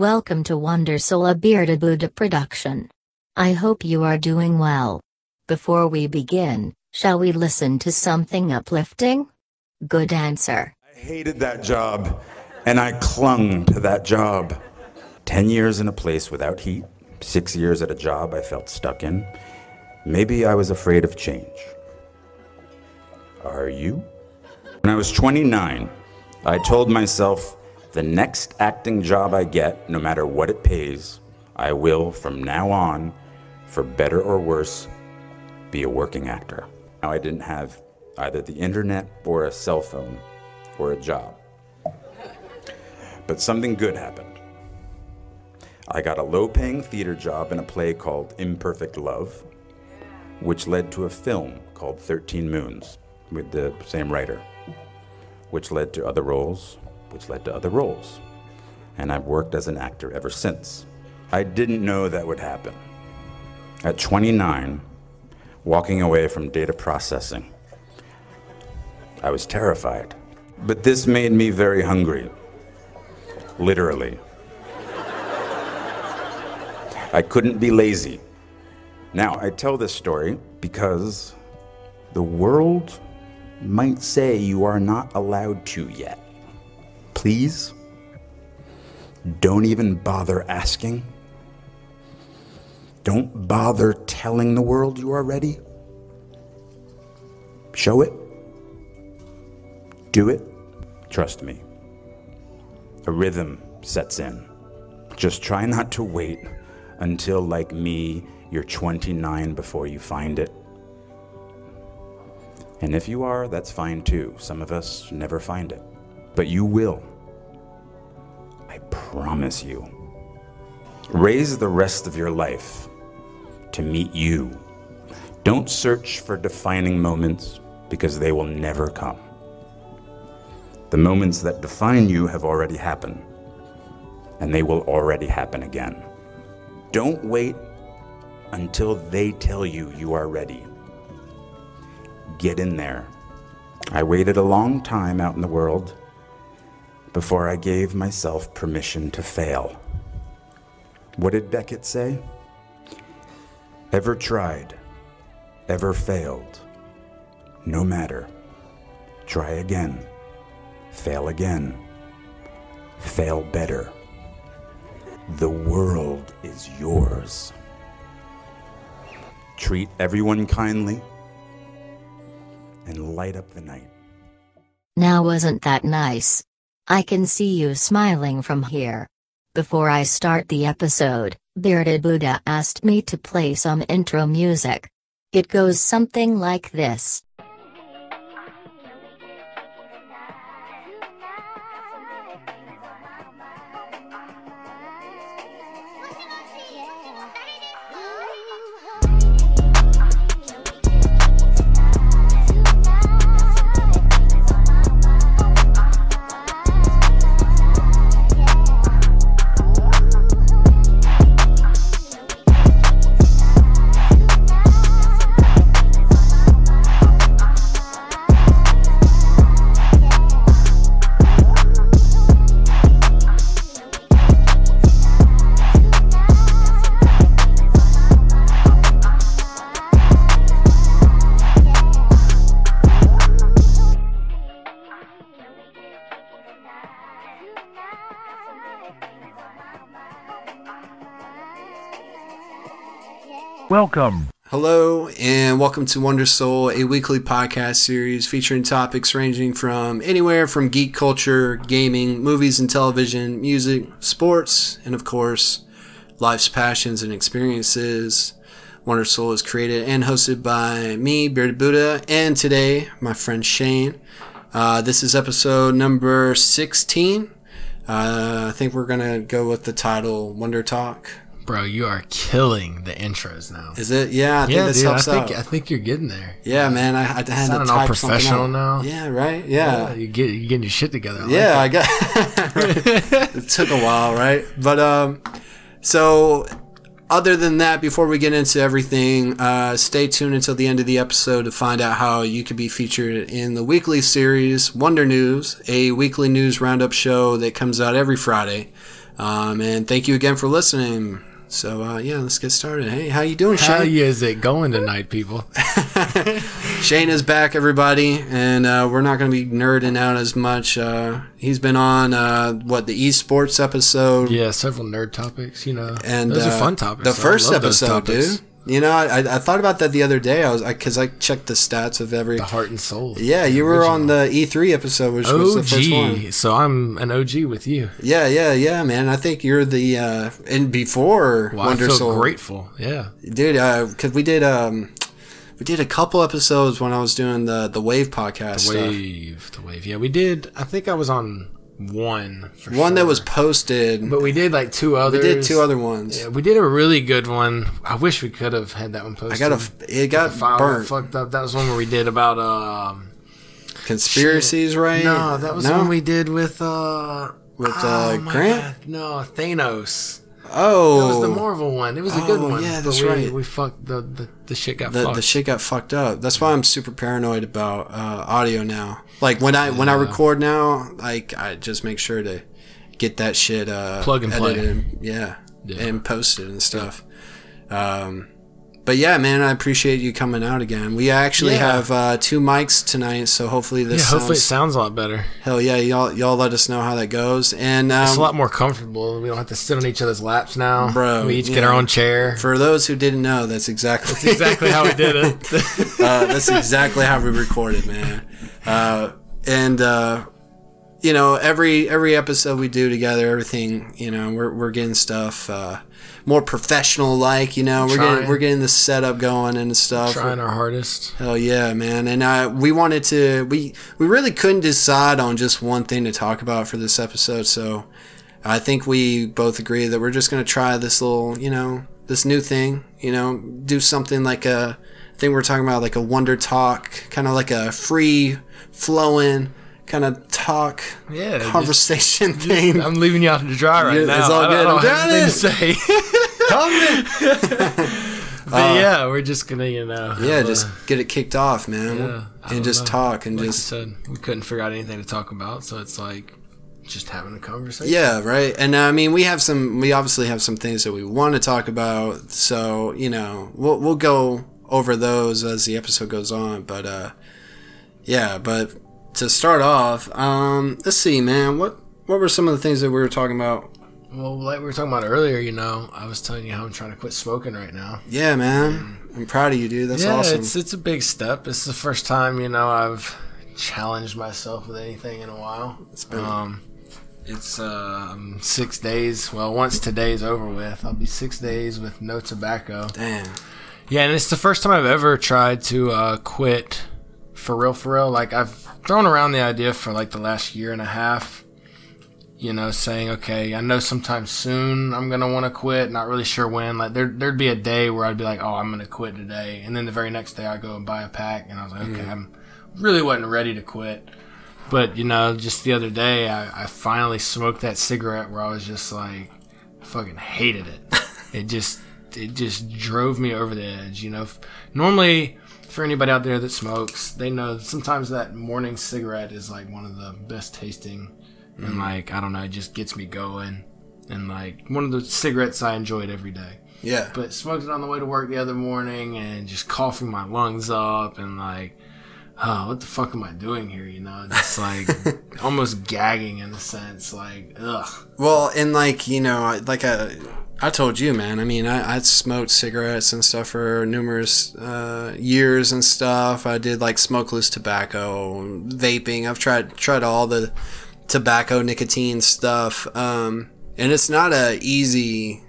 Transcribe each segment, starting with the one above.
Welcome to Wondersoul, a Bearded Buddha production. I hope you are doing well. Before we begin, shall we listen to something uplifting? Good answer. I hated that job, and I clung to that job. Ten years in a place without heat, six years at a job I felt stuck in. Maybe I was afraid of change. Are you? When I was 29, I told myself the next acting job I get, no matter what it pays, I will, from now on, for better or worse, be a working actor. Now, I didn't have either the internet or a cell phone or a job. But something good happened. I got a low paying theater job in a play called Imperfect Love, which led to a film called 13 Moons with the same writer, which led to other roles, which led to other roles. And I've worked as an actor ever since. I didn't know that would happen. At 29, walking away from data processing, I was terrified. But this made me very hungry. Literally. I couldn't be lazy. Now, I tell this story because the world might say you are not allowed to yet. Please, don't even bother asking. Don't bother telling the world you are ready. Show it. Do it. Trust me. A rhythm sets in. Just try not to wait until, like me, you're 29 before you find it. And if you are, that's fine too. Some of us never find it. But you will. I promise you. Raise the rest of your life to meet you. Don't search for defining moments because they will never come. The moments that define you have already happened, and they will already happen again. Don't wait until they tell you you are ready. Get in there. I waited a long time out in the world before I gave myself permission to fail. What did Beckett say? Ever tried, ever failed. No matter. Try again, fail again, fail better. The world is yours. Treat everyone kindly and light up the night. Now, wasn't that nice? I can see you smiling from here. Before I start the episode, Bearded Buddha asked me to play some intro music. It goes something like this. Welcome. Hello, and welcome to Wonder Soul, a weekly podcast series featuring topics ranging from anywhere from geek culture, gaming, movies and television, music, sports, and of course, life's passions and experiences. Wonder Soul is created and hosted by me, Bearded Buddha, and today, my friend Shane. Uh, this is episode number 16. Uh, I think we're going to go with the title Wonder Talk. Bro, you are killing the intros now. Is it? Yeah, I think yeah, dude, I think out. I think you're getting there. Yeah, man, I, I had to Sounding type all professional now. Yeah, right. Yeah, you get you getting your shit together. I yeah. it. I got. it took a while, right? But um, so other than that, before we get into everything, uh, stay tuned until the end of the episode to find out how you could be featured in the weekly series Wonder News, a weekly news roundup show that comes out every Friday. Um, and thank you again for listening. So uh, yeah, let's get started. Hey, how you doing, How Shane? is it going tonight, people? Shane is back, everybody, and uh, we're not going to be nerding out as much. Uh, he's been on uh, what the esports episode, Yeah, several nerd topics. You know, and those uh, are fun topics. The first episode, dude. You know, I, I thought about that the other day. I was because I, checked the stats of every. The heart and soul. Yeah, you were on the E3 episode, which was the first one. OG. So I'm an OG with you. Yeah, yeah, yeah, man. I think you're the uh and before Well, Wonder I feel Soul, grateful. Yeah. dude. Uh, cause we did um, we did a couple episodes when I was doing the the Wave podcast The stuff. wave. The wave. Yeah, we did. I think I was on one. For One that was posted. But we did like two others. we did two other ones. Yeah, we did a really good one. I wish we could have had that one posted. I got a. It got file burnt. fucked up. That was one where we did about um. Conspiracies, right? No, that was no? one we did with uh. With, oh uh, my Grant? God, No, Thanos. Oh, That was the Marvel one. It was a good one. yeah, that's we, right. We fucked the the, the shit got the, fucked. the shit got fucked up. That's why I'm super paranoid about uh, audio now. Like when I when I record now, like I just make sure to get that shit uh, Plug and play. and- yeah, Yeah. and posted and stuff. Um, but yeah, man, I appreciate you coming out again. We actually Yeah. have uh, two mics tonight, so hopefully yeah, this hopefully it sounds sounds a lot better. hell yeah. Y'all y'all let us know how that goes. And It's a um, lot more comfortable. We don't have to sit on each other's laps now. Bro, we each get yeah. our own chair. for those who didn't know, that's exactly That's exactly how we did it. uh, that's exactly how we recorded, man. Uh, and uh, you know, every every episode we do together, everything, you know, we're we're getting stuff uh, more professional, like you know, we're getting we're getting the setup going and stuff. Trying our hardest. Hell yeah, man! And uh, we wanted to we we really couldn't decide on just one thing to talk about for this episode, so I think we both agree that we're just gonna try this little, you know, this new thing. You know, do something like a I think we're talking about like a wonder talk, kind of like a free flowing kind of talk Yeah. just- conversation thing. I'm leaving you out to dry right Yeah, now. it's all I don't, good. I don't I'm have anything to say. but yeah, we're just gonna, you know. Uh, yeah, have just get it kicked off, man, Yeah, and just know. talk and like just said, we couldn't figure out anything to talk about, so it's like just having a conversation. Yeah, right. And uh, I mean, we have some. We obviously have some things that we want to talk about. So you know, we'll we'll go over those as the episode goes on. But uh, yeah. But to start off, um, let's see, man. What what were some of the things that we were talking about? Well, like we were talking about earlier, you know, I was telling you how I'm trying to quit smoking right now. Yeah, man. I'm proud of you, dude. That's yeah, awesome. it's it's a big step. It's the first time, you know, I've challenged myself with anything in a while. It's been- Um, it's um, six days. Well, once today's over with, I'll be six days with no tobacco. Damn. Yeah, and it's the first time I've ever tried to uh, quit for real, for real. Like I've thrown around the idea for like the last year and a half. You know, saying, okay, I know sometime soon I'm gonna want to quit. Not really sure when. Like there, there'd be a day where I'd be like, oh, I'm gonna quit today, and then the very next day I go and buy a pack, and I was like, okay, I'm really wasn't ready to quit. But you know, just the other day, I, I finally smoked that cigarette where I was just like, I fucking hated it. it just, it just drove me over the edge. You know, normally for anybody out there that smokes, they know sometimes that morning cigarette is like one of the best tasting, and mm-hmm. like I don't know, it just gets me going, and like one of the cigarettes I enjoyed every day Yeah. but smoked it on the way to work the other morning and just coughing my lungs up and like oh what the fuck am i doing here you know just like almost gagging in a sense like ugh Well, and like you know, like I, I told you, man. I mean, I, I smoked cigarettes and stuff for numerous uh, years and stuff. I did like smokeless tobacco, vaping. I've tried tried all the tobacco, nicotine stuff, um, and it's not a easy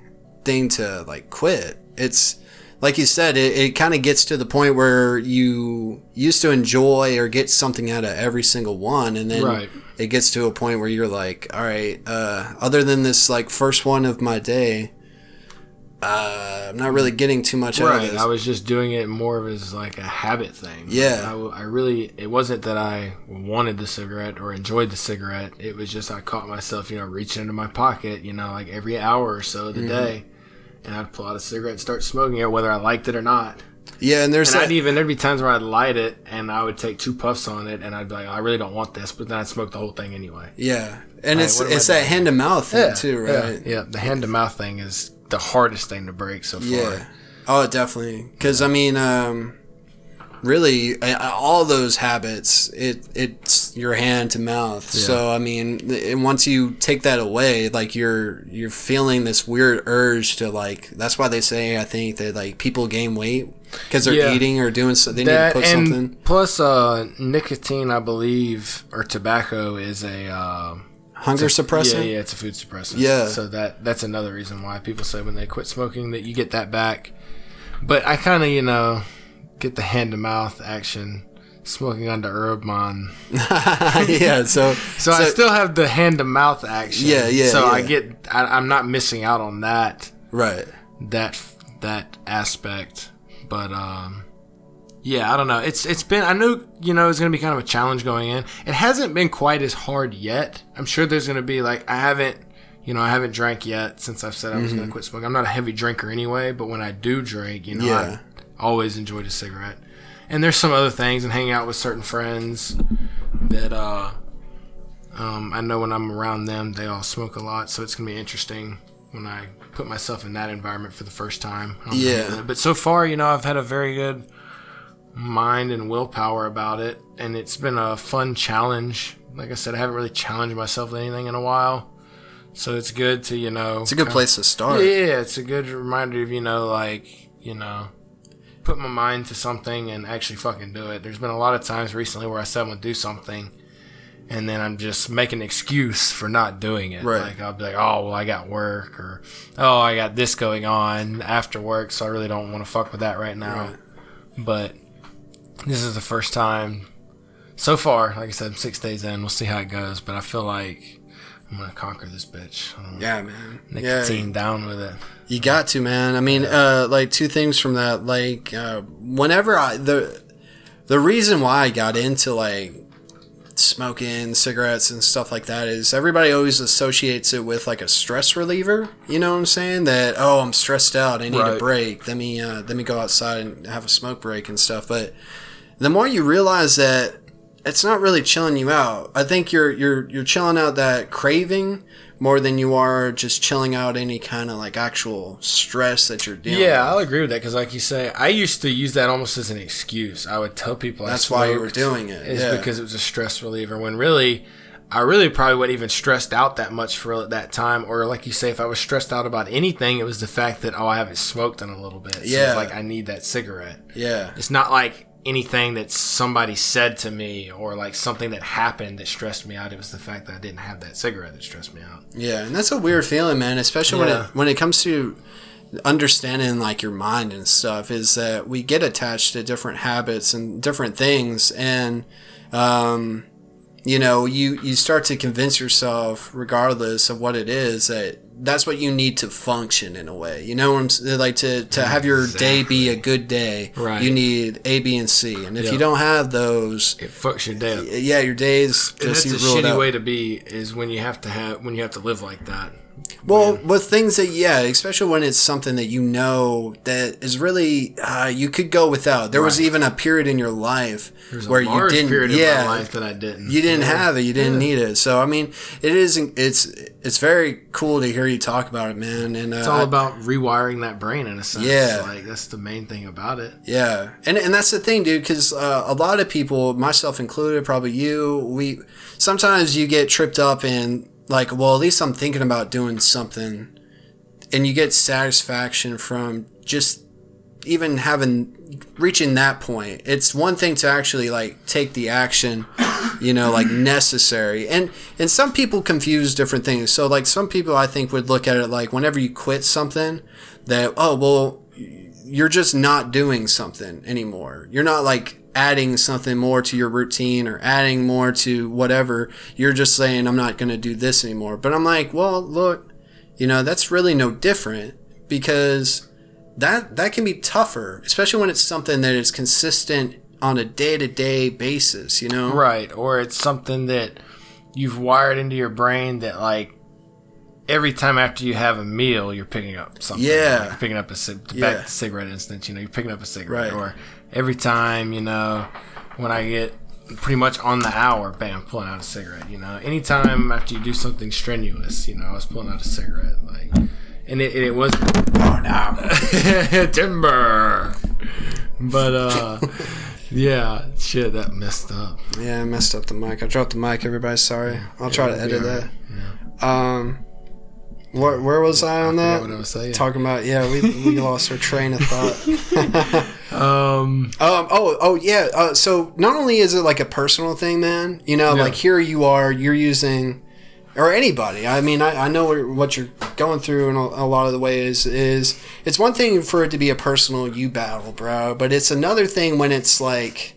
thing to like quit. It's like you said, it, it kind of gets to the point where you used to enjoy or get something out of every single one, and then Right. it gets to a point where you're like, all right, uh, other than this like first one of my day, uh, I'm not really getting too much out of right this. i was just doing it more of as like a habit thing Yeah. I really it wasn't that i wanted the cigarette or enjoyed the cigarette it was just i caught myself you know reaching into my pocket you know like every hour or so of Mm-hmm. the day and i'd pull out a cigarette and start smoking it whether i liked it or not Yeah, and there's And that. I'd even there'd be times where I'd light it and I would take two puffs on it and I'd be like, I really don't want this, but then I'd smoke the whole thing anyway. yeah, and Like, it's I it's that hand to mouth thing too, right? Yeah, yeah. The hand to mouth thing is the hardest thing to break so far. Yeah. Oh, definitely. Because I mean, um, really, all those habits, it it's your hand to mouth. So I mean, and once you take that away, like you're you're feeling this weird urge to like. That's why they say I think that like people gain weight because they're Yeah. eating or doing so. They need to put something. plus uh, nicotine, I believe, or tobacco is a uh, Hunger suppressant. Yeah, yeah, it's a food suppressant. Yeah. So that that's another reason why people say when they quit smoking that you get that back. But I kind of you know get the hand to mouth action smoking under Herbman. yeah. So So, I still have the hand to mouth action. Yeah, yeah, So I get I, I'm not missing out on that right. that that aspect. But um yeah, I don't know. It's it's been I knew, you know, it's going to be kind of a challenge going in. It hasn't been quite as hard yet. I'm sure there's going to be like I haven't you know, I haven't drank yet since I've said I was Mm-hmm. going to quit smoking. I'm not a heavy drinker anyway, but when I do drink, you know, Yeah. I always enjoyed a cigarette. And there's some other things and hanging out with certain friends that uh um, I know when I'm around them, they all smoke a lot, so it's gonna be interesting when I put myself in that environment for the first time. Yeah. But so far, you know, I've had a very good mind and willpower about it, and it's been a fun challenge. Like I said, I haven't really challenged myself with anything in a while, so it's good to you know. It's a good place to start. Yeah, it's a good reminder of you know, like you know, put my mind to something and actually fucking do it. There's been a lot of times recently where I said I'm gonna do something, and then I'm just making an excuse for not doing it. Right. Like I'll be like, oh well, I got work, or oh I got this going on after work, so I really don't want to fuck with that right now. Right. But this is the first time so far. Like I said, six days in, we'll see how it goes. But I feel like I'm gonna conquer this bitch. I don't know. Yeah, man. Yeah, down with it. You got to, man. I mean, uh, like two things from that. Like, uh, whenever I the the reason why I got into like smoking cigarettes and stuff like that is everybody always associates it with like a stress reliever. You know what I'm saying? That oh, I'm stressed out. I need a break. Let me uh, let me go outside and have a smoke break and stuff. But the more you realize that it's not really chilling you out. I think you're you're you're chilling out that craving more than you are just chilling out any kind of like actual stress that you're dealing Yeah, with. I'll agree with that because, like you say, I used to use that almost as an excuse. I would tell people I That's why you were doing it, Is yeah. because it was a stress reliever. When really, I really probably wasn't even stressed out that much for at that time. Or like you say, if I was stressed out about anything, it was the fact that oh, I haven't smoked in a little bit. So Yeah. like I need that cigarette. Yeah. It's not like anything that somebody said to me or like something that happened that stressed me out. It was the fact that I didn't have that cigarette that stressed me out. Yeah, and that's a weird feeling, man, especially when it when it comes to understanding like your mind and stuff is that we get attached to different habits and different things and um you know, you you start to convince yourself regardless of what it is that that's what you need to function in a way. You know what I'm like to to have your day be a good day. Right. You need A, B, and C. And if Yeah. you don't have those, It fucks your day up. yeah, your days And that's a you rule it shitty way to be is when you have to have when you have to live like that. Well, with things that yeah, especially when it's something that you know that is really uh, you could go without. There was even a period in your life There's where you didn't, yeah, life that I didn't. you didn't Yeah. have it, you didn't Yeah. need it. So I mean, it is it's it's very cool to hear you talk about it, man. And uh, It's all about rewiring that brain in a sense. Yeah. like that's the main thing about it. Yeah, and and that's the thing, dude. Because uh, a lot of people, myself included, probably you, we sometimes you get tripped up in like, well, at least I'm thinking about doing something, and you get satisfaction from just even having reaching that point. It's one thing to actually like take the action, you know, like necessary. And and some people confuse different things. So like some people I think would look at it like whenever you quit something that oh well you're just not doing something anymore. You're not like adding something more to your routine or adding more to whatever. You're just saying I'm not going to do this anymore. But I'm like, well, look, you know, that's really no different because that that can be tougher, especially when it's something that is consistent on a day-to-day basis, you know? Right, or it's something that you've wired into your brain that like every time after you have a meal, you're picking up something. Yeah. Like you're picking up a back Yeah. to cigarette instance. You know, you're picking up a cigarette, Right. or every time you know when I get pretty much on the hour, bam, pulling out a cigarette. You know, anytime after you do something strenuous, you know, I was pulling out a cigarette, like, and it, it was Oh timber. But uh, yeah, shit, that messed up. Yeah, I messed up the mic. I dropped the mic. Everybody, sorry. I'll try to edit that. Um, where, where was I on forgot that? what I was saying. Talking about yeah, we we lost our train of thought. Um, Um. Oh. Oh. Yeah. Uh, so not only is it like a personal thing, man. You know, Yeah. like here you are, you're using, or anybody. I mean, I, I know what- you're going through in a, a lot of the ways. Is it's one thing for it to be a personal you battle, bro, but it's another thing when it's like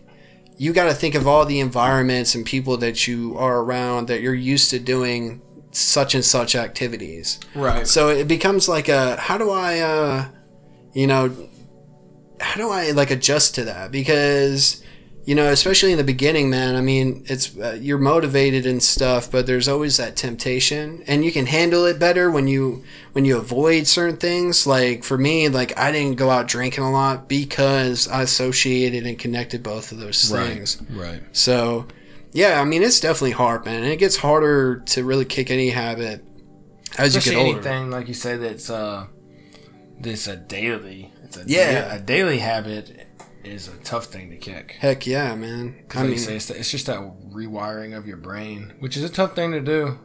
you got to think of all the environments and people that you are around that you're used to doing such and such activities. right. So it becomes like a how do I uh you know how do I like adjust to that because you know especially in the beginning man I mean it's uh, you're motivated and stuff but there's always that temptation and you can handle it better when you when you avoid certain things like for me like I didn't go out drinking a lot because I associated and connected both of those things Right. so, yeah, I mean, it's definitely hard, man. And it gets harder to really kick any habit as Especially you get older. anything like you say that's uh, this a daily. It's a Yeah. da- a daily habit is a tough thing to kick. Heck yeah, man. I like mean, you say, it's, it's just that rewiring of your brain, which is a tough thing to do.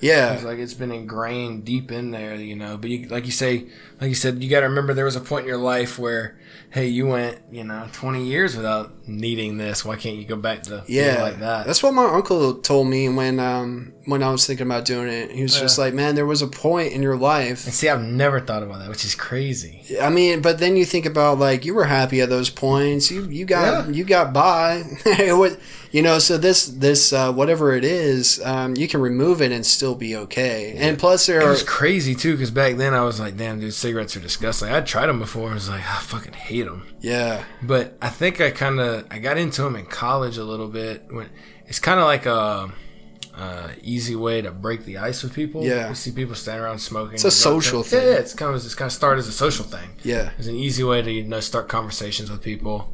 yeah, It's like it's been ingrained deep in there, you know. But you, like you say, like you said, you got to remember there was a point in your life where, hey, you went, you know, twenty years without needing this. Why can't you go back to yeah. like that? That's what my uncle told me when um when I was thinking about doing it. He was just like, man, there was a point in your life. and see, I've never thought about that, which is crazy. I mean, but then you think about like you were happy at those points. You you got Yeah. you got by. what you know? So this this uh, whatever it is, um, you can remove it and still be okay. And plus, there It are was crazy too, because back then I was like, "Damn, dude, cigarettes are disgusting." I'd tried them before. I was like, "I fucking hate them." yeah. But I think I kind of I got into them in college a little bit. When it's kind of like a, a easy way to break the ice with people. Yeah. you see people standing around smoking. It's a social thing. Yeah, it's kind of it's kind of started as a social thing. Yeah. It's an easy way to you know start conversations with people,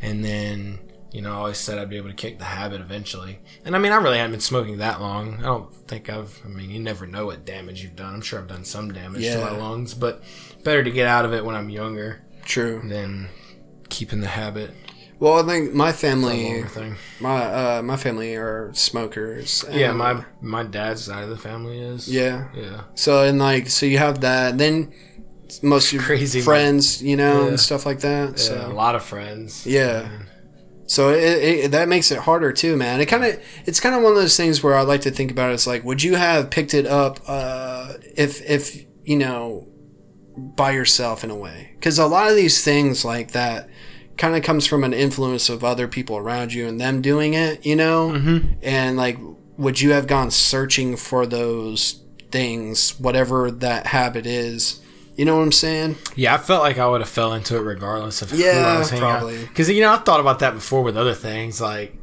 and then you know I always said I'd be able to kick the habit eventually. And I mean I really haven't been smoking that long. I don't think I've. I mean you never know what damage you've done. I'm sure I've done some damage to my lungs, but better to get out of it when I'm younger True. than keeping the habit. Well, I think my family, my uh, my family are smokers. Yeah, my my dad's side of the family is. yeah. Yeah. So and like so you have that. Then most of your Crazy, man. friends, you know, Yeah. and stuff like that. Yeah, So a lot of friends. Yeah. So it, it, that makes it harder too, man. It kind of it's kind of one of those things where I like to think about. It. It's like, would you have picked it up uh, if if you know by yourself in a way? Because a lot of these things like that kind of comes from an influence of other people around you and them doing it, you know. Mm-hmm. And like, would you have gone searching for those things, whatever that habit is? You know what I'm saying? Yeah, I felt like I would have fell into it regardless of who Yeah, I was hanging probably. Because you know, I've thought about that before with other things, like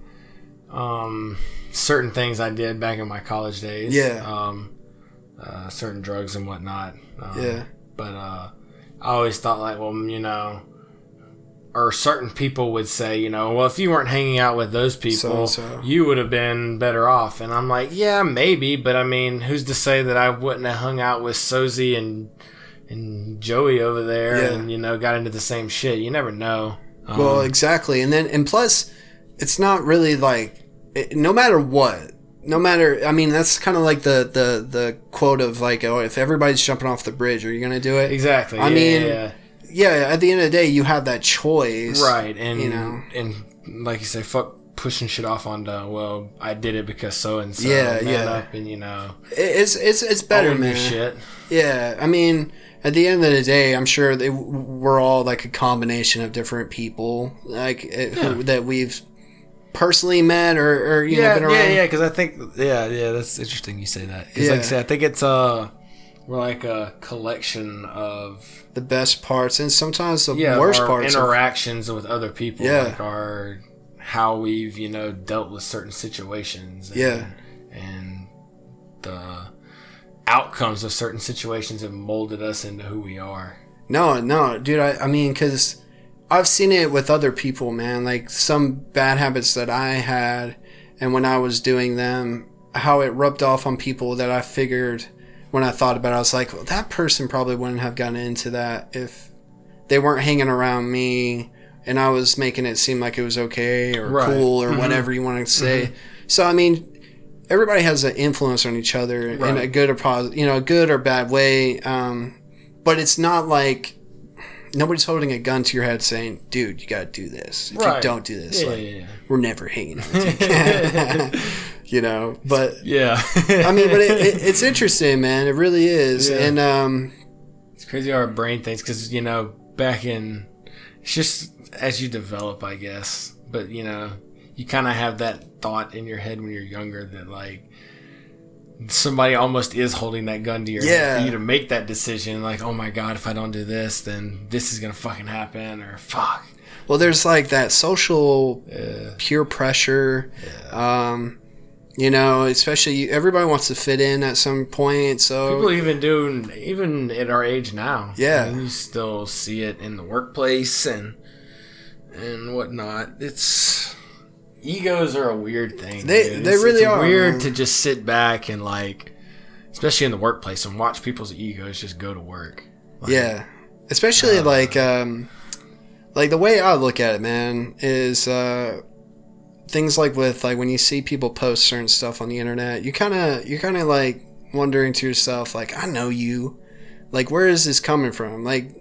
um, certain things I did back in my college days. Yeah. Um, uh, certain drugs and whatnot. Um, Yeah. But uh, I always thought like, well, you know, or certain people would say, you know, well, if you weren't hanging out with those people, So-and-so. you would have been better off. And I'm like, yeah, maybe, but I mean, who's to say that I wouldn't have hung out with Sozy and and Joey over there Yeah. and you know got into the same shit? You never know. Um, Well, exactly, and then and plus, it's not really like it, no matter what, no matter. I mean, that's kind of like the the the quote of like, oh, if everybody's jumping off the bridge, are you gonna do it? exactly. I yeah, mean, yeah, Yeah. At the end of the day, you have that choice, right, and you know. and like you say, fuck pushing shit off onto well, I did it because so and so. Yeah, yeah. Up and you know, It's it's it's better, man. shit. Yeah, I mean, at the end of the day, I'm sure they we're all like a combination of different people, like it, who, that we've personally met or, or you know yeah, been around. yeah, yeah. Because I think, yeah, yeah. That's interesting you say that. Because like I Yeah. said, I think it's uh, we're like a collection of The best parts and sometimes the yeah, worst parts. of- interactions with other people. Yeah. like our how we've you know dealt with certain situations. And, Yeah. and the outcomes of certain situations have molded us into who we are. No, no, dude. I, I mean, because I've seen it with other people, man. Like some bad habits that I had, and when I was doing them, how it rubbed off on people that I figured when I thought about it, I was like, well, that person probably wouldn't have gotten into that if they weren't hanging around me and I was making it seem like it was okay or Right. cool or mm-hmm. whatever you want to mm-hmm. say. So, I mean, everybody has an influence on each other in a good or positive, you know, a good or bad way. Um, but it's not like nobody's holding a gun to your head saying, dude, you got to do this. If you don't do this, Yeah, like, yeah, yeah. we're never hanging out you. you know, but Yeah. I mean, but it, it, it's interesting, man. It really is. And, um, It's crazy how our brain thinks because you know back in it's just as you develop, I guess. But you know, you kind of have that thought in your head when you're younger that like somebody almost is holding that gun to your head Yeah. for you to make that decision. Like, oh my god, if I don't do this, then this is gonna fucking happen, or fuck. well, there's like that social peer pressure. Um, you know, especially everybody wants to fit in at some point. So People even do, even at our age now. Yeah. I mean, you still see it in the workplace and and whatnot. It's egos are a weird thing. They- dude. they It's- really it's are, Weird man. to just sit back and like, especially in the workplace, and watch people's egos just go to work. Like, yeah, especially Uh, like um, like the way I look at it, man, is uh, things like with like when you see people post certain stuff on the internet, you kind of you're kind of like wondering to yourself, like, I know you, like, where is this coming from, like.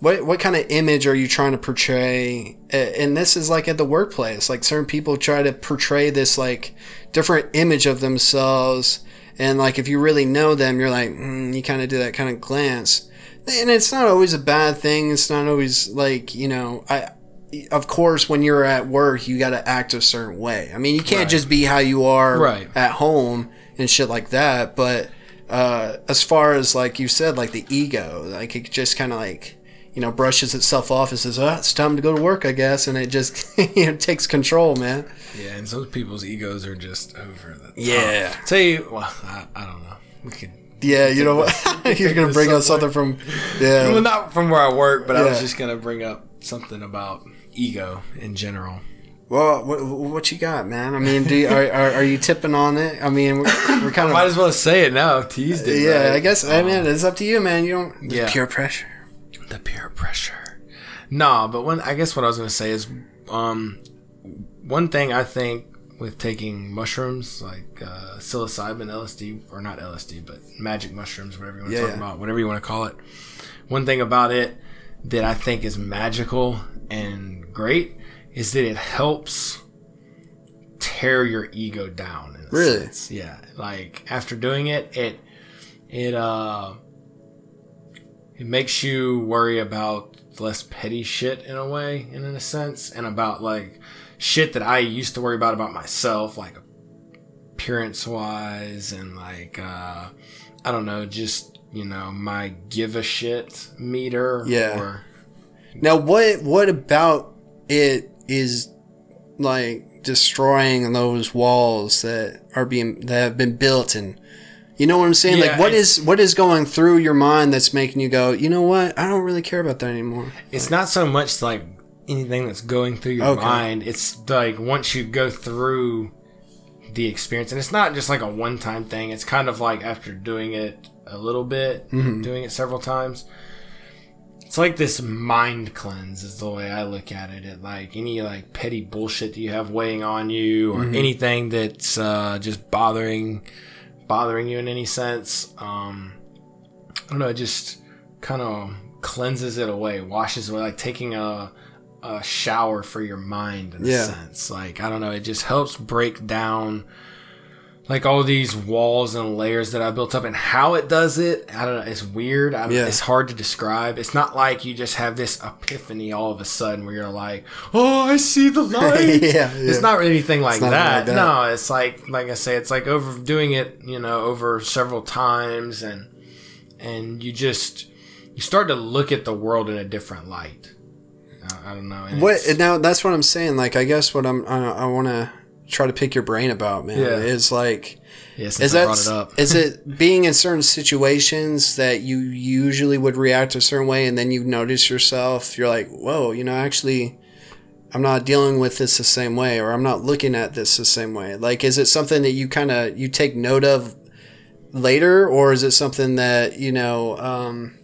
What, what kind of image are you trying to portray? And this is like at the workplace. Like certain people try to portray this like different image of themselves. And like if you really know them, you're like, mm, you kind of do that kind of glance and it's not always a bad thing. It's not always like you know. I, of course, when you're at work, you got to act a certain way. I mean, you can't Right. just be how you are Right. at home and shit like that. But uh, as far as like you said, like the ego, like it just kind of like you know brushes itself off and says, "Oh, it's time to go to work, I guess," and it just you know takes control, man. yeah, and some people's egos are just over the top. Yeah. Tell you, well, I, I don't know. We could. Yeah, you know what? you're gonna bring up something from yeah. Well, not from where I work, but I was just gonna bring up something about ego in general. Well, what, what you got, man? I mean, do you, are, are are you tipping on it? I mean, we're, we're kind of Might as well say it now. Teased it. yeah. right? I guess I Um, mean it's up to you, man. You don't Yeah. peer pressure. The peer pressure. Nah, but when I guess what I was gonna say is, um, one thing I think with taking mushrooms like uh, psilocybin, LSD, or not LSD, but magic mushrooms, whatever you want to Yeah, talk yeah. about, whatever you want to call it. One thing about it that I think is magical and great is that it helps tear your ego down. In a Really? sense. Yeah. Like after doing it, it it uh it makes you worry about less petty shit in a way, and in a sense, and about like shit that I used to worry about about myself, like appearance wise, and like uh I don't know, just you know my give a shit meter. Yeah. Or, Now, what what about it is like destroying those walls that are being that have been built and you know what I'm saying? Yeah, like, what is what is going through your mind that's making you go, you know what? I don't really care about that anymore. It's not so much like anything that's going through your Okay. mind. It's like once you go through the experience, and it's not just like a one time thing. It's kind of like after doing it a little bit, Mm-hmm. doing it several times. It's like this mind cleanse is the way I look at it. It like any like petty bullshit that you have weighing on you, or Mm-hmm. anything that's uh, just bothering bothering you in any sense. Um, I don't know. It just kind of cleanses it away, washes away, like taking a a shower for your mind in Yeah. a sense. Like I don't know. It just helps break down like all these walls and layers that I built up, and how it does it. I don't know. It's weird. I, Yeah. It's hard to describe. It's not like you just have this epiphany all of a sudden where you're like, "Oh, I see the light." Yeah, It's not anything like, not that. like that. No, it's like like I say, it's like overdoing it. You know, over several times, and and you just you start to look at the world in a different light. I, I don't know. and What now? That's what I'm saying. Like, I guess what I'm I, I want to try to pick your brain about, man, Yeah. is like Yeah, Is I that brought it up. is it being in certain situations that you usually would react a certain way, and then you notice yourself, you're like, whoa, you know, actually, I'm not dealing with this the same way, or I'm not looking at this the same way. Like, is it something that you kind of you take note of later, or is it something that you know, um,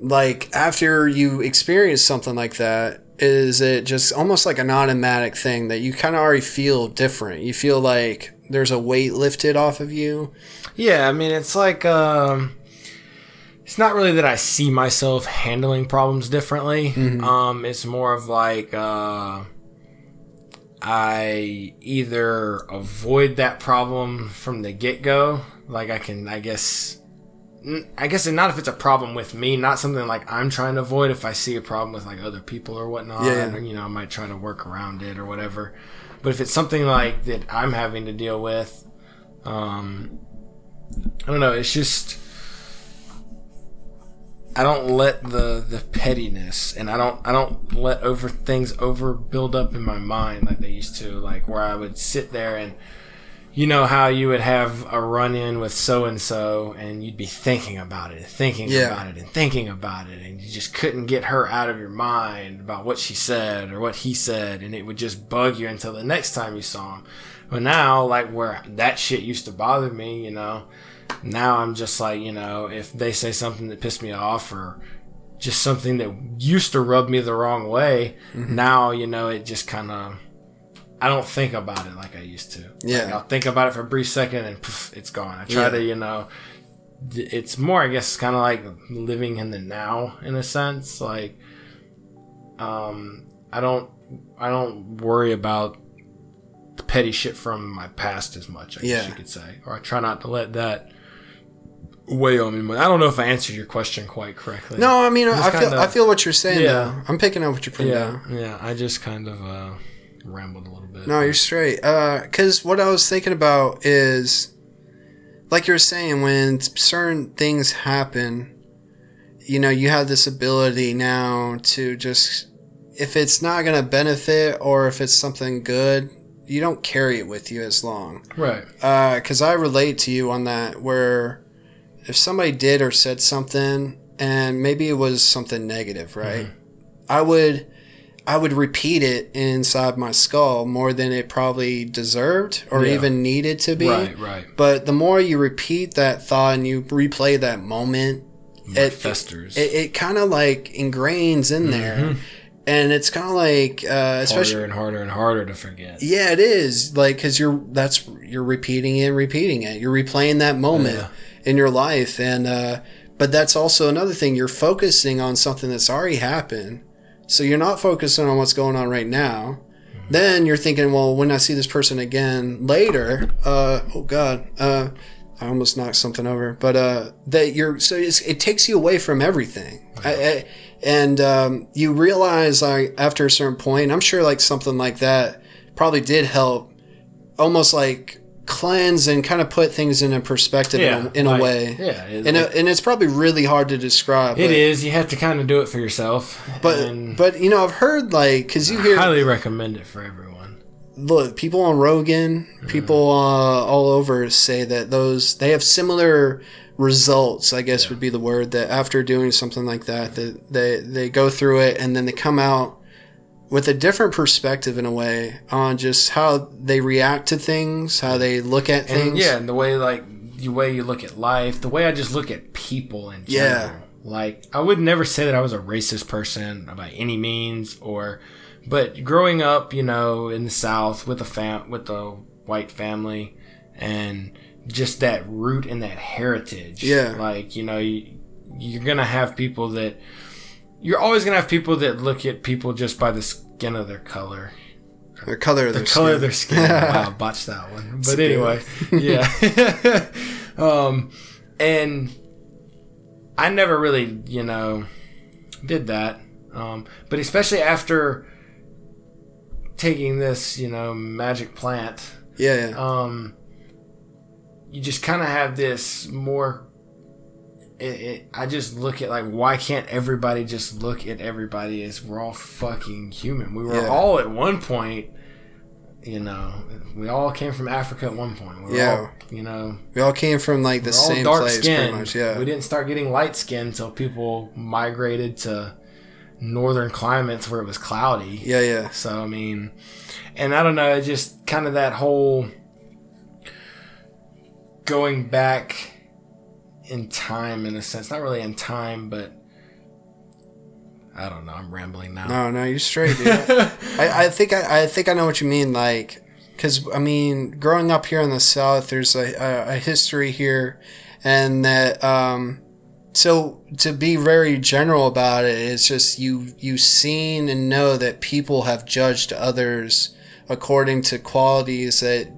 like after you experience something like that? Is it just almost like an automatic thing that you kind of already feel different? You feel like there's a weight lifted off of you. Yeah, I mean, it's like um, it's not really that I see myself handling problems differently. Um, it's more of like uh, I either avoid that problem from the get go, like I can, I guess. I guess not if it's a problem with me, not something like I'm trying to avoid. If I see a problem with like other people or whatnot, Yeah. you know, I might try to work around it or whatever. But if it's something like that I'm having to deal with, um, I don't know. It's just I don't let the the pettiness and I don't I don't let over things over build up in my mind like they used to. Like where I would sit there and you know how you would have a run in with so and so and you'd be thinking about it and thinking Yeah. about it and thinking about it and you just couldn't get her out of your mind about what she said or what he said and it would just bug you until the next time you saw him. But now, like where that shit used to bother me, you know, now I'm just like, you know, if they say something that pissed me off or just something that used to rub me the wrong way, mm-hmm. now, you know, it just kind of, I don't think about it like I used to. Yeah. Like, I'll think about it for a brief second and poof, it's gone. I try Yeah. to, you know, it's more, I guess, kind of like living in the now in a sense. Like, um, I don't, I don't worry about the petty shit from my past as much. I guess Yeah. you could say, or I try not to let that weigh on me. I don't know if I answered your question quite correctly. No, I mean, I Just feel kinda- I feel what you're saying. Yeah. though. I'm picking up what you're putting Yeah, down. yeah. I just kind of uh, rambled a little bit. No, you're straight. Uh, because what I was thinking about is, like you're saying, when certain things happen, you know, you have this ability now to just, if it's not going to benefit or if it's something good, you don't carry it with you as long. right. Uh, because I relate to you on that. Where if somebody did or said something, and maybe it was something negative, right? Mm-hmm. I would, I would repeat it inside my skull more than it probably deserved or Yeah. even needed to be. Right, right. But the more you repeat that thought and you replay that moment, it festers. It, it kind of like ingrains in there, and it's kind of like, uh, especially harder and harder and harder to forget. yeah, it is like because you're that's you're repeating it and repeating it. You're replaying that moment Yeah. in your life, and uh, but that's also another thing. You're focusing on something that's already happened, so you're not focusing on what's going on right now. Then you're thinking, well, when I see this person again later, uh, oh god, uh, I almost knocked something over, but uh, that you're so it takes you away from everything. I, I, and um, you realize like after a certain point, I'm sure like something like that probably did help, almost like cleanse and kind of put things in a perspective in, a, in like- a way. Yeah, And, uh, and it's probably really hard to describe. it but, is. You have to kind of do it for yourself. But but you know I've heard like because you hear highly recommend it for everyone. look people on Rogan, people uh, all over say that those they have similar results. I guess would be the word that after doing something like that, that they they go through it and then they come out with a different perspective in a way on just how they react to things, how they look at things. And yeah, and the way like the way you look at life, the way I just look at people in Yeah. general. Like I would never say that I was a racist person by any means, or but growing up, you know, in the South with a fam with a white family, and just that root and that heritage. Yeah. like you know, you, you're gonna have people that you're always gonna have people that look at people just by the skin of their color the color the their color skin. of their skin. wow, botched that one. But anyway, yeah. um, and I never really, you know, did that. Um, but especially after taking this, you know, magic plant, yeah, yeah. um, you just kind of have this more. It, it, I just look at like, why can't everybody just look at everybody as we're all fucking human? We were Yeah. all at one point you know, we all came from Africa at one point. We were Yeah. all, you know, We all came from like the same dark place, skin. pretty much. Yeah. We didn't start getting light skin until people migrated to northern climates where it was cloudy. Yeah, yeah. So I mean, and I don't know, it just kind of that whole going back in time in a sense, not really in time, but I don't know. I'm rambling now. No, no, you're straight, dude. I, I think I, I think I know what you mean. Like, because I mean, growing up here in the South, there's a, a, a history here, and that um, so to be very general about it, it's just you you seen and know that people have judged others according to qualities that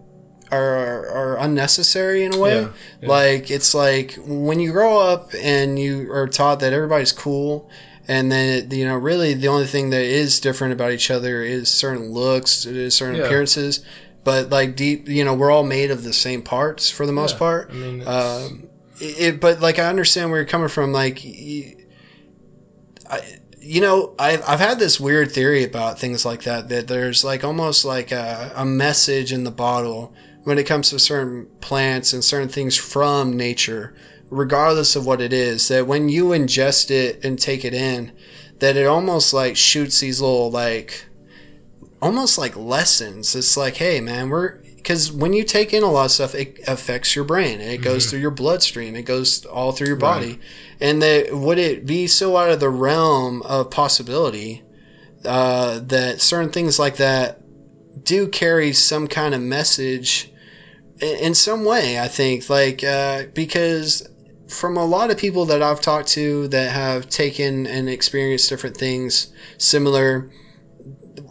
are are unnecessary in a way. Yeah, yeah. Like it's like when you grow up and you are taught that everybody's cool, and then you know really the only thing that is different about each other is certain looks, is certain Yeah. appearances. But like deep, you know, we're all made of the same parts for the most part. I mean, Um, it, it- but like I understand where you're coming from. Like, I, you know, I've I've had this weird theory about things like that. That there's like almost like a, a message in the bottle when it comes to certain plants and certain things from nature, regardless of what it is. That when you ingest it and take it in, that it almost like shoots these little like almost like lessons. It's like, hey, man, we're because when you take in a lot of stuff, it affects your brain. It goes through your bloodstream. It goes all through your body. And that would it be so out of the realm of possibility uh, that certain things like that do carry some kind of message in, in some way? I think like uh, because from a lot of people that I've talked to that have taken and experienced different things similar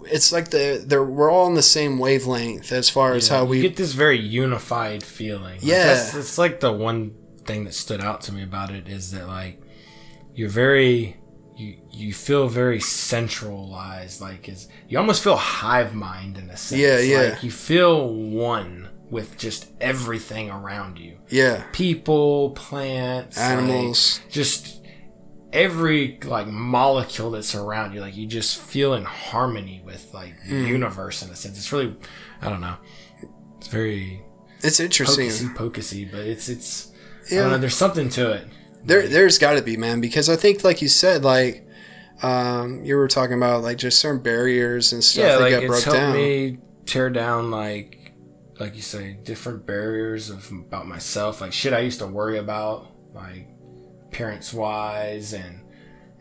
it's like the they're we're all on the same wavelength as far as how you we get this very unified feeling. Like, Yeah. that's, it's like the one thing that stood out to me about it is that like you're very you you feel very centralized. Like is you almost feel hive mind in a sense. Yeah, yeah. Like you feel one with just everything around you. yeah. People, plants, like, animals just every like molecule that's around you like you just feel in harmony with like the Hmm. universe in a sense. It's really i don't know. It's very it's interesting. pocusy pocusy but it's it's I Yeah. don't know, there's something to it. There there's got to be man because I think like you said like um you were talking about like just certain barriers and stuff yeah that like got it's broke helped down. me tear down like like you say different barriers of about myself like shit i used to worry about like appearance wise and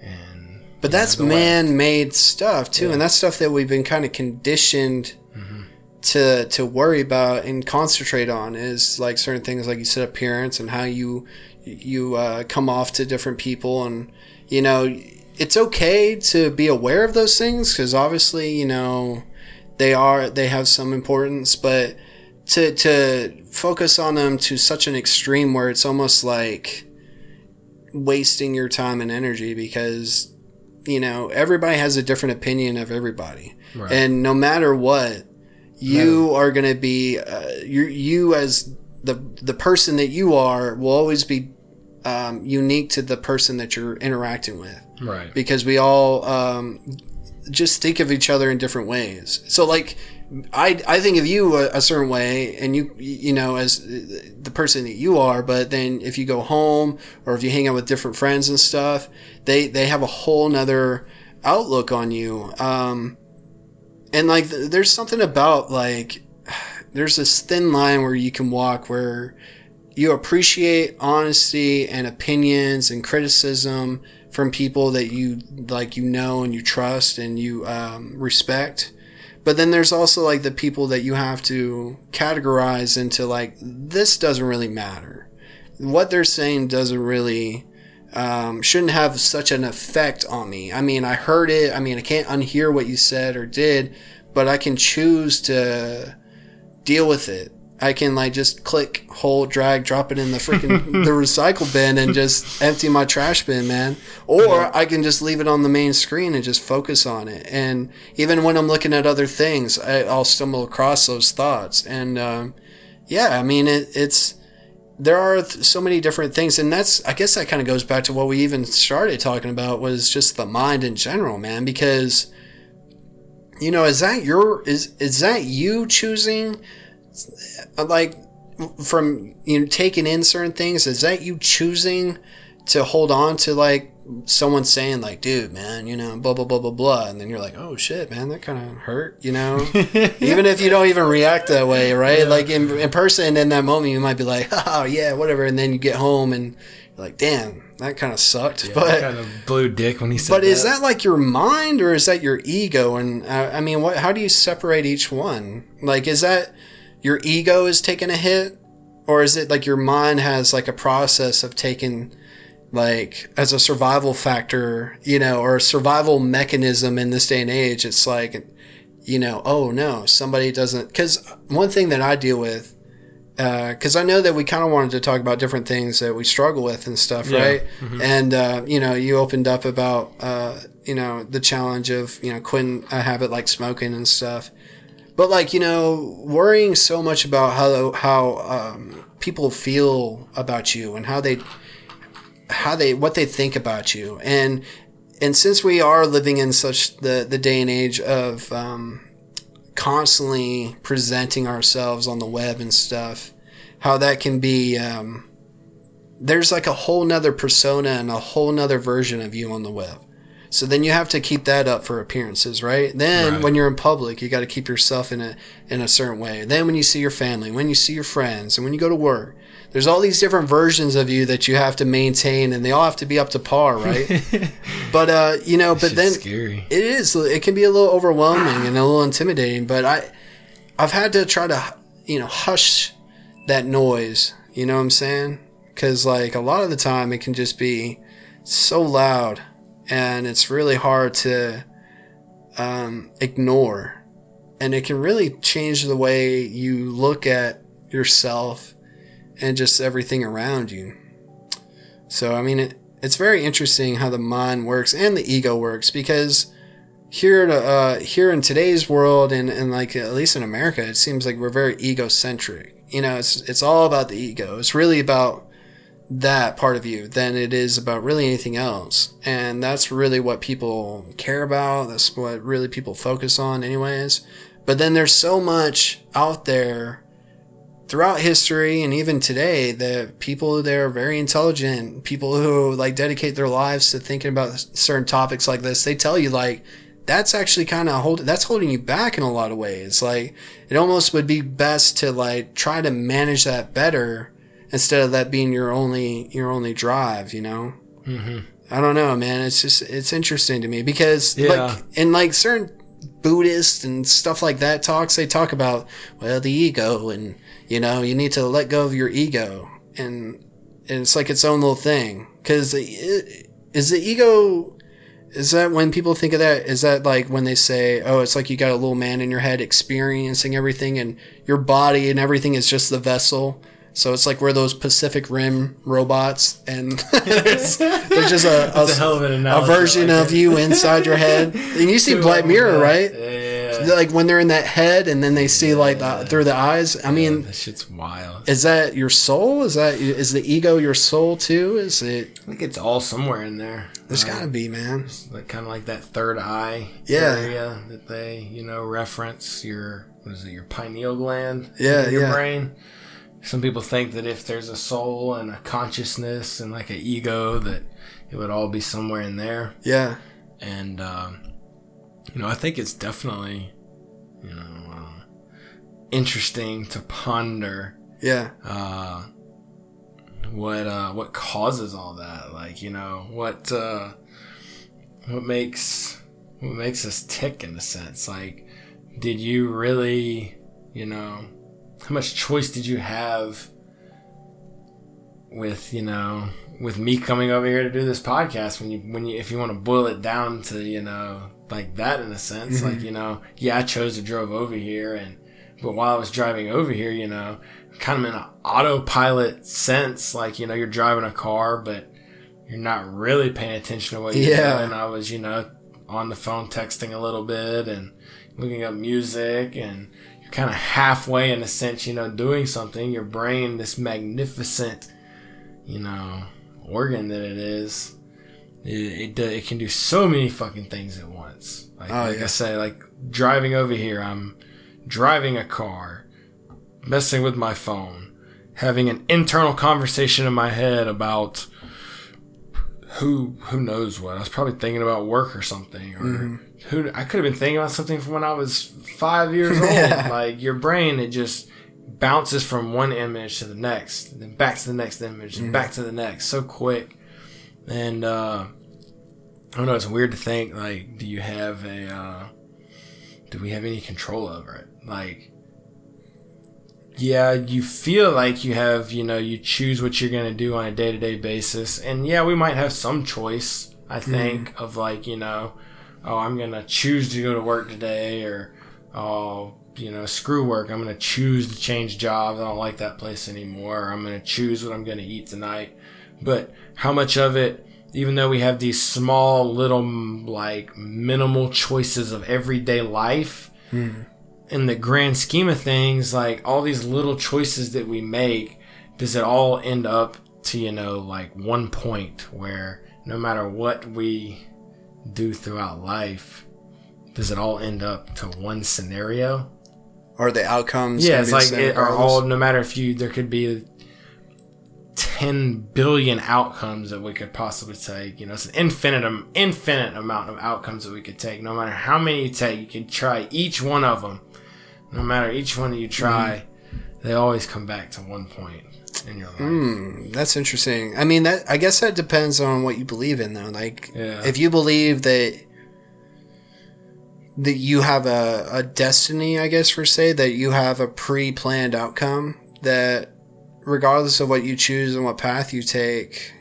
and but you know, that's the way- man-made stuff too Yeah. and that's stuff that we've been kind of conditioned to to worry about and concentrate on is like certain things like you said appearance and how you you uh, come off to different people and you know it's okay to be aware of those things because obviously you know they are they have some importance but to to focus on them to such an extreme where it's almost like wasting your time and energy because you know everybody has a different opinion of everybody Right. and no matter what you are going to be uh, you you as the the person that you are will always be um, unique to the person that you're interacting with right because we all um, just think of each other in different ways. So like I I think of you a, a certain way and you you know as the person that you are, but then if you go home or if you hang out with different friends and stuff, they they have a whole nother outlook on you. Um, and like th- there's something about like there's this thin line where you can walk where you appreciate honesty and opinions and criticism from people that you like you know and you trust and you um, respect but then there's also like the people that you have to categorize into like this doesn't really matter. What they're saying doesn't really um, shouldn't have such an effect on me. I mean i heard it. I mean i can't unhear what you said or did but i can choose to deal with it. I can like just click, hold, drag, drop it in the freaking the recycle bin and just empty my trash bin, man. Or I can just leave it on the main screen and just focus on it. And even when I'm looking at other things, I, I'll stumble across those thoughts. And um, yeah, I mean, it, it's there are th- so many different things, and that's I guess that kind of goes back to what we even started talking about was just the mind in general, man. Because you know, is that your is is that you choosing like from you know taking in certain things? Is that you choosing to hold on to like someone saying like, dude, man, you know, blah blah blah blah blah, and then you're like, oh shit, man, that kind of hurt, you know. even if you don't even react that way, right? Yeah. Like in in person, in that moment, you might be like, oh yeah, whatever, and then you get home and you're like, damn, that kind of sucked. Yeah, but kind of blew dick when he said. But that. is that like your mind or is that your ego? And uh, I mean, what? How do you separate each one? Like, is that your ego is taking a hit, or is it like your mind has like a process of taking like as a survival factor, you know, or a survival mechanism in this day and age? It's like, you know, oh no, somebody doesn't. Because one thing that I deal with because uh, I know that we kind of wanted to talk about different things that we struggle with and stuff, yeah. right? Mm-hmm. And uh, you know, you opened up about uh, you know the challenge of you know quitting a habit like smoking and stuff, but like you know, worrying so much about how how um, people feel about you and how they how they what they think about you and and since we are living in such the the day and age of um, constantly presenting ourselves on the web and stuff, how that can be, um, there's like a whole nother persona and a whole nother version of you on the web. So then you have to keep that up for appearances, right? Then right. when you're in public, you got to keep yourself in a in a certain way. Then when you see your family, when you see your friends, and when you go to work, there's all these different versions of you that you have to maintain, and they all have to be up to par, right? but uh, you know, but then scary. it is. It can be a little overwhelming and a little intimidating. But I, I've had to try to, you know, hush that noise. You know what I'm saying? Because like a lot of the time, it can just be so loud and it's really hard to um, ignore. And it can really change the way you look at yourself and just everything around you. So, I mean, it, it's very interesting how the mind works and the ego works because here, uh, here in today's world and, and like at least in America, it seems like we're very egocentric. You know, it's it's all about the ego. It's really about that part of you than it is about really anything else. And that's really what people care about. That's what really people focus on, anyways. But then there's so much out there throughout history and even today that people that are very intelligent, people who like dedicate their lives to thinking about certain topics like this, they tell you like, that's actually kind of hold that's holding you back in a lot of ways. Like it almost would be best to like try to manage that better instead of that being your only your only drive you know? Mm-hmm. i don't know man. It's just it's interesting to me because yeah. like in like certain buddhists and stuff like that talks they talk about well the ego and you know you need to let go of your ego. And, and it's like its own little thing. Because is the ego is that when people think of that is that like when they say oh it's like you got a little man in your head experiencing everything and your body and everything is just the vessel so it's like we're those Pacific Rim robots, and there's, there's just a, a, a, a version like of you inside your head. And you see Black Mirror, right? Yeah. Like when they're in that head, and then they see like the, through the eyes. I mean, that shit's wild. Is that your soul? Is that is the ego your soul too? Is it? I think it's all somewhere in there. There's uh, gotta be, man. Like kind of like that third eye yeah. area that they you know reference your what is it your pineal gland? Yeah, your yeah. brain some people think that if there's a soul and a consciousness and like an ego that it would all be somewhere in there. Yeah. And um, you know i think it's definitely you know uh, interesting to ponder yeah. uh, what uh, what causes all that. Like you know what uh, what makes what makes us tick in a sense? Like did you really you know how much choice did you have with you know with me coming over here to do this podcast when you when you if you want to boil it down to you know like that in a sense mm-hmm. like you know yeah I chose to drove over here and but while I was driving over here you know kind of in an autopilot sense like you know you're driving a car but you're not really paying attention to what you're yeah. doing I was you know on the phone texting a little bit and looking up music and you're kind of halfway in a sense, you know, doing something. Your brain, this magnificent, you know, organ that it is, it, it, it can do so many fucking things at once. Like, Oh, like yeah. I say, like driving over here, I'm driving a car, messing with my phone, having an internal conversation in my head about who who knows what. I was probably thinking about work or something, or Mm-hmm. Who I could have been thinking about something from when I was five years old. Yeah. Like your brain, it just bounces from one image to the next, then back to the next image, and back to the next, so quick. And uh, I don't know. It's weird to think like, do you have a, uh, do we have any control over it? Like, yeah, you feel like you have, you know, you choose what you're gonna do on a day to day basis, and yeah, we might have some choice. I think of like, you know, oh, I'm gonna choose to go to work today, or oh, you know, screw work. I'm gonna choose to change jobs. I don't like that place anymore. I'm gonna choose what I'm gonna eat tonight. But how much of it, even though we have these small, little, like minimal choices of everyday life, hmm. in the grand scheme of things, like all these little choices that we make, does it all end up to, you know, like one point where no matter what we do throughout life, does it all end up to one scenario? Or the outcomes. Yeah, it's like it are all no matter if you there could be ten billion outcomes that we could possibly take. You know, it's an infinite infinite amount of outcomes that we could take. No matter how many you take, you can try each one of them. No matter each one that you try, Mm-hmm. they always come back to one point in your life. Hmm, that's interesting. I mean, that I guess that depends on what you believe in, though. Like, Yeah. if you believe that that you have a, a destiny, I guess for say that you have a pre-planned outcome that regardless of what you choose and what path you take,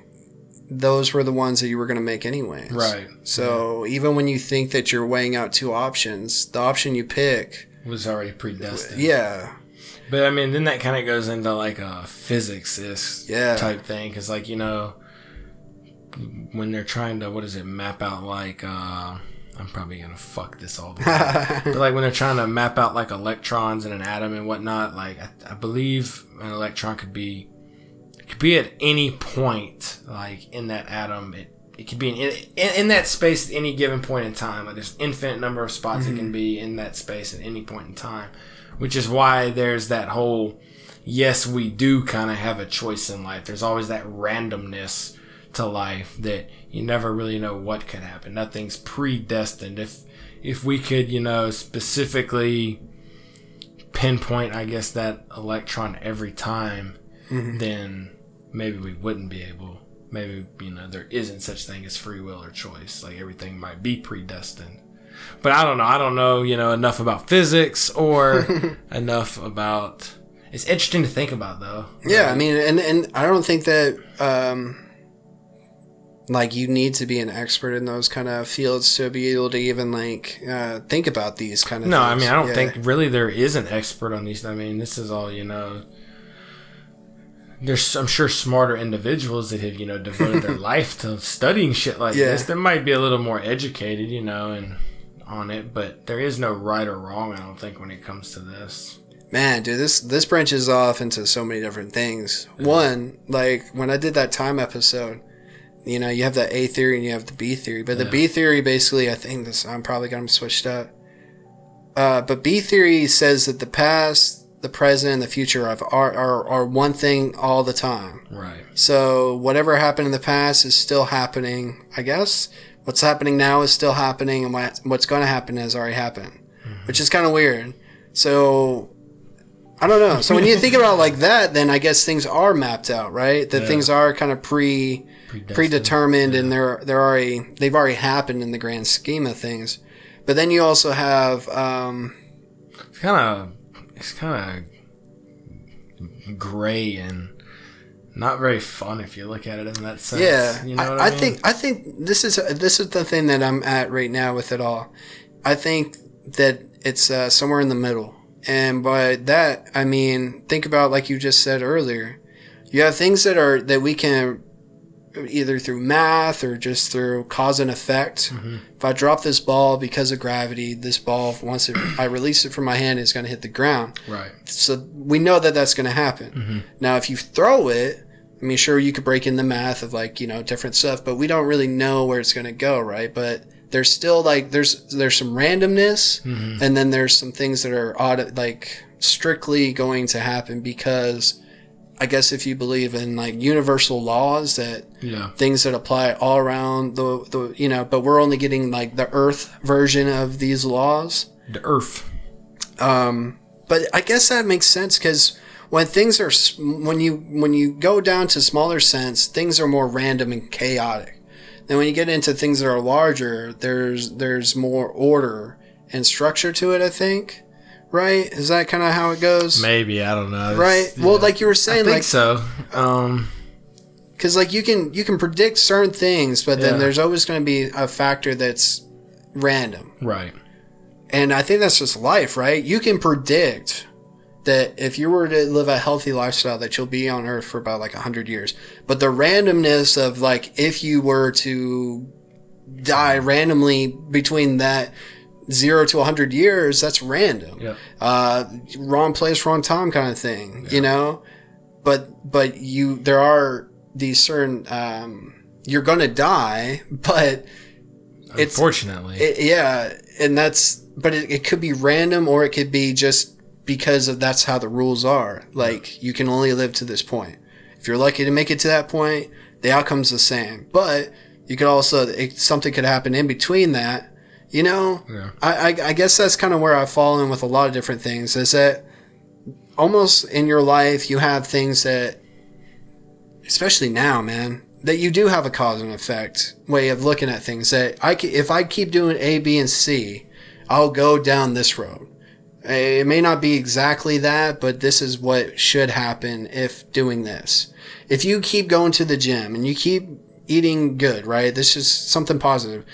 those were the ones that you were going to make anyways. Right. So even when you think that you're weighing out two options, the option you pick, Was already predestined. yeah, But I mean, then that kind of goes into like a physics Yeah. type thing, because like you know, when they're trying to what is it map out like uh, I'm probably gonna fuck this all the way, but like when they're trying to map out like electrons in an atom and whatnot, like I, I believe an electron could be could be at any point like in that atom it. It could be in, in, in that space at any given point in time. Like there's infinite number of spots it can be in that space at any point in time which is why there's that whole yes we do kind of have a choice in life. There's always that randomness to life that you never really know what could happen. Nothing's predestined. If if we could you know specifically pinpoint i guess that electron every time mm-hmm. then maybe we wouldn't be able maybe you know there isn't such thing as free will or choice. Like everything might be predestined but I don't know. I don't know, you know, enough about physics or enough about. It's interesting to think about, though. Yeah, I mean, and and I don't think that um, like you need to be an expert in those kind of fields to be able to even like uh, think about these kind of. No, I mean, I don't Yeah. think really there is an expert on these. I mean, this is all you know. There's, I'm sure, smarter individuals that have, you know, devoted their life to studying shit like Yeah. this. That might be a little more educated, you know, and on it. But there is no right or wrong. I don't think when it comes to this. Man, dude, this this branches off into so many different things. One, like when I did that time episode, you know, you have the A theory and you have the B theory. But the Yeah. B theory basically, I think this I'm probably got them switched up. Uh, but B theory says that the past, the present, and the future are are are one thing all the time. Right. So whatever happened in the past is still happening. I guess what's happening now is still happening, and what, what's going to happen has already happened, which is kind of weird. So I don't know. So when you think about it like that, then I guess things are mapped out, right? That Yeah. things are kind of pre predetermined, and they're they're already they've already happened in the grand scheme of things. But then you also have um, It's kind of it's kind of gray and not very fun if you look at it in that sense. Yeah, you know I, I I, mean? think I think this is this is the thing that I'm at right now with it all. I think that it's uh, somewhere in the middle, and by that I mean think about like you just said earlier. You have things that are that we can either through math or just through cause and effect. Mm-hmm. If I drop this ball because of gravity, this ball once it, I release it from my hand is going to hit the ground right. so we know that that's going to happen. Mm-hmm. Now, if you throw it, I mean, sure, you could break in the math of like, you know, different stuff, but we don't really know where it's going to go, right? But there's still like, there's, there's some randomness and then there's some things that are odd, like strictly going to happen because I guess if you believe in like universal laws that Yeah. things that apply all around the, the, you know, but we're only getting like the earth version of these laws. The Earth. Um, but I guess that makes sense because when things are when you when you go down to smaller sense, things are more random and chaotic. Then when you get into things that are larger, there's there's more order and structure to it. I think, right? Is that kind of how it goes? Maybe I don't know. Right. It's- Well, like you were I saying, think like so. Um, because like you can you can predict certain things, but then Yeah. there's always going to be a factor that's random. right. And I think that's just life, right? You can predict that if you were to live a healthy lifestyle, that you'll be on Earth for about like hundred years. But the randomness of like if you were to die randomly between that zero to hundred years, that's random. Yep. Uh, wrong place, wrong time, kind of thing. yeah. You know, but but you there are these certain um, you're gonna die, but it's Unfortunately. it, yeah, and that's but it, it could be random or it could be just because of that's how the rules are. Like you can only live to this point. If you're lucky to make it to that point, the outcome's the same. But you could also it, something could happen in between that. You know, Yeah. I, I I guess that's kind of where I fall in with a lot of different things. Is that almost in your life you have things that, especially now, man, that you do have a cause and effect way of looking at things. That I if I keep doing A, B, and C, I'll go down this road. It may not be exactly that, but this is what should happen if doing this. If you keep going to the gym and you keep eating good, right? This is something positive.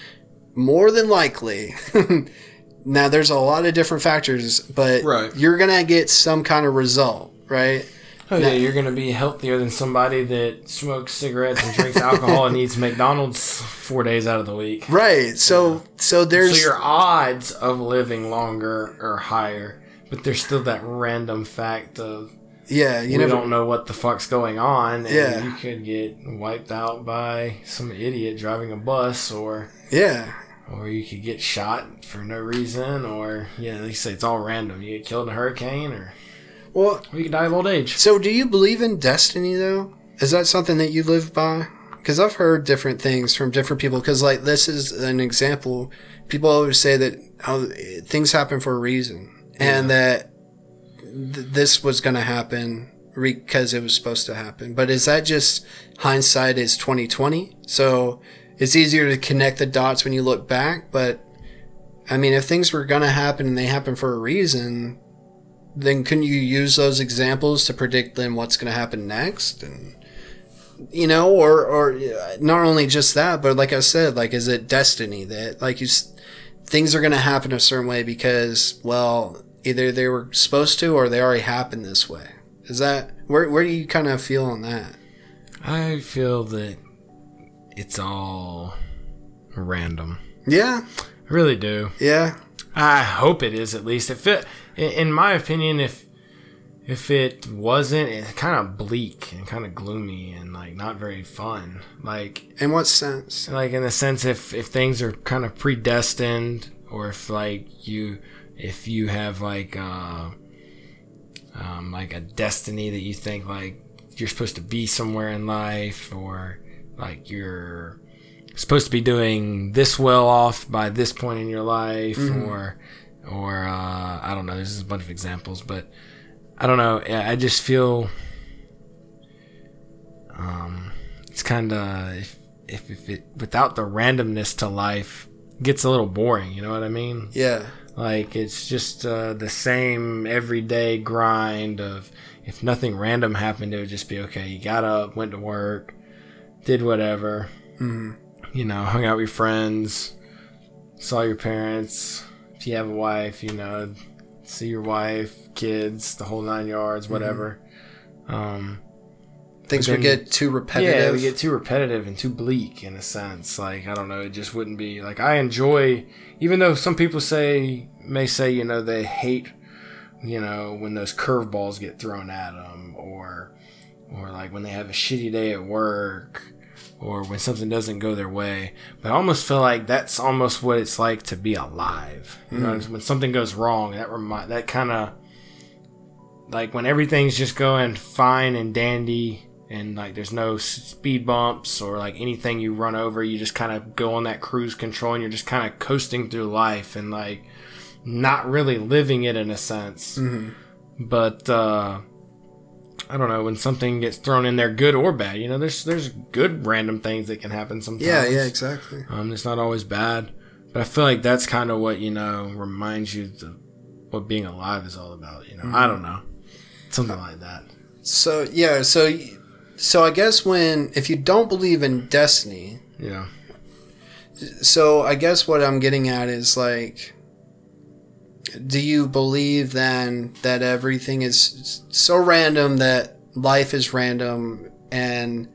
More than likely, now there's a lot of different factors, but Right. you're gonna get some kind of result, right? Oh yeah, you're gonna be healthier than somebody that smokes cigarettes and drinks alcohol and eats McDonald's four days out of the week. Right. So so there's So your odds of living longer are higher, but there's still that random fact of yeah, you we never don't know what the fuck's going on, and Yeah. you could get wiped out by some idiot driving a bus, or yeah. or you could get shot for no reason, or yeah, you say, it's all random. You get killed in a hurricane, or, Well, you could die of old age. so do you believe in destiny though? Is that something that you live by? Because I've heard different things from different people. Because like this is an example. People always say that oh, things happen for a reason, and that th- this was going to happen because it was supposed to happen. But is that just hindsight is twenty twenty? So it's easier to connect the dots when you look back. But I mean, if things were going to happen and they happen for a reason, then couldn't you use those examples to predict then what's going to happen next and you know or or uh, not only just that but like i said like is it destiny that like you things are going to happen a certain way because well either they were supposed to or they already happened this way is that where where do you kind of feel on that I feel that it's all random. yeah I really do. yeah I hope it is at least. If it, in my opinion, if if it wasn't, it's kind of bleak and kind of gloomy and like not very fun. Like in what sense like in the sense if if things are kind of predestined or if like you if you have like uh um like a destiny that you think like you're supposed to be somewhere in life or like you're supposed to be doing this well off by this point in your life or or uh I don't know there's just a bunch of examples but I don't know I just feel um it's kind of if, if if it without the randomness to life gets a little boring you know what i mean? Yeah. Like it's just uh, the same everyday grind of if nothing random happened it would just be okay you got up went to work did whatever. You know hung out with your friends saw your parents if you have a wife you know see your wife kids the whole nine yards whatever. Um things would get too repetitive yeah, it would get too repetitive and too bleak in a sense. Like I don't know, it just wouldn't be like I enjoy, even though some people say may say you know they hate, you know when those curveballs get thrown at them or or like when they have a shitty day at work or when something doesn't go their way. But I almost feel like that's almost what it's like to be alive. You know, when something goes wrong, that remind that kind of like when everything's just going fine and dandy and like there's no speed bumps or like anything you run over, you just kind of go on that cruise control and you're just kind of coasting through life and like not really living it in a sense. But uh I don't know when something gets thrown in there, good or bad. You know, there's there's good random things that can happen sometimes. Yeah, yeah, exactly. Um, it's not always bad, but I feel like that's kind of what you know reminds you the, what being alive is all about. You know, I don't know, something like that. So yeah, so so I guess when if you don't believe in destiny, Yeah, so I guess what I'm getting at is like, do you believe then that everything is so random that life is random and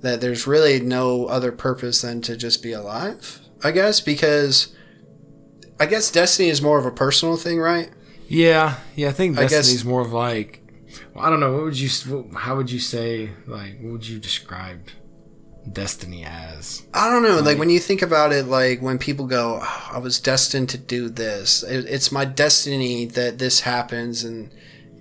that there's really no other purpose than to just be alive? I guess because I guess destiny is more of a personal thing, right? yeah, yeah. I think I guess- more of like, well, I don't know. What would you? How would you say? Like, what would you describe destiny as? I don't know. Like when you think about it, like when people go, oh, "I was destined to do this. It, it's my destiny that this happens, and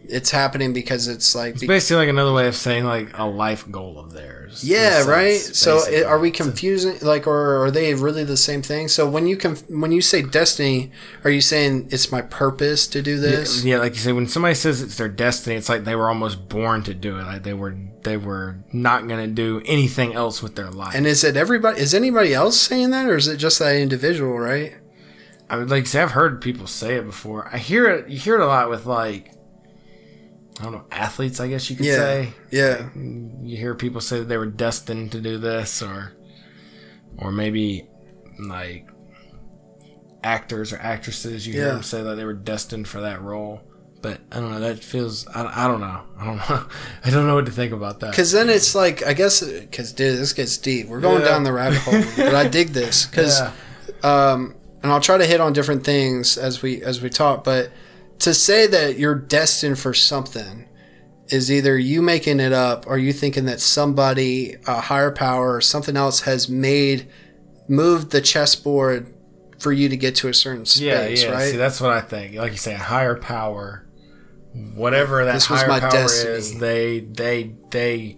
it's happening because it's like, be- Basically, like another way of saying like a life goal of theirs. yeah, right. So it, are we confusing? Like, or are they really the same thing? So when you conf- when you say destiny, are you saying it's my purpose to do this? Yeah, like you say, when somebody says it's their destiny, it's like they were almost born to do it. Like they were, they were not gonna do anything else with their life. And is it everybody? Is anybody else saying that, or is it just that individual? Right? I would like say I've heard people say it before. I hear it. You hear it a lot with like, I don't know, athletes. I guess you could Yeah. say. Yeah. You hear people say that they were destined to do this, or, or maybe like actors or actresses. You hear Yeah. them say that they were destined for that role. But I don't know. That feels. I, I don't know. I don't know. I don't know what to think about that. Because then it's like, I guess, because dude, this gets deep. We're going Yeah. down the rabbit hole, but I dig this because, Yeah. um, and I'll try to hit on different things as we as we talk. But to say that you're destined for something is either you making it up or you thinking that somebody, a higher power or something else, has made moved the chessboard for you to get to a certain Yeah, space, yeah. right? See, that's what I think. Like you say, a higher power, whatever that This was higher my power destiny. is, they they they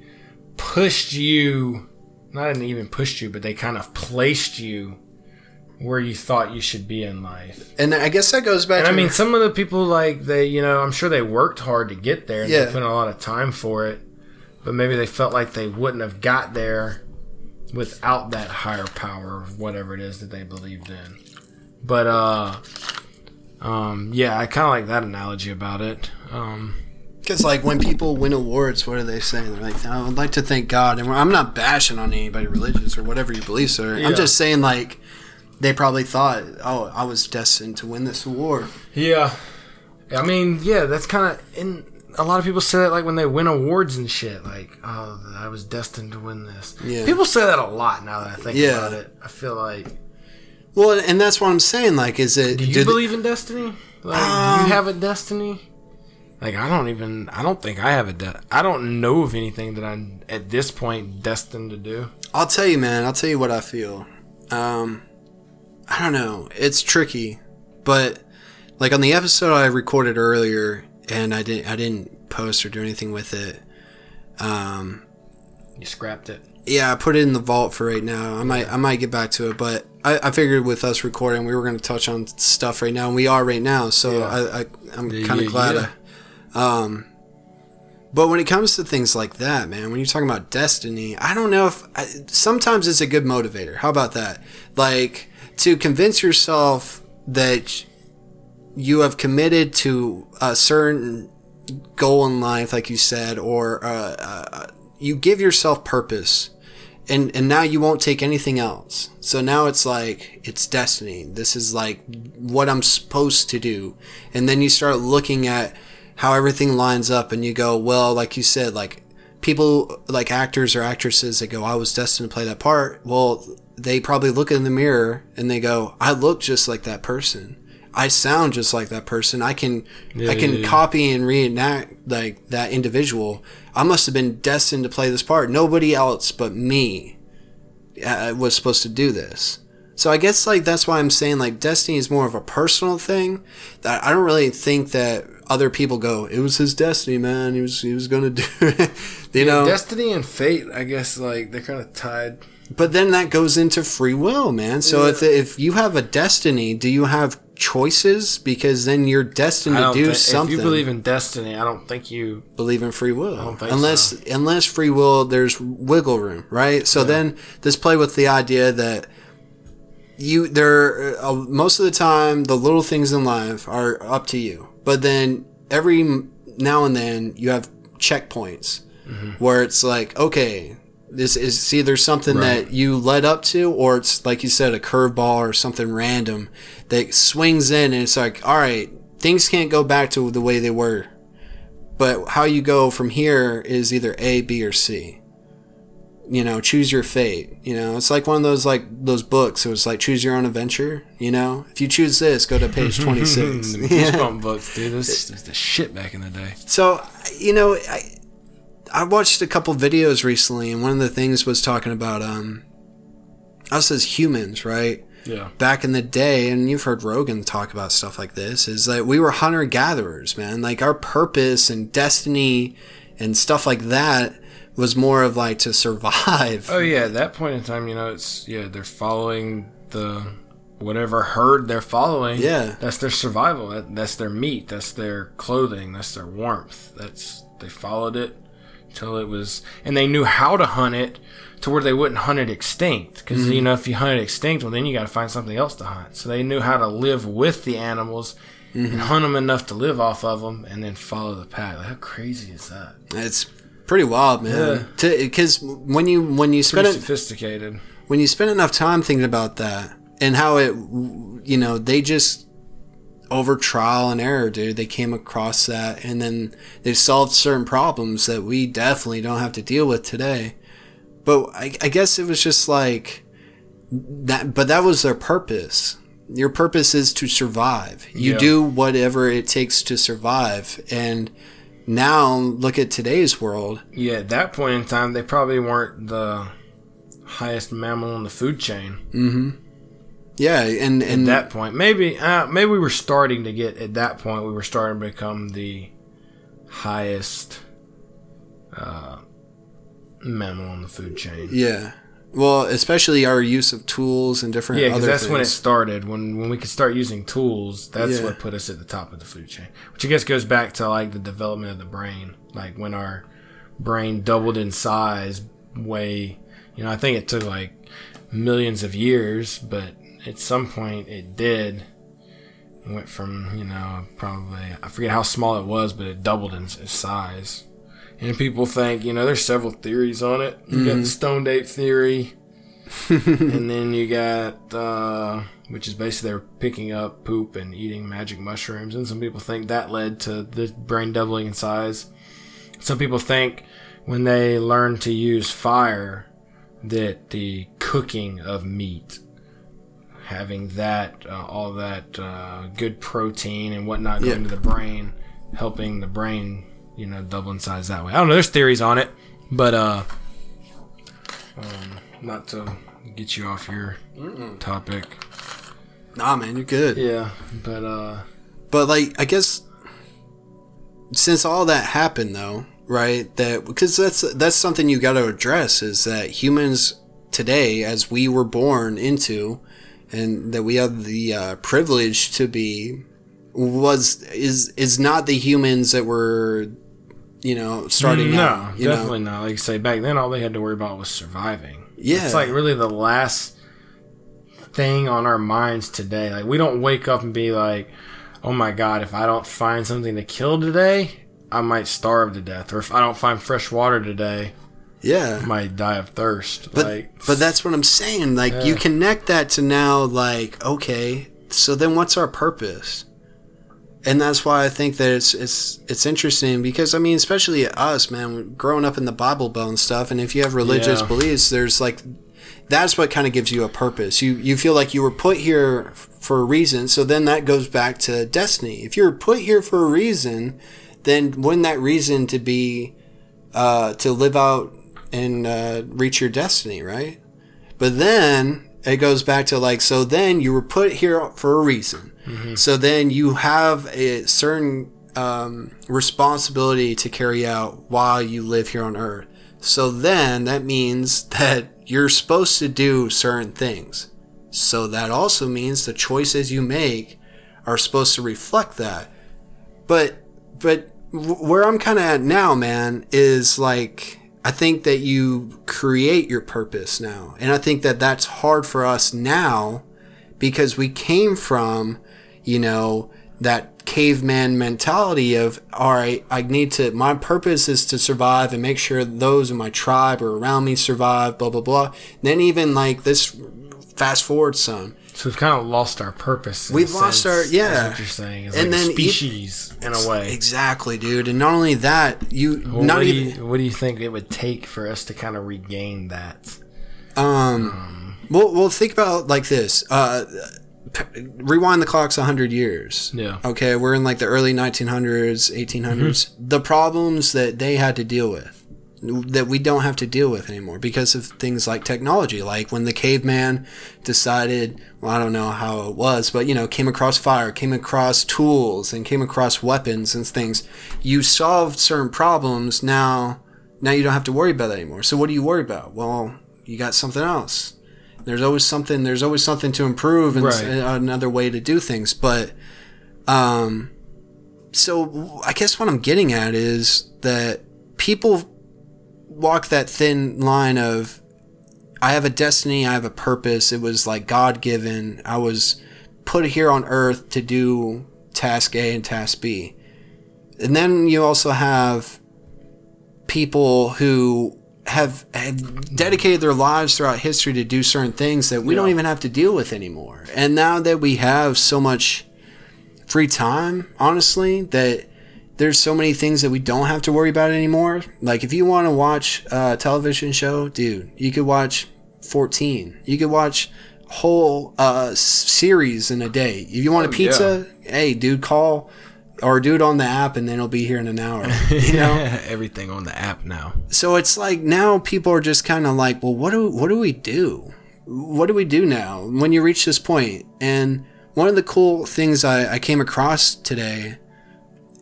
pushed you. Not even pushed you, but they kind of placed you where you thought you should be in life. and I guess that goes back And to I mean, some of the people like they, you know, I'm sure they worked hard to get there. And Yeah. They put in a lot of time for it, but maybe they felt like they wouldn't have got there without that higher power, whatever it is that they believed in. But uh, um, yeah, I kind of like that analogy about it. Um, Because like when people win awards, what are they saying? They're like, I would like to thank God, and I'm not bashing on anybody religious or whatever your beliefs are. Yeah. I'm just saying like they probably thought, oh, I was destined to win this award. yeah, I mean, yeah, that's kind of in. A lot of people say that like when they win awards and shit, like, oh, I was destined to win this. Yeah. People say that a lot now that I think Yeah. about it. I feel like Well, and that's what I'm saying. Like, is it? Do you believe in destiny? Like, Um, you have a destiny? Like, I don't even. I don't think I have a. De- I don't know of anything that I'm at this point destined to do. I'll tell you, man. I'll tell you what I feel. Um, I don't know. It's tricky, but like on the episode I recorded earlier, and I didn't, I didn't post or do anything with it. Um, You scrapped it. Yeah, I put it in the vault for right now. I might I might get back to it, but I, I figured with us recording, we were going to touch on stuff right now, and we are right now. So Yeah. I, I I'm Yeah, kind of yeah, glad. yeah. I, um, but when it comes to things like that, man, when you're talking about destiny, I don't know if I, sometimes it's a good motivator. How about that? Like to convince yourself that you have committed to a certain goal in life, like you said, or uh, uh, you give yourself purpose, and and now you won't take anything else. So now it's like it's destiny. This is like what I'm supposed to do, and then you start looking at how everything lines up, and you go, well, like you said, like people like actors or actresses that go, I was destined to play that part. Well, they probably look in the mirror and they go, I look just like that person. I sound just like that person. I can Yeah, I can yeah, yeah. copy and reenact like that individual. I must have been destined to play this part. Nobody else but me uh, was supposed to do this. So I guess like that's why I'm saying like destiny is more of a personal thing. That I don't really think that other people go. It was his destiny, man. He was he was gonna do it. you know. Destiny and fate, I guess, like they're kind of tied. But then that goes into free will, man. So if if you have a destiny, do you have choices? Because then you're destined to do thi- something. If you believe in destiny, I don't think you. believe in free will. unless so. unless free will, there's wiggle room, right? So then let's play with the idea that you there uh, most of the time the little things in life are up to you, but then every now and then you have checkpoints Mm-hmm. where it's like okay. This is either something Right. that you led up to, or it's like you said, a curveball or something random that swings in, and it's like, all right, things can't go back to the way they were but how you go from here is either A, B, or C. You know, choose your fate. You know, it's like one of those like those books. It was like choose your own adventure. You know, if you choose this, go to page twenty six. Goosebump books, dude. This was the shit back in the day. So you know, I I watched a couple videos recently, and one of the things was talking about um us as humans, right? Yeah. back in the day, and you've heard Rogan talk about stuff like this, is that we were hunter gatherers, man. Like our purpose and destiny and stuff like that was more of like to survive. Oh yeah, at that point in time, you know, it's yeah, they're following the whatever herd they're following. Yeah. That's their survival. That, that's their meat. That's their clothing. That's their warmth. That's they followed it till it was, and they knew how to hunt it to where they wouldn't hunt it extinct. Because Mm-hmm. you know, if you hunt it extinct, well, then you got to find something else to hunt. So they knew how to live with the animals. Mm-hmm. And hunt them enough to live off of them, and then follow the pack. Like, how crazy is that? It's pretty wild, man. Because when you when you spend Pretty sophisticated. when you spend enough time thinking about that and how it, you know, they just over trial and error, dude. They came across that and then they solved certain problems that we definitely don't have to deal with today. But I, I guess it was just like that, but that was their purpose. Your purpose is to survive. You Yeah. do whatever it takes to survive. And now look at today's world. Yeah, at that point in time, they probably weren't the highest mammal on the food chain. Mm-hmm. Yeah. And, At and that point, maybe, uh, maybe we were starting to get. At that point, we were starting to become the highest uh, mammal on the food chain. Yeah. Well, especially our use of tools and different Yeah, because that's things. when it started. When when we could start using tools, that's Yeah. what put us at the top of the food chain. Which I guess goes back to like the development of the brain. Like when our brain doubled in size, way you know, I think it took like millions of years, but at some point it did. It went from you know probably I forget how small it was, but it doubled in size. And people think, you know, there's several theories on it. You got the stone ape theory, and then you got, uh, which is basically they're picking up poop and eating magic mushrooms. And some people think that led to the brain doubling in size. Some people think when they learned to use fire, that the cooking of meat, having that, uh, all that uh, good protein and whatnot going Yeah. to the brain, helping the brain, you know, double in size that way. I don't know. There's theories on it, but uh, um, not to get you off your topic. Nah, man, you're good. Yeah, but uh, But like, I guess since all that happened, though, right? That because that's that's something you got to address is that humans today, as we were born into, and that we have the uh, privilege to be, was is is not the humans that were, you know, starting no, out. You know? definitely not. Like I say, back then all they had to worry about was surviving. Yeah. it's like really the last thing on our minds today. Like we don't wake up and be like, "Oh my god, if I don't find something to kill today." I might starve to death, or if I don't find fresh water today, Yeah. Might die of thirst. But like, but that's what I'm saying. Like you connect that to now like okay, so then what's our purpose? And that's why I think that it's it's it's interesting because I mean, especially us, man, growing up in the Bible Belt and stuff, and if you have religious Yeah. beliefs, there's like that's what kind of gives you a purpose. You you feel like you were put here for a reason. So then that goes back to destiny. If you're put here for a reason, then wouldn't that reason to be uh, to live out and uh, reach your destiny, right? But then it goes back to like so then you were put here for a reason. So then you have a certain um, responsibility to carry out while you live here on earth. So then that means that you're supposed to do certain things. So that also means the choices you make are supposed to reflect that. But but where I'm kind of at now, man, is like I think that you create your purpose now. And I think that that's hard for us now because we came from, you know, that caveman mentality of, all right, I need to, my purpose is to survive and make sure those in my tribe or around me survive, blah, blah, blah. then even like this, fast forward some. So we've kind of lost our purpose. We've lost sense, our- yeah. what you're saying. And like then e- species in a way. Exactly, dude. And not only that, you, Well, not what, do you, what do you think it would take for us to kind of regain that? Um, well, well, think about like this. Uh, rewind the clocks hundred years. Yeah. Okay, we're in like the early 1900s, 1800s. The problems that they had to deal with that we don't have to deal with anymore because of things like technology. Like when the caveman decided, well, I don't know how it was, but you know, came across fire, came across tools, and came across weapons and things. You solved certain problems. Now, now you don't have to worry about that anymore. So what do you worry about? Well, you got something else. There's always something. There's always something to improve and Right. another way to do things. But, um, so I guess what I'm getting at is that people walk that thin line of I have a destiny, I have a purpose. It was like God given. I was put here on earth to do task A and task B. And then you also have people who have, have dedicated their lives throughout history to do certain things that we don't even have to deal with anymore. And now that we have so much free time, honestly, that there's so many things that we don't have to worry about anymore. Like if you want to watch a television show, dude, you could watch 14. You could watch whole uh, series in a day. If you want a Oh, pizza, hey, dude, call or do it on the app and then it'll be here in an hour. You know? Everything on the app now. so it's like now people are just kind of like, well, what do what do we do? What do we do now when you reach this point? And one of the cool things I, I came across today,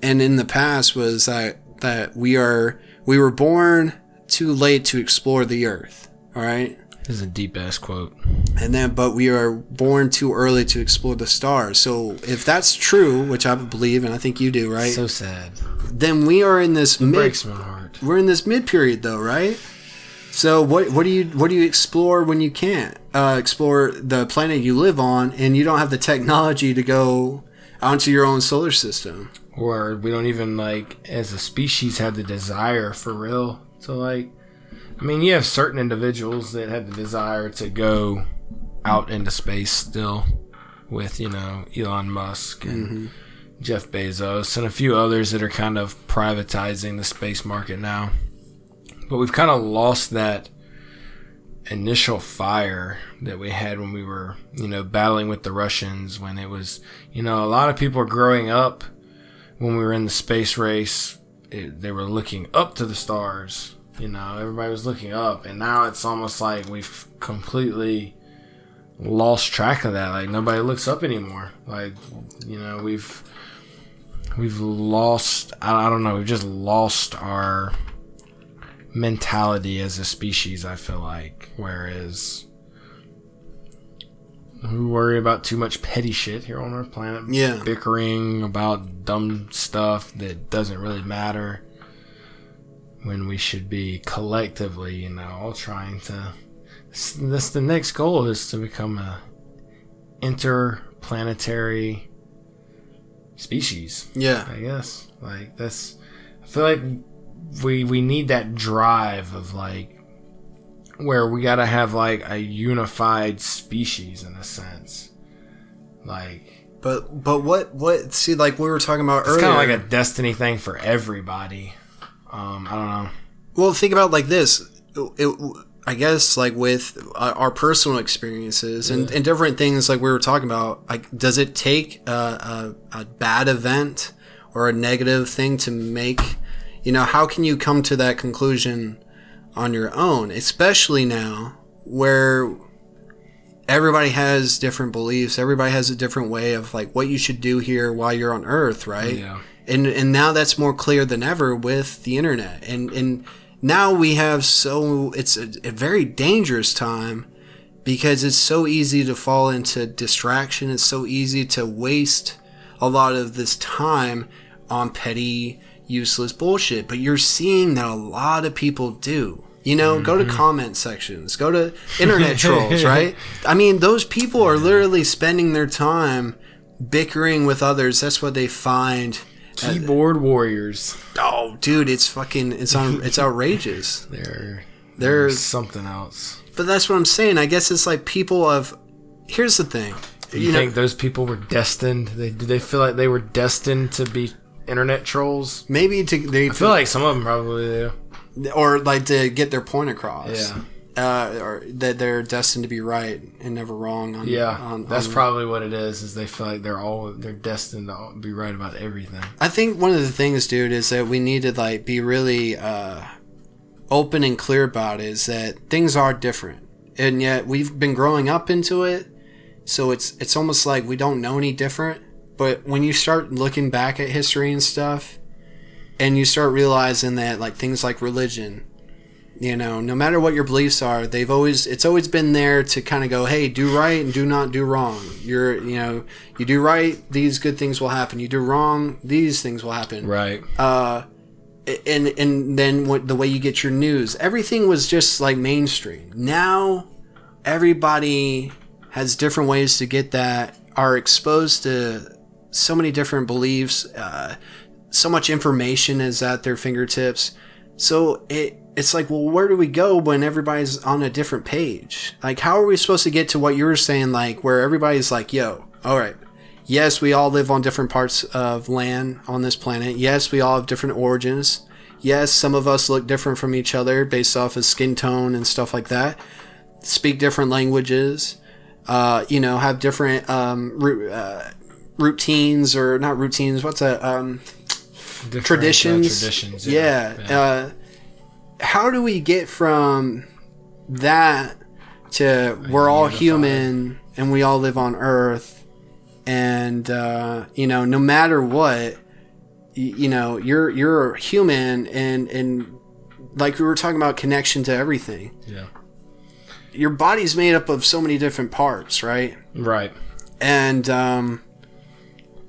and in the past, was that that we are we were born too late to explore the earth. All right. This is a deep ass quote. And then, but we are born too early to explore the stars. So, if that's true, which I believe, and I think you do, right? So sad. then we are in this It mid breaks my heart. we're in this mid period though, right? So what what do you what do you explore when you can't uh, explore the planet you live on and you don't have the technology to go onto your own solar system? Or we don't even like as a species have the desire for real to like I mean you have certain individuals that have the desire to go out into space still with, you know, Elon Musk and mm-hmm. Jeff Bezos and a few others that are kind of privatizing the space market now. But we've kind of lost that initial fire that we had when we were, you know, battling with the Russians when it was, you know, a lot of people are growing up when we were in the space race, it, they were looking up to the stars. You know, everybody was looking up, and now it's almost like we've completely lost track of that. Like nobody looks up anymore. Like you know, we've we've lost. I, I don't know. We've just lost our mentality as a species. I feel like, whereas. We worry about too much petty shit here on our planet Yeah. bickering about dumb stuff that doesn't really matter when we should be collectively, you know, all trying to. That's the next goal is to become a interplanetary species. Yeah. I guess like that's. I feel like we we need that drive of like where we gotta have like a unified species in a sense, like. But but what what see like we were talking about It's earlier. kind of like a destiny thing for everybody. Um, I don't know. Well, think about like this. It, I guess like with uh, our personal experiences and, and different things like we were talking about, like does it take a, a, a bad event or a negative thing to make, you know, how can you come to that conclusion on your own, especially now where everybody has different beliefs, everybody has a different way of like what you should do here while you're on earth, right? Yeah. And and now that's more clear than ever with the internet. And and now we have so it's a, a very dangerous time because it's so easy to fall into distraction. It's so easy to waste a lot of this time on petty, useless bullshit. But you're seeing that a lot of people do. You know, go to mm-hmm. comment sections, go to internet trolls, right? I mean, those people are literally spending their time bickering with others. That's what they find. Keyboard warriors. Oh, dude, it's fucking, it's on, it's outrageous. They're They're, something else. but that's what I'm saying. I guess it's like people of. Here's the thing. You, think those people were destined? They did they feel like they were destined to be internet trolls? maybe to they I feel like some of them probably do. or like to get their point across. Yeah. Uh, or that they're destined to be right and never wrong. On, Yeah, on, that's on- probably what it is. Is they feel like they're all they're destined to be right about everything. I think one of the things, dude, is that we need to like be really uh, open and clear about it, is that things are different, and yet we've been growing up into it, so it's it's almost like we don't know any different. But when you start looking back at history and stuff, and you start realizing that like things like religion, you know, no matter what your beliefs are, they've always it's always been there to kind of go, hey, do right and do not do wrong. You're you know, you do right, these good things will happen. You do wrong, these things will happen Right. uh, and and then what the way you get your news, everything was just like mainstream. Now, everybody has different ways to get that. Are exposed to so many different beliefs. Uh, so much information is at their fingertips. So it it's like, well, where do we go when everybody's on a different page? Like, how are we supposed to get to what you were saying? Like, where everybody's like, yo, all right, yes, we all live on different parts of land on this planet. Yes, we all have different origins. Yes, some of us look different from each other based off of skin tone and stuff like that. Speak different languages. Uh, you know, have different um, uh, routines or not routines. What's that? Um, uh, traditions. traditions. Yeah. Uh, how do we get from that to we're all human and we all live on Earth, and uh, you know, no matter what, y- you know, you're you're human, and and like we were talking about connection to everything. yeah. Your body's made up of so many different parts, right? Right. And um,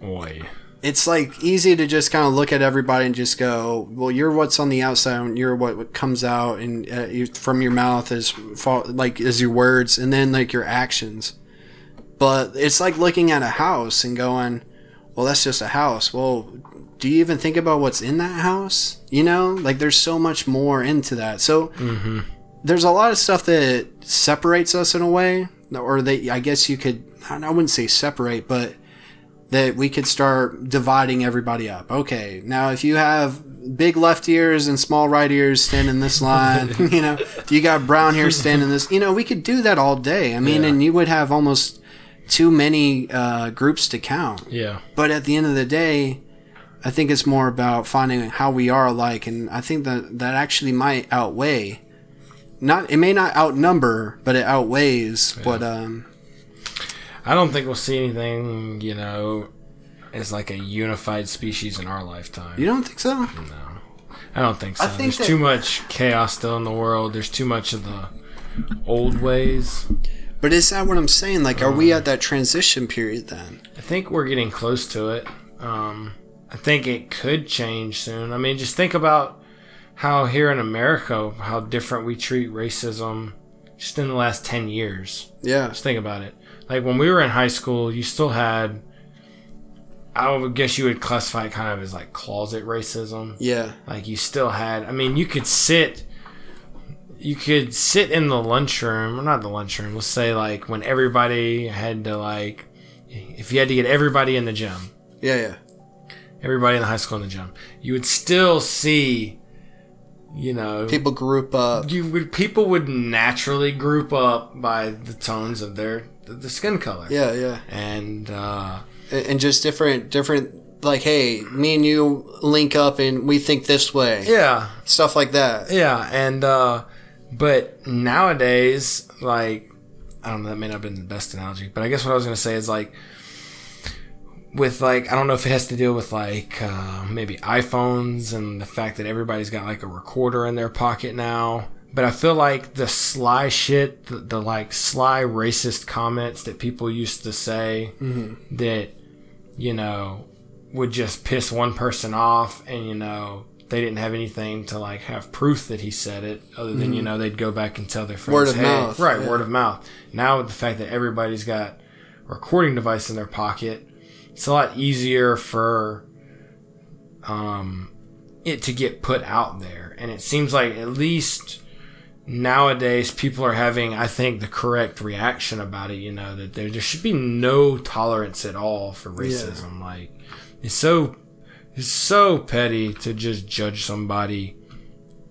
Oi. it's like easy to just kind of look at everybody and just go, well, you're what's on the outside, and you're what, comes out and uh, you, from your mouth is like is your words, and then like your actions. But it's like looking at a house and going, well, that's just a house. Well, do you even think about what's in that house? You know, like there's so much more into that. So there's a lot of stuff that separates us in a way, or that I guess you could, I wouldn't say separate, but that we could start dividing everybody up. Okay, now if you have big left ears and small right ears stand in this line, you know, you got brown hair stand in this, you know, we could do that all day. I mean, Yeah. and you would have almost too many uh, groups to count. Yeah. But at the end of the day, I think it's more about finding how we are alike, and I think that that actually might outweigh. Not, it may not outnumber, but it outweighs what um, I don't think we'll see anything, you know, as like a unified species in our lifetime. you don't think so? No. I don't think so. I think There's that- too much chaos still in the world. There's too much of the old ways. But is that what I'm saying? Like, are we at that transition period then? I think we're getting close to it. Um, I think it could change soon. I mean, just think about how here in America, how different we treat racism just in the last 10 years. Yeah. Just think about it. Like when we were in high school, you still had, I would guess you would classify it kind of as like closet racism. Yeah. Like you still had, I mean, you could sit, you could sit in the lunchroom, or not the lunchroom, let's say like when everybody had to like, if you had to get everybody in the gym, Yeah. Yeah. everybody in the high school in the gym, you would still see you know, People group up. you would people would naturally group up by the tones of their the skin color. Yeah, yeah. And uh, And just different, different, like, hey, me and you link up and we think this way. yeah, Stuff like that. yeah, and uh, but nowadays, like I don't know, that may not have been the best analogy, but I guess what I was gonna say is like with like I don't know if it has to deal with like uh, maybe iPhones and the fact that everybody's got like a recorder in their pocket now. But I feel like the sly shit, the, the like sly racist comments that people used to say that you know would just piss one person off, and you know they didn't have anything to like have proof that he said it, other than you know they'd go back and tell their friends, Word of "Hey," mouth, right? yeah. Word of mouth. Now with the fact that everybody's got a recording device in their pocket, it's a lot easier for um, it to get put out there. And it seems like at least nowadays people are having, I think, the correct reaction about it. You know that there, there should be no tolerance at all for racism. Like it's so it's so petty to just judge somebody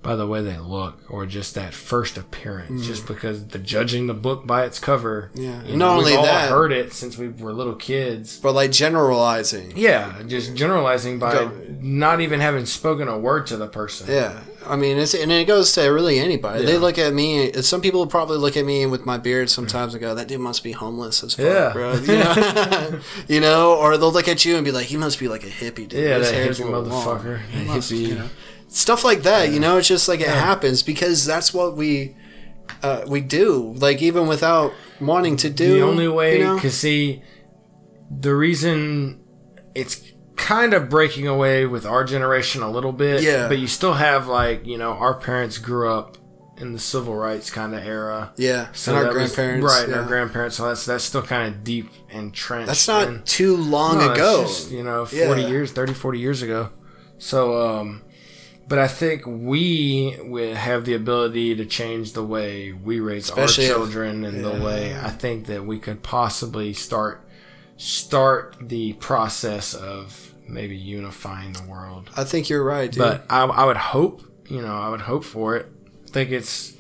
by the way they look or just that first appearance just because the judging the book by its cover Mm. Yeah. you Not know, only we've all that- heard it since we were little kids But like generalizing. yeah, just generalizing by Go- not even having spoken a word to the person. Yeah, I mean, it's and it goes to really anybody. They look at me. Some people probably look at me with my beard sometimes and go, "That dude must be homeless as fuck, Yeah. bro." You know? you know, or they'll look at you and be like, "He must be like a hippie, dude. Yeah, His that hippie long." motherfucker. Must, hippie. you know. Stuff like that, you know. It's just like it happens because that's what we uh, we do. Like even without wanting to do. the only way, you know? because see, the reason it's kind of breaking away with our generation a little bit. Yeah. But you still have like you know our parents grew up in the civil rights kind of era. yeah, So and our that was- grandparents, right? yeah. Our grandparents. So that's that's still kind of deep entrenched. That's not in- too long No, ago. just, you know, 40 Yeah. years, 30, 40 years ago. So, um, but I think we have the ability to change the way we raise Especially our children and the way I think that we could possibly start start the process of maybe unifying the world. I think you're right, dude. But I, I would hope, you know, I would hope for it. I think it's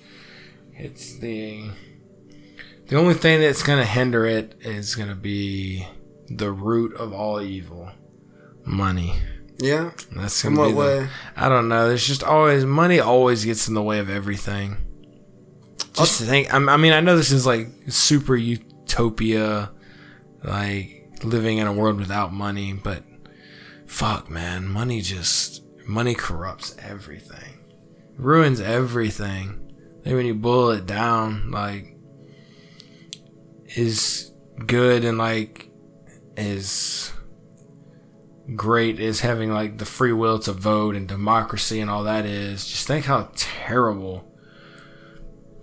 it's the the only thing that's going to hinder it is going to be the root of all evil, money. Yeah, That's going to what be the, way? I don't know. There's just always money always gets in the way of everything. Just to think, I mean, I know this is like super utopia, like living in a world without money, but fuck, man, money just money corrupts everything, ruins everything. Then when you boil it down, like is good and like is great is having like the free will to vote and democracy and all that is just think how terrible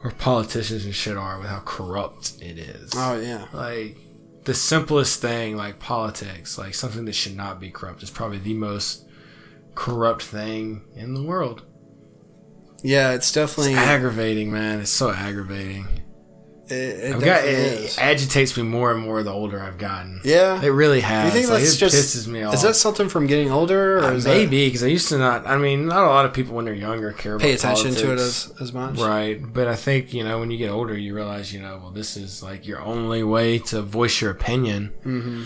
our politicians and shit are with how corrupt it is Oh yeah. like the simplest thing like politics like something that should not be corrupt is probably the most corrupt thing in the world Yeah, it's definitely. it's aggravating man it's so aggravating it, it got, it agitates me more and more the older I've gotten Yeah. it really has You think like, that's it just pisses me off Is that something from getting older, or Uh, maybe because I used to not. I mean, not a lot of people when they're younger care pay about attention to it as, as much? right? But I think you know when you get older, you realize you know well this is like your only way to voice your opinion. Mm-hmm.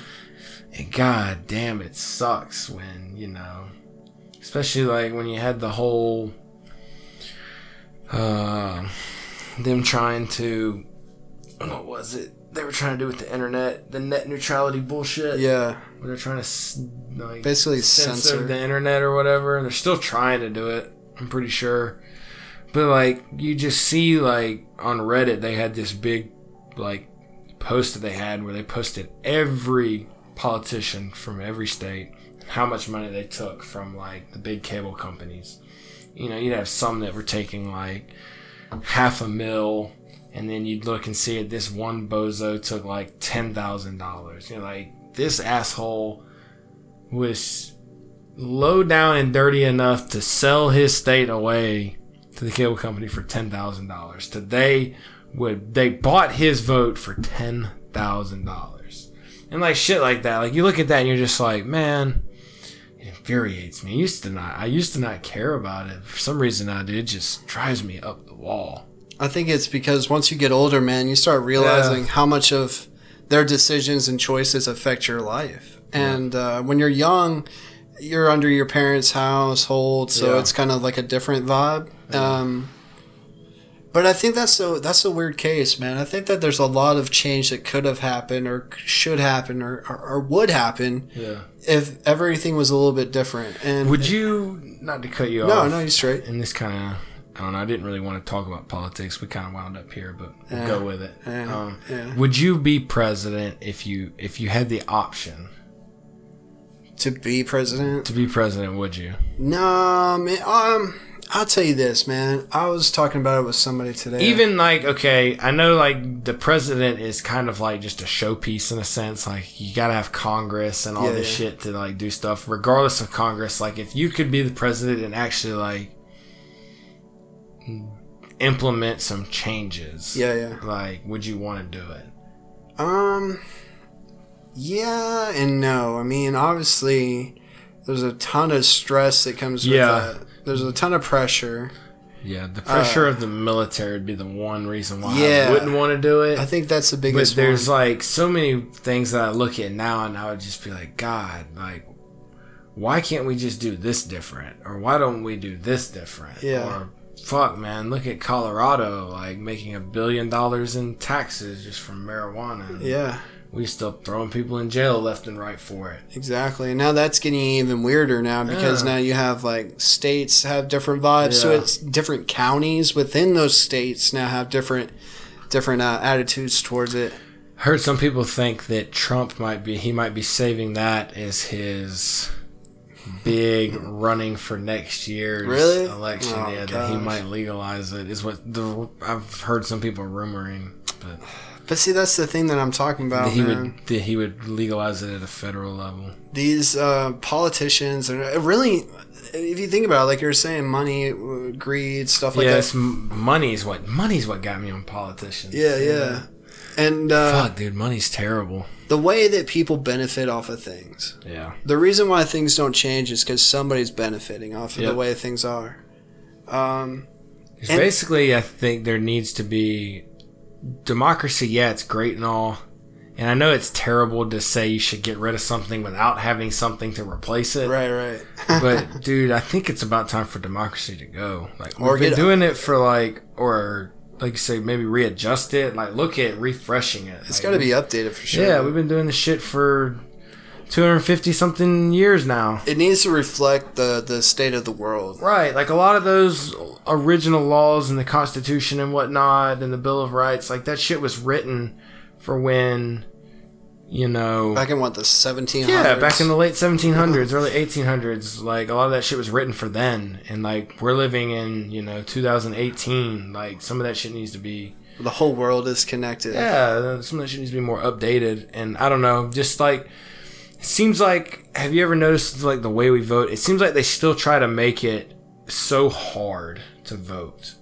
And god damn, it sucks when you know, especially like when you had the whole, uh, them trying to, what was it? They were trying to do with the internet, the net neutrality bullshit Yeah, when they're trying to like Basically censor, censor. the internet or whatever. And they're still trying to do it. I'm pretty sure, but like you just see like on Reddit they had this big like post that they had where they posted every politician from every state how much money they took from like the big cable companies. You know, you'd have some that were taking like half a mil and then you'd look and see it this one bozo took like ten thousand dollars you know like this asshole was low down and dirty enough to sell his state away to the cable company for ten thousand dollars to they would they bought his vote for ten thousand dollars and like shit like that like you look at that and you're just like man It infuriates me. I used to not. I used to not care about it. For some reason, I dude, it just drives me up the wall. I think it's because once you get older, man, you start realizing Yeah. how much of their decisions and choices affect your life. And uh, when you're young, you're under your parents' household, so Yeah. it's kind of like a different vibe. Um, but I think that's a that's a weird case, man. I think that there's a lot of change that could have happened, or should happen, or, or, or would happen Yeah. if everything was a little bit different. And Would you not to cut you off? No, off? no, you're straight. And this kind of. I don't know. I didn't really want to talk about politics. We kind of wound up here, but we'll Yeah. go with it. Yeah. Um, Yeah. Would you be president if you if you had the option to be president, to be president? Would you? No, man. Um, I'll tell you this, man. I was talking about it with somebody today. Even like okay, I know like the president is kind of like just a showpiece in a sense. Like you gotta have Congress and all this shit to like do stuff. Regardless of Congress, like if you could be the president and actually like implement some changes, yeah, yeah. like would you want to do it? Um, yeah and no. I mean, obviously, there's a ton of stress that comes with Yeah. that. There's a ton of pressure. Yeah, the pressure of the military would be the one reason why Uh, Yeah. I wouldn't want to do it. I think that's the biggest. But there's one. like so many things that I look at now and I would just be like, God, like, why can't we just do this different? Or why don't we do this different? Yeah. Or fuck, man, look at Colorado, like making a billion dollars in taxes just from marijuana. Yeah, We still throwing people in jail left and right for it. exactly. And now that's getting even weirder now because Yeah. now you have like states have different vibes. So it's different counties within those states now have different different uh, attitudes towards it. Heard some people think that Trump might be he might be saving that as his big running for next year's Really? election. Oh, yeah, that he might legalize it is what the I've heard some people rumoring, but But see, that's the thing that I'm talking about, that he man. would that he would legalize it at a federal level. these uh, politicians and it really if you think about it like you were saying money uh, greed stuff like yes, that m- money's what money's what got me on politicians. yeah yeah and uh, Fuck, dude, money's terrible. The way that people benefit off of things Yeah. the reason why things don't change is because somebody's benefiting off of Yep. the way things are um, And- basically, I think there needs to be democracy. Yeah, it's great and all, and I know it's terrible to say you should get rid of something without having something to replace it. right right But dude, I think it's about time for democracy to go. Like Or we've been doing it for like, or like you say, maybe readjust it. Like look at refreshing it. it's Like, got to be updated for sure Yeah, we've been doing this shit for 250 something years now. it needs to reflect the the state of the world Right, like a lot of those original laws and the Constitution and whatnot, and the Bill of Rights, like that shit was written for when, you know, back in what the 1700s yeah, back in the late 1700s, early 1800s. Like a lot of that shit was written for then, and like we're living in, you know, 2018. Like some of that shit needs to be, the whole world is connected yeah, some of that shit needs to be more updated. And I don't know, just like. It seems like have you ever noticed like the way we vote? It seems like they still try to make it so hard to vote.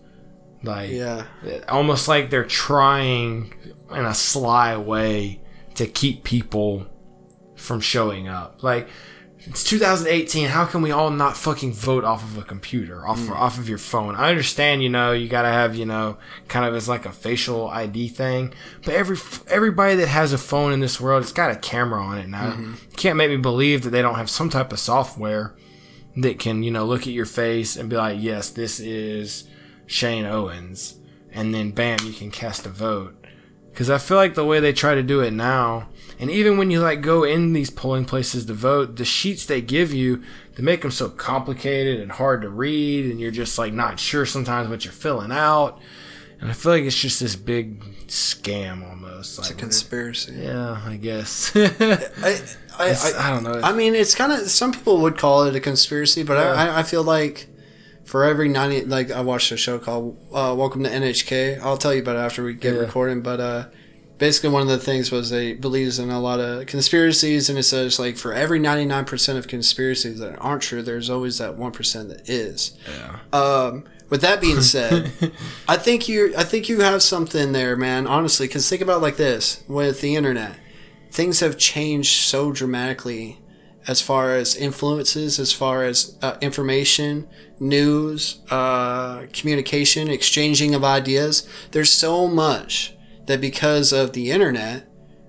Like yeah almost like they're trying in a sly way to keep people from showing up. Like it's 2018. How can we all not fucking vote off of a computer, off mm. off of your phone? I understand, you know, you gotta have, you know, kind of as like a facial ID thing. But every everybody that has a phone in this world, it's got a camera on it now. Mm-hmm. You can't make me believe that they don't have some type of software that can, you know, look at your face and be like, yes, this is Shane Owens. And then bam, you can cast a vote. Because I feel like the way they try to do it now, and even when you like go in these polling places to vote, the sheets they give you, they make them so complicated and hard to read, and you're just like not sure sometimes what you're filling out. And I feel like it's just this big scam almost. it's a Like, conspiracy yeah, I guess. I, I, I, I don't know. I mean, it's kind of some people would call it a conspiracy, but Yeah. I, I feel like for every ninety, like I watched a show called uh, "Welcome to NHK." I'll tell you about it after we get Yeah. recording. But uh, basically, one of the things was they believes in a lot of conspiracies, and it says like for every ninety nine percent of conspiracies that aren't true, there's always that one percent that is. yeah. Um, with that being said, I think you I think you have something there, man. Honestly, because think about it like this: with the internet, things have changed so dramatically, as far as influences, as far as uh, information, news, uh, communication, exchanging of ideas. There's so much that because of the internet,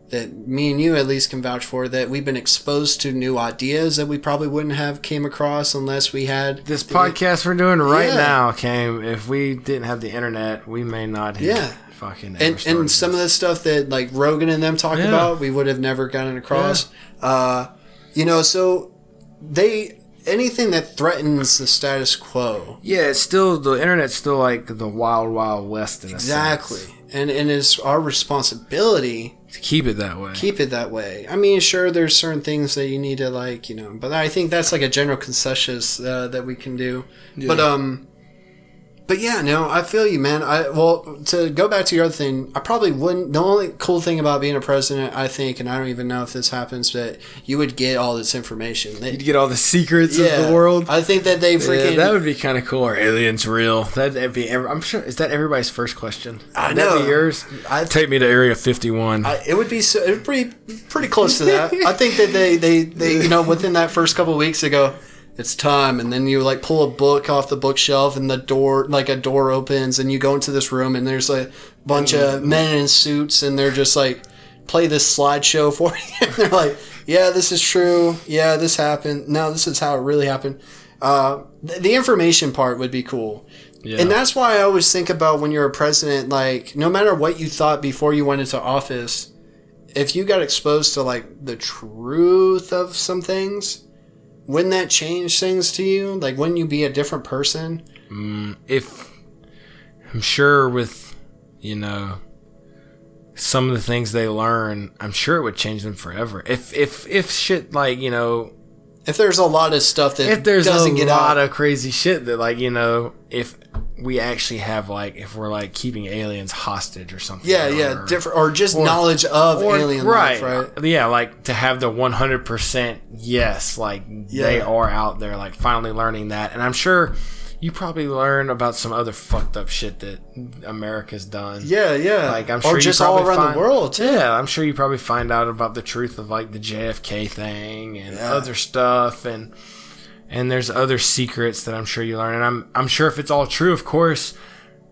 that me and you at least can vouch for, that we've been exposed to new ideas that we probably wouldn't have came across unless we had This podcast we're doing right Yeah. now came. If we didn't have the internet, we may not have Yeah. fucking. and and some of the stuff that like Rogan and them talk Yeah. about, we would have never gotten across. Uh, you know, so they anything that threatens the status quo, Yeah, it's still the internet's still like the wild, wild west in a exactly, sense. and and it's our responsibility to keep it that way. keep it that way. I mean, sure, there's certain things that you need to like, you know, but I think that's like a general consensus uh, that we can do. But um, but yeah, no, I feel you, man. I well to go back to your other thing, I probably wouldn't. The only cool thing about being a president, I think, and I don't even know if this happens, but you would get all this information. They, You'd get all the secrets yeah, of the world. I think that they yeah, freaking. that would be kind of cool. Are aliens real? That'd be. I'm sure. Is that everybody's first question? I Would that know. be yours. I- Take me to Area 51. I, it would be so, it would pretty pretty close to that. I think that they, they, they you know within that first couple of weeks they go, it's time, and then you like pull a book off the bookshelf, and the door like a door opens, and you go into this room, and there's a bunch of men in suits, and they're just like play this slideshow for you. and they're like, yeah, this is true. Yeah, this happened. No, this is how it really happened. Uh, th- the information part would be cool. yeah. And that's why I always think about when you're a president, like, no matter what you thought before you went into office, if you got exposed to, like, the truth of some things, wouldn't that change things to you? Like, wouldn't you be a different person? Mm, if I'm sure with you know some of the things they learn, I'm sure it would change them forever. If if if shit like you know If there's a lot of stuff that if there's doesn't a get lot out. of crazy shit that like you know if we actually have like if we're like keeping aliens hostage or something yeah, or- yeah, different, or just knowledge of or- alien right, life, right? Yeah, like to have the 100% yes, like they are out there, like finally learning that. And I'm sure you probably learn about some other fucked up shit that America's done. Yeah, yeah. Like I'm sure or you just all around find- the world, too. Yeah, I'm sure you probably find out about the truth of like the JFK thing and Yeah. other stuff and and there's other secrets that I'm sure you learn and I'm I'm sure if it's all true, of course.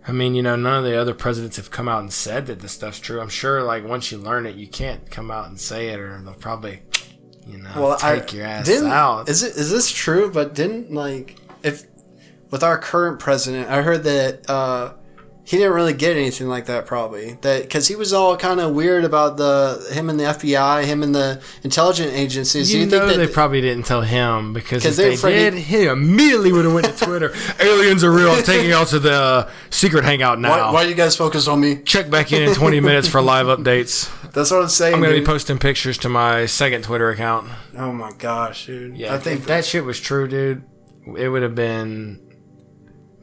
I mean, you know, none of the other presidents have come out and said that this stuff's true. I'm sure like once you learn it, you can't come out and say it or they'll probably you know, well, take I your ass out. Is it is this true? But didn't like if with our current president, I heard that uh, he didn't really get anything like that. Probably that because he was all kind of weird about the him and the FBI, him and the intelligence agencies. you Do know think they probably didn't tell him because if they afraid did, he immediately would have went to Twitter. Aliens are real. I'm taking y'all to the uh, secret hangout now. why, why you guys focus on me? Check back in in 20 minutes for live updates. That's what I'm saying. I'm going to be posting pictures to my second Twitter account. oh my gosh, dude. Yeah, I think if that shit was true, dude, it would have been.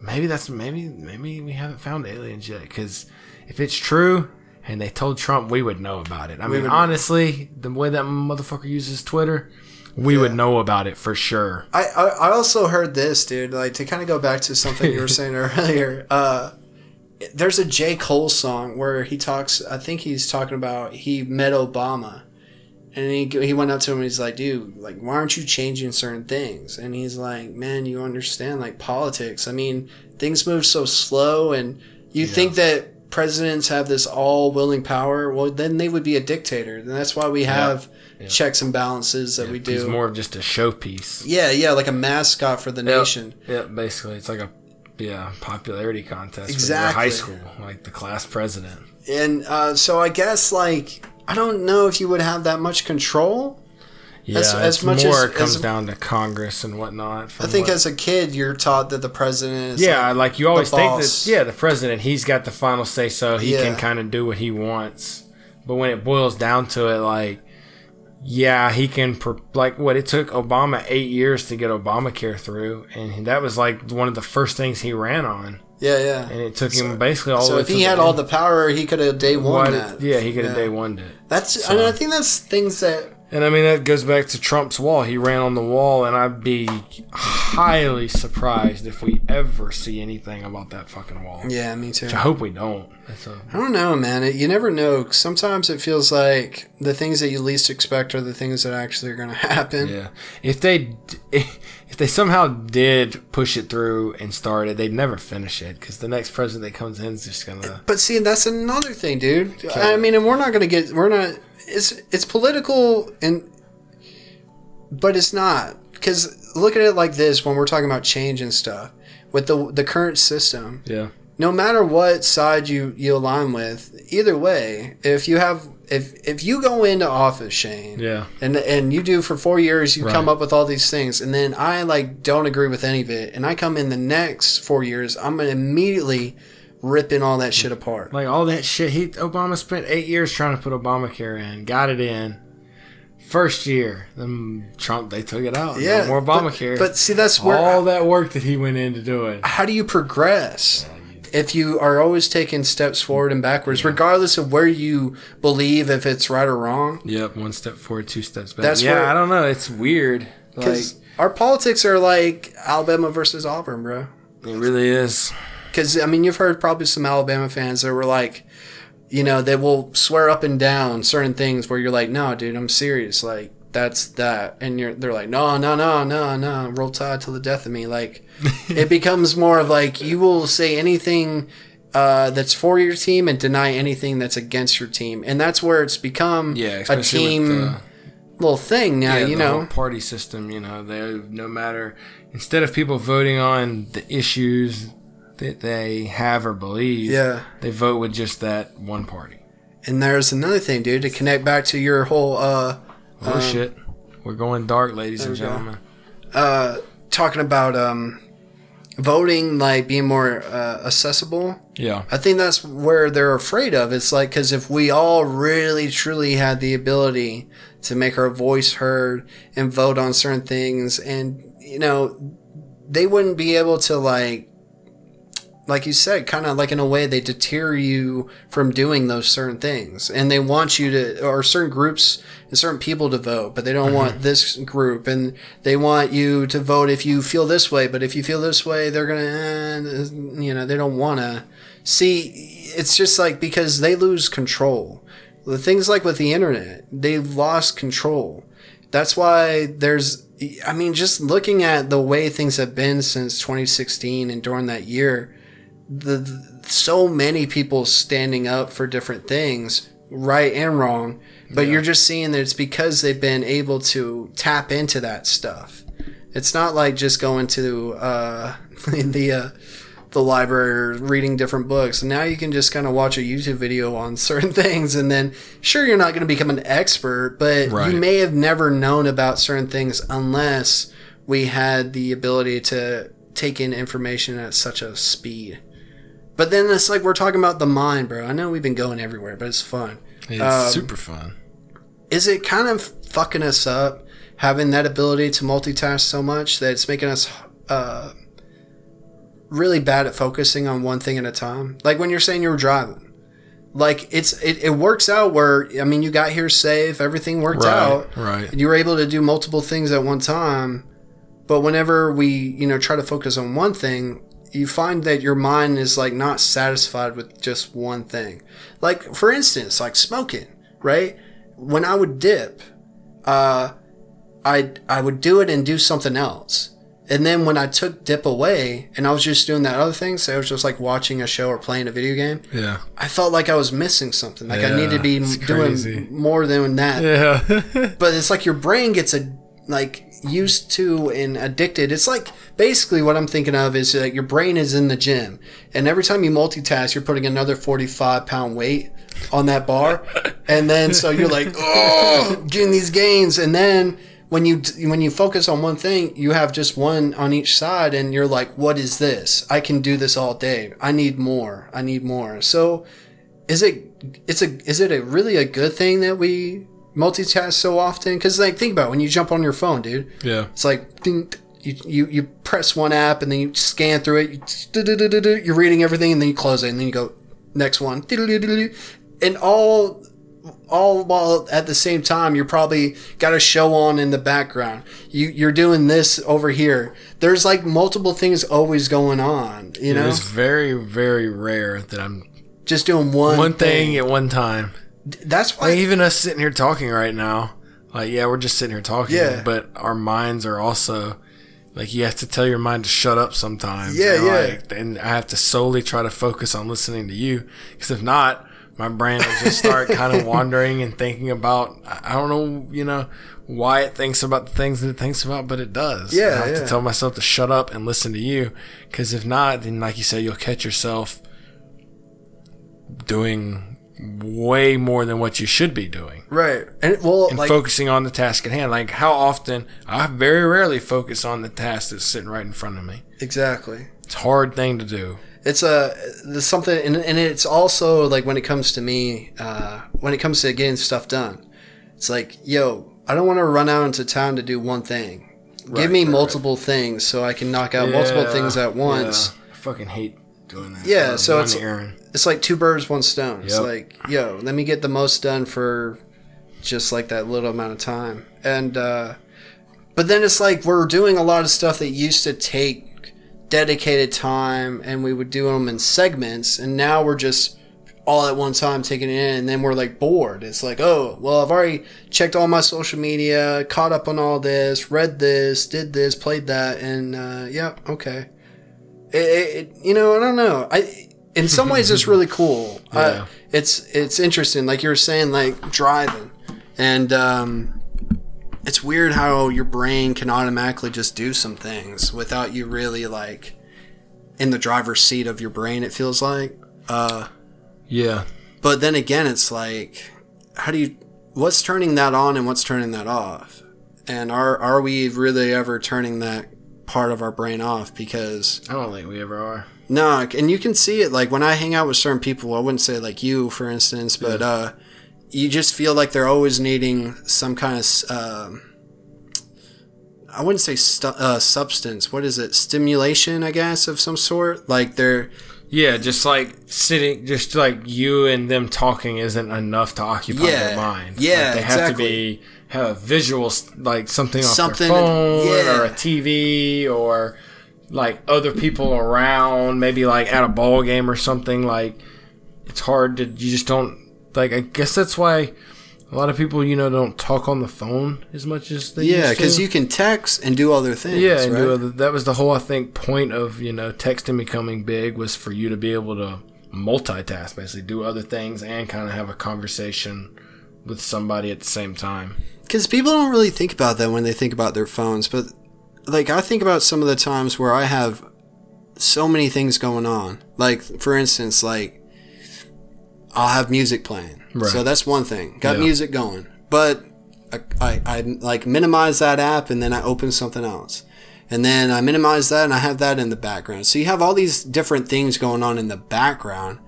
Maybe that's maybe maybe we haven't found aliens yet. Because if it's true and they told Trump, we would know about it. I mean, would- honestly, the way that motherfucker uses Twitter, we would know about it for sure. I, I I also heard this, dude. Like to kind of go back to something you were saying earlier. Uh, there's a J Cole song where he talks. I think he's talking about he met Obama, and he he went up to him and he's like, "Dude, like, why aren't you changing certain things?" And he's like, "Man, you understand like politics. I mean, things move so slow, and you think that presidents have this all willing power. Well, then they would be a dictator, and that's why we have." Checks and balances that we do. He's more of just a showpiece. Yeah, yeah, like a mascot for the nation. Yeah, basically, it's like a yeah popularity contest Exactly. for high school, like the class president. And uh, so I guess like I don't know if you would have that much control. Yeah, As- as much more as- it comes as- down to Congress and whatnot. I think what- as a kid you're taught that the president is yeah, like you always think that yeah, the president he's got the final say, so he Yeah. can kind of do what he wants. But when it boils down to it, like yeah, he can like what it took Obama eight years to get Obamacare through, and that was like one of the first things he ran on, yeah, yeah. and it took him basically all. So the way So if he had all the power, he could have day one that. yeah, he could have Yeah. day one. That's and I think that's things that And I mean that goes back to Trump's wall. He ran on the wall, and I'd be highly surprised if we ever see anything about that fucking wall. Yeah, me too. Which I hope we don't. I don't know, man. It, you never know. Sometimes it feels like the things that you least expect are the things that actually are going to happen. yeah. If they if they somehow did push it through and start it, they'd never finish it because the next president that comes in is just gonna. But see, that's another thing, dude. I mean, and we're not going to get. We're not. It's it's political and, but it's not because look at it like this when we're talking about change and stuff with the the current system. Yeah. No matter what side you you align with, either way, if you have if if you go into office, Shane, Yeah. and and you do for four years, you come up with all these things, and then I like don't agree with any of it, and I come in the next four years, I'm gonna immediately ripping all that shit apart. Like all that shit. He Obama spent eight years trying to put Obamacare in, got it in. First year, then Trump they took it out. Yeah, no more Obamacare. but see, that's where- all that work that he went in to do it. How do you progress? If you are always taking steps forward and backwards, regardless of where you believe if it's right or wrong, Yep, one step forward, two steps back. That's yeah, where- I don't know. It's weird. Like because our politics are like Alabama versus Auburn, bro. it really is. Because I mean, you've heard probably some Alabama fans that were like, you know, they will swear up and down certain things where you're like, no, dude, I'm serious. Like that's that, and you're they're like, no, no, no, no, no, roll tide till the death of me. Like it becomes more of like you will say anything. Uh, that's for your team and deny anything that's against your team, and that's where it's become Yeah, a team the, little thing now. yeah, you know, party system. You know, they no matter instead of people voting on the issues that they have or believe, Yeah. they vote with just that one party. and there's another thing, dude, to connect back to your whole uh, Oh shit, we're going dark, ladies and gentlemen. uh, talking about um, voting like being more uh, accessible. Yeah, I think that's where they're afraid of. It's like because if we all really truly had the ability to make our voice heard and vote on certain things, and you know, they wouldn't be able to like. Like you said, kind of like in a way, they deter you from doing those certain things, and they want you to, or certain groups and certain people to vote, but they don't want this group, and they want you to vote if you feel this way, but if you feel this way, they're gonna, eh, you know, they don't want to see. It's just like because they lose control. The things like with the internet, they've lost control. That's why there's, I mean, just looking at the way things have been since 2016 and during that year, the, the so many people standing up for different things, right and wrong. But you're just seeing that it's because they've been able to tap into that stuff. It's not like just going to uh, the uh, the library or reading different books. Now you can just kind of watch a YouTube video on certain things, and then sure you're not going to become an expert, but Right. you may have never known about certain things unless we had the ability to take in information at such a speed. But then it's like we're talking about the mind, bro. I know we've been going everywhere, but it's fun. it's Um, super fun. Is it kind of fucking us up having that ability to multitask so much that it's making us uh, really bad at focusing on one thing at a time? Like when you're saying you were driving, like it's it, it works out where I mean you got here safe, everything worked Right, out, right. You were able to do multiple things at one time, but whenever we you know try to focus on one thing. You find that your mind is like not satisfied with just one thing. Like for instance, like smoking, right? When I would dip, uh, I I would do it and do something else. And then when I took dip away and I was just doing that other thing, so I was just like watching a show or playing a video game, Yeah, I felt like I was missing something. Like I need to be doing more than that. yeah, But it's like your brain gets a like used to and addicted. It's like basically what I'm thinking of is that your brain is in the gym, and every time you multitask, you're putting another 45 pound weight on that bar, and then so you're like, oh, getting these gains, and then when you when you focus on one thing, you have just one on each side, and you're like, what is this? I can do this all day. I need more. I need more. So is it it's a is it a really a good thing that we multitask so often because like think about it, when you jump on your phone dude yeah. it's like ding, you, you you press one app and then you scan through it you, you're reading everything and then you close it and then you go next one and all all while at the same time you're probably got a show on in the background. You you're doing this over here. There's like multiple things always going on. You know, It's very, very rare that I'm just doing one one thing at one time. That's why. Like even us sitting here talking right now, like yeah, we're just sitting here talking, Yeah. but our minds are also like you have to tell your mind to shut up sometimes. Yeah, and, yeah. Like, and I have to solely try to focus on listening to you, because if not, my brain will just start kind of wandering and thinking about I don't know, you know, why it thinks about the things that it thinks about, but it does. Yeah, I have yeah. to tell myself to shut up and listen to you, because if not, then like you said, you'll catch yourself doing way more than what you should be doing right. And well, and like focusing on the task at hand. Like how often I very rarely focus on the task that's sitting right in front of me. exactly. It's a hard thing to do. It's a there's something, and, and it's also like when it comes to me, uh, when it comes to getting stuff done, it's like, yo, I don't want to run out into town to do one thing. Give me right, multiple things so I can knock out multiple things at once. yeah. I fucking hate doing that. Yeah, so it's- errand. It's like two birds, one stone. It's like, yo, let me get the most done for just like that little amount of time. And uh but then it's like we're doing a lot of stuff that used to take dedicated time and we would do them in segments and now we're just all at one time taking it in and then we're like bored. It's like, oh, well, I've already checked all my social media, caught up on all this, read this, did this, played that, and uh, yep, okay. It, it, you know, I don't know. I in some ways it's really cool. Yeah. Uh, it's it's interesting, like you were saying, like driving, and um, it's weird how your brain can automatically just do some things without you really like in the driver's seat of your brain. It feels like. Uh, Yeah. but then again, it's like, how do you? What's turning that on and what's turning that off? And are are we really ever turning that part of our brain off? Because I don't think we ever are. no, and you can see it like when I hang out with certain people. I wouldn't say like you, for instance, but uh, you just feel like they're always needing some kind of. Um, I wouldn't say stu- uh, substance. What is it? Stimulation, I guess, of some sort. Like they're Yeah, just like sitting, just like you and them talking isn't enough to occupy Yeah. their mind. Yeah, like they have exactly. to be have visuals, like something off Something- their phone yeah. or a TV or like other people around, maybe like at a ball game or something. Like it's hard to you just don't like. I guess that's why a lot of people, you know, don't talk on the phone as much as they yeah, because you can text and do other things. Yeah, right? other, that was the whole I think point of you know texting becoming big was for you to be able to multitask, basically do other things and kind of have a conversation with somebody at the same time. Because people don't really think about that when they think about their phones, but like I think about some of the times where I have so many things going on. Like for instance, like I'll have music playing, Right. so that's one thing. Got Yeah. music going, but I, I, I like minimize that app and then I open something else. And then I minimize that and I have that in the background. So you have all these different things going on in the background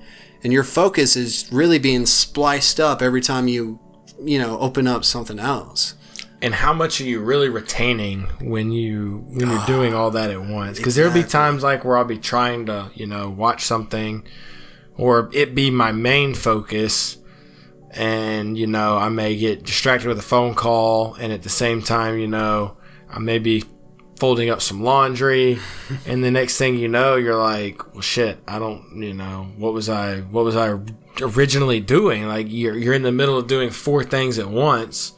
and your focus is really being spliced up every time you, you know, open up something else. And how much are you really retaining when you when you're doing all that at once? Because there'll be times like where I'll be trying to you know watch something, or it be my main focus, and you know I may get distracted with a phone call, and at the same time you know I may be folding up some laundry, and the next thing you know you're like, well shit, I don't you know what was I what was I originally doing? Like you're you're in the middle of doing four things at once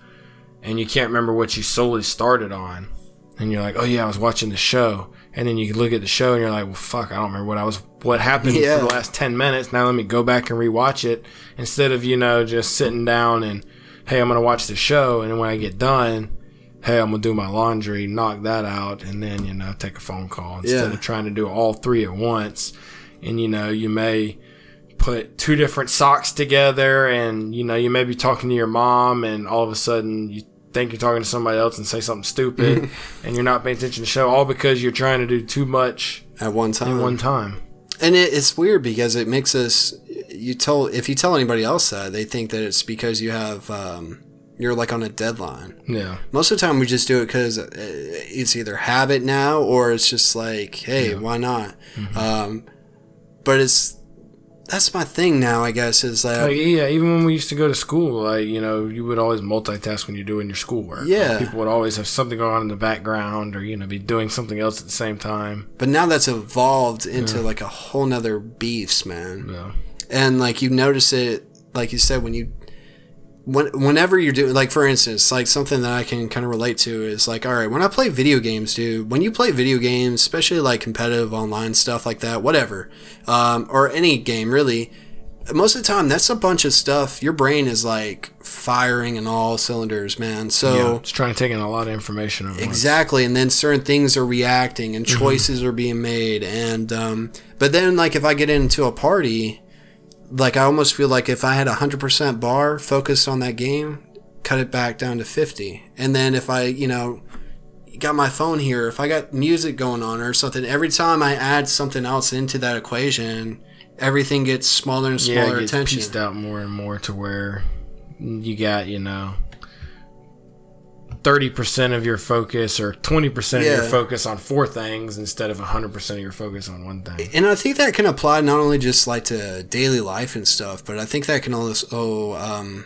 and you can't remember what you solely started on. And you're like, oh yeah, I was watching the show. And then you look at the show and you're like, well, fuck, I don't remember what I was, what happened Yeah. for the last 10 minutes. Now let me go back and rewatch it instead of, you know, just sitting down and, hey, I'm going to watch the show. And then when I get done, hey, I'm going to do my laundry, knock that out, and then, you know, take a phone call instead Yeah. of trying to do all three at once. And, you know, you may, put two different socks together and you know you may be talking to your mom and all of a sudden you think you're talking to somebody else and say something stupid and you're not paying attention to the show all because you're trying to do too much At one time. in one time And it, it's weird because it makes us. You tell if you tell anybody else that they think that it's because you have um, you're like on a deadline. yeah Most of the time we just do it because it's either habit now or it's just like, hey, why not? Um, but it's that's my thing now. I guess is that Like, yeah, even when we used to go to school, like you know, you would always multitask when you're doing your schoolwork. Yeah. Like, people would always have something going on in the background, or you know, be doing something else at the same time. But now that's evolved into like a whole nother beefs, man. Yeah. And like you notice it, like you said, when you, when, whenever you're doing, like for instance, like something that I can kind of relate to is like, all right, when I play video games, dude, when you play video games, especially like competitive online stuff like that, whatever, um, or any game really, most of the time that's a bunch of stuff. Your brain is like firing in all cylinders, man. So. yeah, it's trying to take in a lot of information. At once. Exactly, and then certain things are reacting, and choices are being made, and um, but then like if I get into a party, like I almost feel like if I had a hundred percent bar focused on that game, cut it back down to fifty, and then if I you know got my phone here, if I got music going on or something, every time I add something else into that equation, everything gets smaller and Yeah, smaller it gets attention. pieced out more and more to where you got you know. 30% of your focus or 20% of your focus on four things instead of 100% of your focus on one thing. And I think that can apply not only just like to daily life and stuff, but I think that can also um,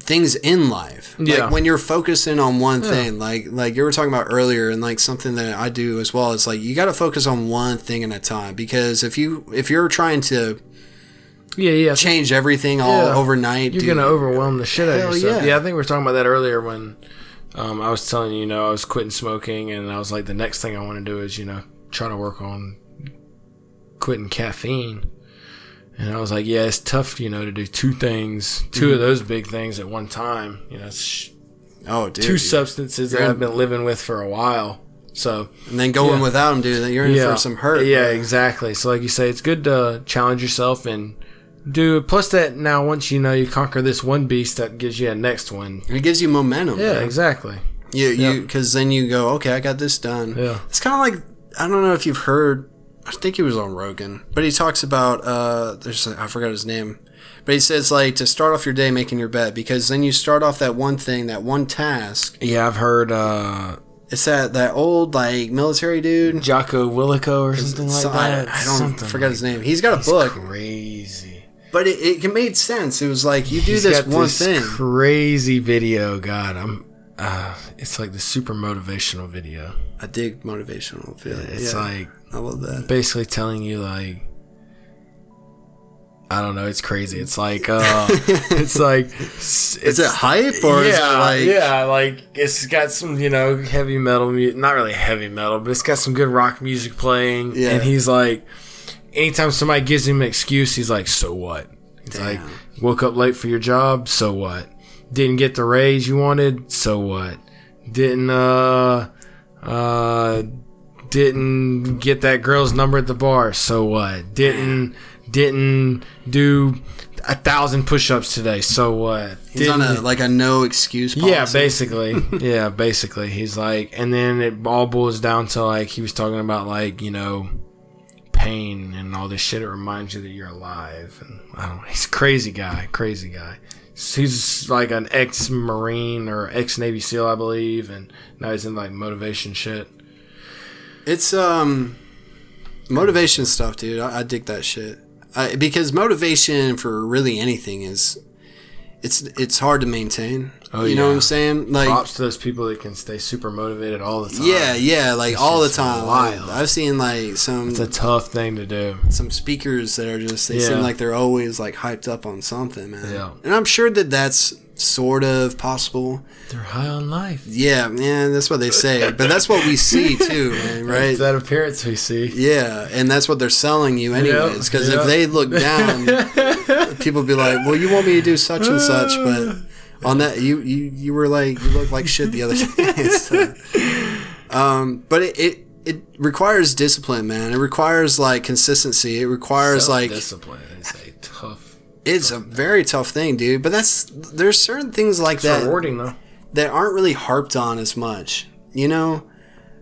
things in life. Yeah. Like when you're focusing on one thing, like like you were talking about earlier, and like something that I do as well. It's like you got to focus on one thing at a time because if you if you're trying to Yeah, yeah. change everything all Yeah. overnight, You're dude, gonna overwhelm the shit out of yourself. yeah. Yeah. I think we were talking about that earlier when um, I was telling you, you know, I was quitting smoking, and I was like, the next thing I want to do is, you know, try to work on quitting caffeine. And I was like, yeah, it's tough, you know, to do two things, 2 Mm-hmm. of those big things at one time. You know, it's sh- oh, dude, two substances that I've been living with for a while. So and then going Yeah. without them, dude, you're in for some hurt. Yeah, bro. exactly. So like you say, it's good to challenge yourself and do. Plus that now, once you know you conquer this one beast, that gives you a next one. It gives you momentum. Yeah, bro. exactly. You, you, Yeah. because then you go, okay, I got this done. Yeah. It's kind of like I don't know if you've heard. I think he was on Rogan, but he talks about uh, there's I forgot his name, but he says like to start off your day making your bed because then you start off that one thing, that one task. Yeah, I've heard uh, It's that that old like military dude. Jocko Willico or something like So- I, that. I don't Something forget like his name. He's got a book, Crazy. But it, it made sense. It was like you do He's this one this thing. Crazy video. God, I'm. Uh, it's like the super motivational video. I dig motivational. Feel. It's yeah, like I love that. basically telling you like I don't know, it's crazy. It's like uh it's like it's, Is it hype or is it yeah, like yeah, like it's got some, you know, heavy metal mu- not really heavy metal, but it's got some good rock music playing Yeah. and he's like anytime somebody gives him an excuse, he's like, "So what?" He's Damn. like, "Woke up late for your job, so what? Didn't get the raise you wanted, so what? Didn't uh uh didn't get that girl's number at the bar, so what? Didn't didn't do a thousand push-ups today, so what? He's on a like a no excuse policy. yeah, basically. yeah, basically. He's like, and then it all boils down to like he was talking about like you know pain and all this shit. It reminds you that you're alive, and I don't. know. He's a crazy guy, crazy guy. He's like an ex-marine or ex-Navy SEAL, I believe, and now he's in like motivation shit. It's um motivation stuff, dude. I, I dig that shit. I, because motivation for really anything is it's it's hard to maintain. Oh, you know what I'm saying? Like Props to those people that can stay super motivated all the time. yeah, yeah, like all the time. wild. I've seen like some it's a tough thing to do. some speakers that are just they Yeah. seem like they're always like hyped up on something, man. Yeah. And I'm sure that that's sort of possible. They're high on life. Yeah, yeah, that's what they say. but that's what we see too, man, right? It's that appearance we see. Yeah, and that's what they're selling you anyways. Because yeah. if they look down, people be like, "Well, you want me to do such and such," but on that, you you you were like, you looked like shit the other day. So, um, but it, it it requires discipline, man. It requires like consistency. It requires like discipline is a tough. it's a very tough thing, dude. But that's there's certain things like It's that rewarding though. that aren't really harped on as much. You know,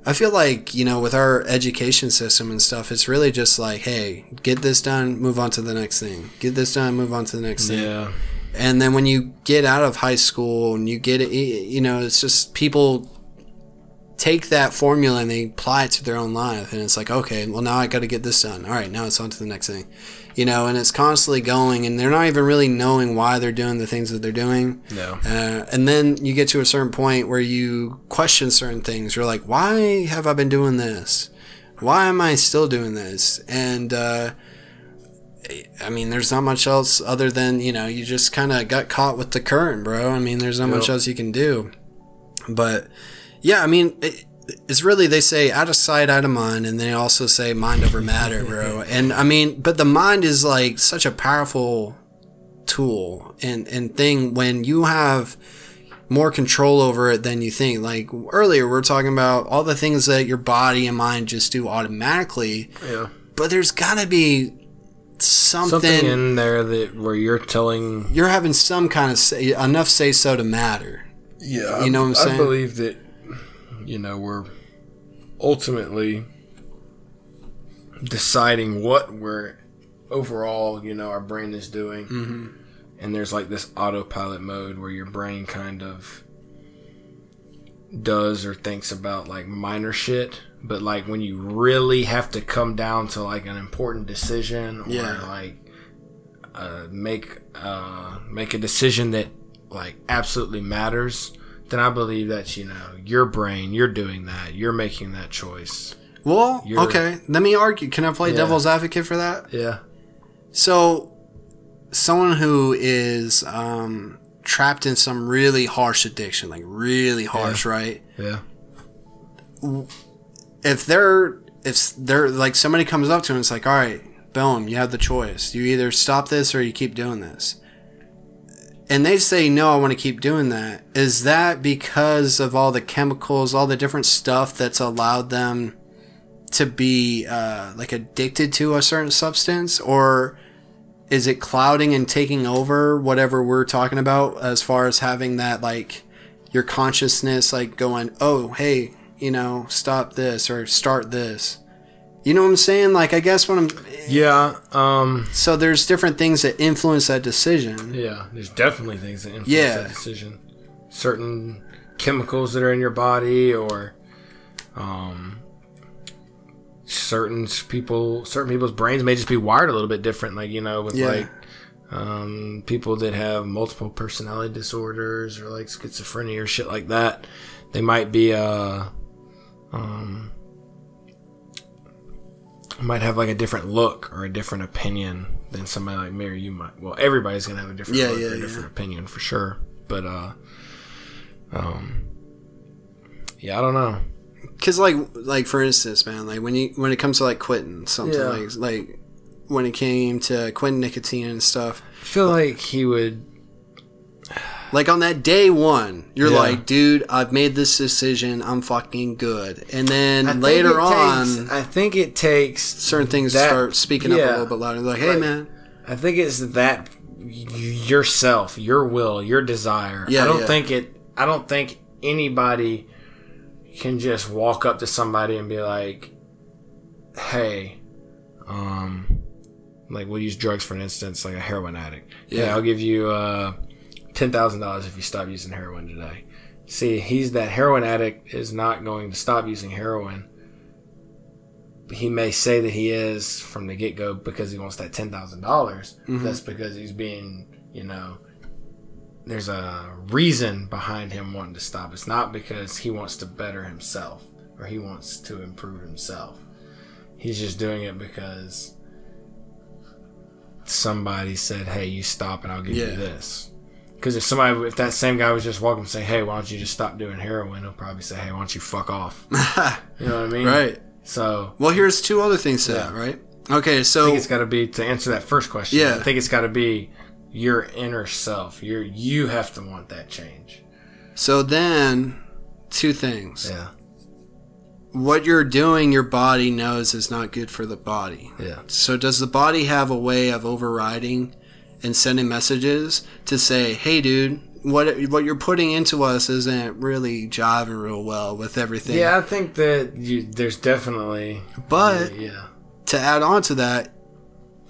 I feel like, you know, with our education system and stuff, it's really just like, hey, get this done, move on to the next thing. Get this done, move on to the next thing. Yeah. And then when you get out of high school and you get it, you know, it's just people take that formula and they apply it to their own life and it's like okay well now i got to get this done all right now it's on to the next thing you know and it's constantly going and they're not even really knowing why they're doing the things that they're doing No. uh, and then you get to a certain point where you question certain things you're like why have i been doing this why am i still doing this and uh, I mean, there's not much else other than you know you just kind of got caught with the current, bro. I mean, there's not much else you can do. But yeah, I mean, it, it's really they say out of sight, out of mind, and they also say mind over matter, bro. and I mean, but the mind is like such a powerful tool and and thing when you have more control over it than you think. Like earlier, we are talking about all the things that your body and mind just do automatically, Yeah. but there's got to be something, Something in there that where you're telling. you're having some kind of say, enough say so to matter. Yeah. You know what I'm saying? I believe that, you know, we're ultimately deciding what we're overall, you know, our brain is doing. Mm-hmm. And there's like this autopilot mode where your brain kind of does or thinks about like minor shit. But like when you really have to come down to like an important decision or Yeah. like uh, make uh, make a decision that like absolutely matters, then I believe that you know your brain, you're doing that, you're making that choice. Well, You're- okay. Let me argue. Can I play Yeah. devil's advocate for that? Yeah, So, someone who is um, trapped in some really harsh addiction, like really harsh, right? yeah, If they're if they're like somebody comes up to him, it's like, all right, boom, you have the choice. You either stop this or you keep doing this. And they say, no, I want to keep doing that. Is that because of all the chemicals, all the different stuff that's allowed them to be uh, like addicted to a certain substance? Or is it clouding and taking over whatever we're talking about as far as having that like your consciousness like going oh hey you know stop this or start this you know what i'm saying like i guess when i'm yeah. Um, so there's different things that influence that decision yeah. There's definitely things that influence Yeah. that decision. Certain chemicals that are in your body, or um, certain people, certain people's brains may just be wired a little bit different. Like you know, with Yeah. like um, people that have multiple personality disorders or like schizophrenia or shit like that, they might be uh, um, might have like a different look or a different opinion than somebody like me or you might. Well, everybody's gonna have a different Yeah, look yeah, or a yeah. different opinion for sure. But uh, um, yeah, I don't know. because like like for instance man like when you when it comes to like quitting something Yeah. like like when it came to quitting nicotine and stuff I feel like he would. Like on that day one you're Yeah. like dude i've made this decision i'm fucking good and then later on takes- I think it takes certain things that- start speaking up a little bit louder like hey Like, man I think it's that yourself, your will, your desire. Yeah, I don't yeah. think it. I don't think anybody can just walk up to somebody and be like, "Hey, um, like we'll use drugs for an instance, like a heroin addict. Yeah, Yeah. I'll give you uh ten thousand dollars if you stop using heroin today." See, he's that heroin addict is not going to stop using heroin he may say that he is from the get go because he wants that ten dollars. Mm-hmm. That's because he's being, you know, there's a reason behind him wanting to stop. It's not because he wants to better himself or he wants to improve himself. He's just doing it because somebody said, "Hey, you stop, and I'll give Yeah. you this." Because if somebody, if that same guy was just walking and say, "Hey, why don't you just stop doing heroin?" He'll probably say, "Hey, why don't you fuck off?" you know what I mean? right So well here's two other things to that right okay so I think it's got to be to answer that first question. Yeah. I think it's got to be your inner self. Your you have to want that change. so then two things Yeah, what you're doing your body knows is not good for the body yeah, So does the body have a way of overriding and sending messages to say, "Hey, dude, what what you're putting into us isn't really jiving real well with everything." yeah. I think that you, there's definitely, But yeah, to add on to that,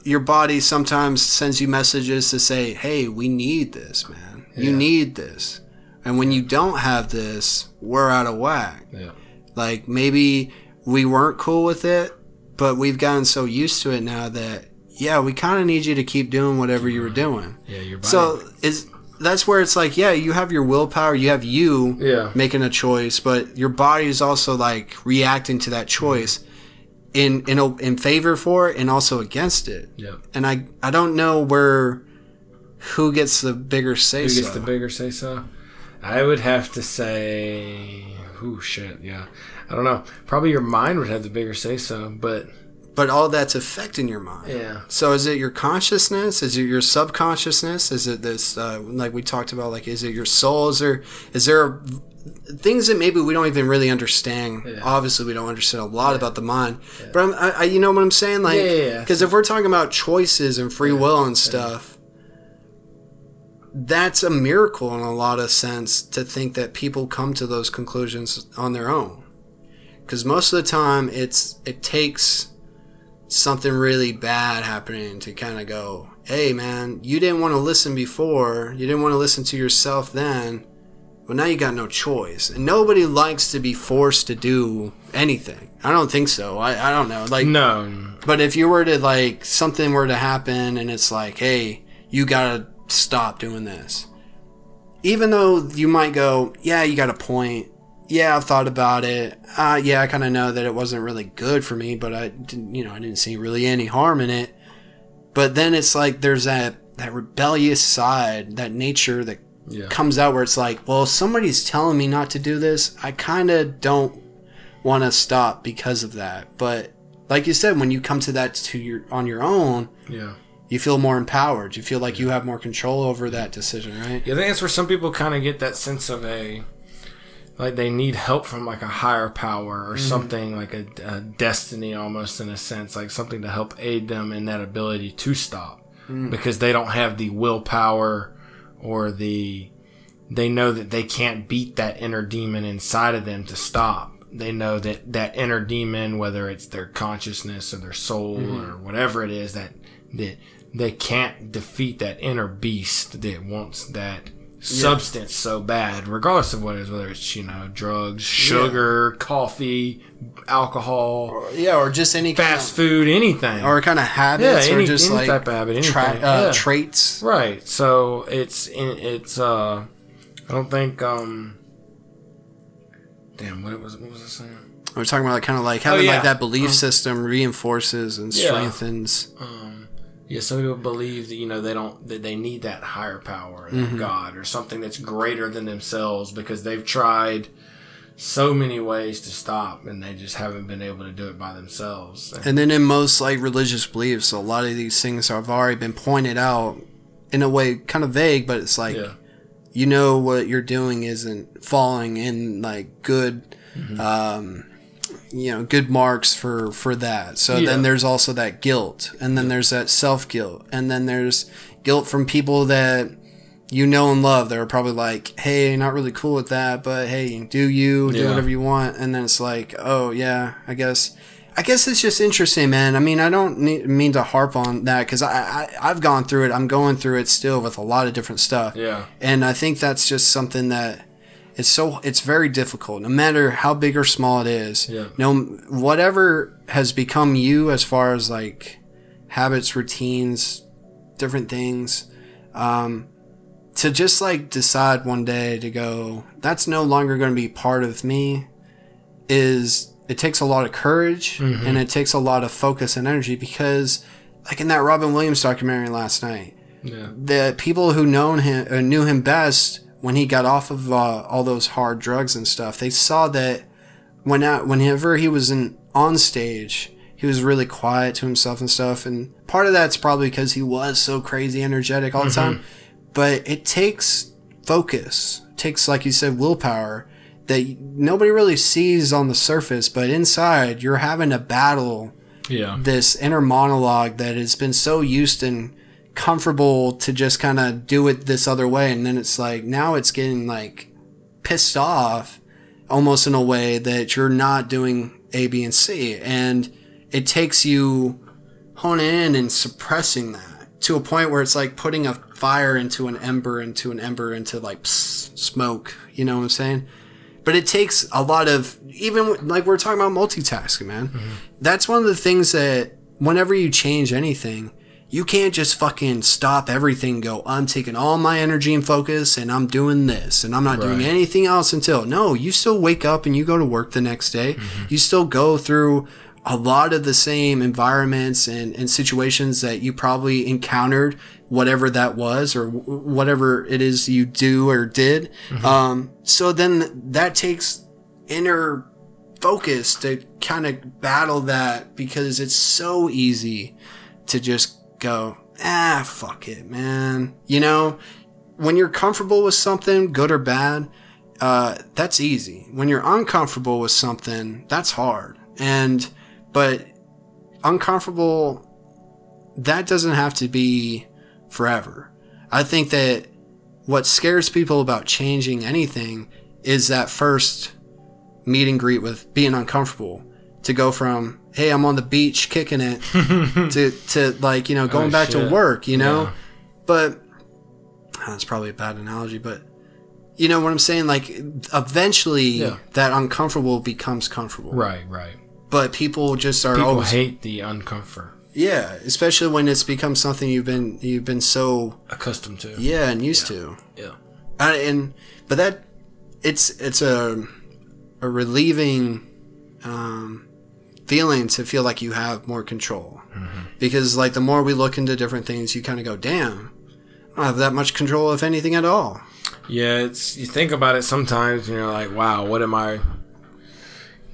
your body sometimes sends you messages to say, "Hey, we need this, man. You need this." And when you don't have this, we're out of whack. yeah, Like maybe we weren't cool with it, but we've gotten so used to it now that yeah, we kind of need you to keep doing whatever you were doing. Yeah, your body. So is that's where it's like, yeah, you have your willpower, you have you Yeah. making a choice, but your body is also like reacting to that choice in in a, in favor for it and also against it. Yep. And I I don't know where who gets the bigger say Who so. gets the bigger say so? I would have to say, oh shit, yeah. I don't know. Probably your mind would have the bigger say so, but but all that's affecting your mind. yeah, So is it your consciousness? Is it your subconsciousness? Is it this uh, like we talked about? Like is it your soul? Is there is there things that maybe we don't even really understand? Yeah. Obviously, we don't understand a lot about the mind. But I'm, I, I, you know what I'm saying? Like Yeah, yeah, yeah. because if we're talking about choices and free will and stuff. That's a miracle in a lot of sense to think that people come to those conclusions on their own. Because most of the time, it's it takes something really bad happening to kind of go, hey man, you didn't want to listen before, you didn't want to listen to yourself then, but now you got no choice. And nobody likes to be forced to do anything. I don't think so. I, I don't know. Like, no, but if you were to, like, something were to happen and it's like, hey, you gotta stop doing this. Even though you might go, yeah, you got a point. Yeah, I've thought about it. Uh, yeah, I kind of know that it wasn't really good for me, but I didn't, you know, I didn't see really any harm in it. But then it's like there's that that rebellious side, that nature that yeah, comes out where it's like, well, somebody's telling me not to do this, I kind of don't want to stop because of that. But like you said, when you come to that to your on your own, yeah. you feel more empowered. You feel like you have more control over that decision, right? Yeah, I think that's where some people kind of get that sense of a like they need help from like a higher power or mm-hmm. something like a, a destiny almost in a sense, like something to help aid them in that ability to stop. Mm. Because they don't have the willpower or the they know that they can't beat that inner demon inside of them to stop. They know that that inner demon, whether it's their consciousness or their soul mm-hmm. or whatever it is, that that they can't defeat that inner beast that wants that substance so bad, regardless of what it is, whether it's you know drugs, sugar, coffee, alcohol, Yeah, or just any fast food, anything. or kind of habits, Yeah, or any- just any like type of habit, tra- anything. uh, Yeah. traits. Right. So it's it's uh I don't think um damn what was what was I saying? We're talking about like kind of like having Oh, yeah. like that belief system reinforces and Yeah. strengthens. Um yeah, some people believe that you know they don't that they need that higher power, Mm-hmm. God or something that's greater than themselves because they've tried so many ways to stop and they just haven't been able to do it by themselves. And- then in most like religious beliefs, a lot of these things have already been pointed out in a way kind of vague, but it's like yeah. you know what you're doing isn't falling in like good um you know good marks for for that so Yeah. then there's also that guilt and then there's that self guilt and then there's guilt from people that you know and love that are probably like hey not really cool with that but hey do you do Yeah. whatever you want and then it's like oh yeah i guess I guess it's just interesting, man. I mean, I don't need, mean to harp on that because I, I I've gone through it. I'm going through it still with a lot of different stuff. Yeah. And I think that's just something that it's so it's very difficult, no matter how big or small it is. Yeah. No, whatever has become you as far as like habits, routines, different things, um, to just like decide one day to go, that's no longer going to be part of me. Is it takes a lot of courage and it takes a lot of focus and energy because, like in that Robin Williams documentary last night, Yeah. the people who known him uh, knew him best when he got off of uh, all those hard drugs and stuff. They saw that when out, whenever he was in on stage, he was really quiet to himself and stuff. And part of that's probably because he was so crazy energetic all the time. But it takes focus, it takes like you said, willpower that nobody really sees on the surface, but inside you're having to battle Yeah. this inner monologue that has been so used and comfortable to just kind of do it this other way and then it's like now it's getting like pissed off almost in a way that you're not doing a b and c and it takes you honing in and suppressing that to a point where it's like putting a fire into an ember into an ember into like pss, smoke you know what i'm saying but it takes a lot of even like we're talking about multitasking, man. Mm-hmm. That's one of the things that whenever you change anything, you can't just fucking stop everything. Go, I'm taking all my energy and focus, and I'm doing this, and I'm not doing anything else until no. You still wake up and you go to work the next day. Mm-hmm. You still go through a lot of the same environments and, and situations that you probably encountered, whatever that was or w- whatever it is you do or did. Um, so then that takes inner focus to kind of battle that because it's so easy to just go, ah, fuck it, man. You know, when you're comfortable with something, good or bad, uh, that's easy. When you're uncomfortable with something, that's hard. And, but uncomfortable, that doesn't have to be forever. I think that what scares people about changing anything is that first meet and greet with being uncomfortable to go from, hey, I'm on the beach kicking it to, to like, you know, going Oh, back to work, you know? Yeah. But that's probably a bad analogy, but you know what I'm saying? Like, eventually Yeah. that uncomfortable becomes comfortable. Right, right. But people just are People always, hate the uncomfort. yeah, especially when it's become something you've been, you've been so, Accustomed to. yeah, and used to. Yeah. I, and but that it's it's a a relieving um, feeling to feel like you have more control because like the more we look into different things you kind of go damn I don't have that much control if anything at all Yeah, it's you think about it sometimes and you're like, wow, what am I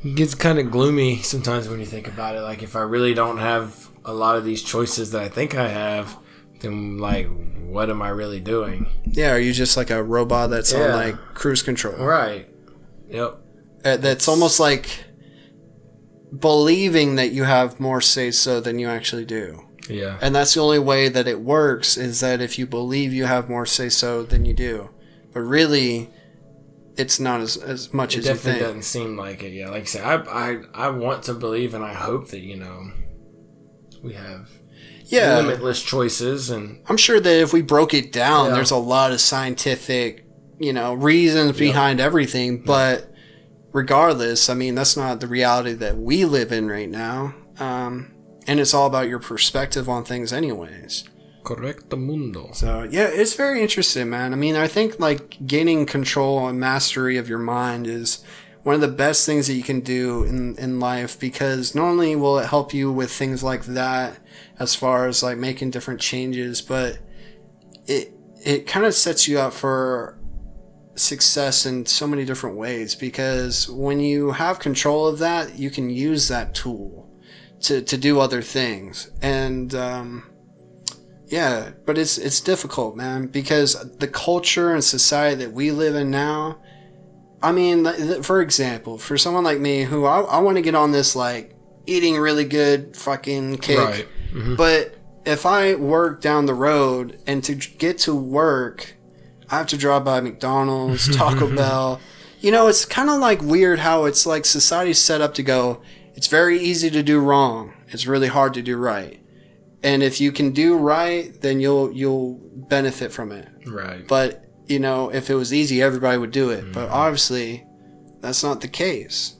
it gets kind of gloomy sometimes when you think about it. Like if I really don't have a lot of these choices that I think I have, then like what am I really doing? yeah are you just like a robot that's on like cruise control Right. Yep. Uh, that's almost like believing that you have more say so than you actually do Yeah. And that's the only way that it works is that if you believe you have more say so than you do. But really, it's not as, as much It as you definitely think. doesn't seem like it. Yeah, like I said, I, I I want to believe and I hope that you know we have Yeah. limitless choices and I'm sure that if we broke it down, Yeah. there's a lot of scientific, you know, reasons behind everything. But regardless, I mean, that's not the reality that we live in right now. Um, and it's all about your perspective on things, anyways. correcto mundo. So yeah, it's very interesting, man. I mean, I think like gaining control and mastery of your mind is one of the best things that you can do in in life because not only will it help you with things like that as far as like making different changes, but it it kind of sets you up for success in so many different ways because when you have control of that, you can use that tool to to do other things and um yeah, but it's it's difficult, man, because the culture and society that we live in now. I mean, for example, for someone like me who I, I want to get on this like eating really good fucking kick, Right. but if I work down the road and to get to work, I have to drive by McDonald's, Taco Bell. You know, it's kind of like weird how it's like society's set up to go. It's very easy to do wrong. It's really hard to do right and if you can do right, then you'll you'll benefit from it. Right. But you know, if it was easy, everybody would do it. But mm-hmm. obviously, that's not the case.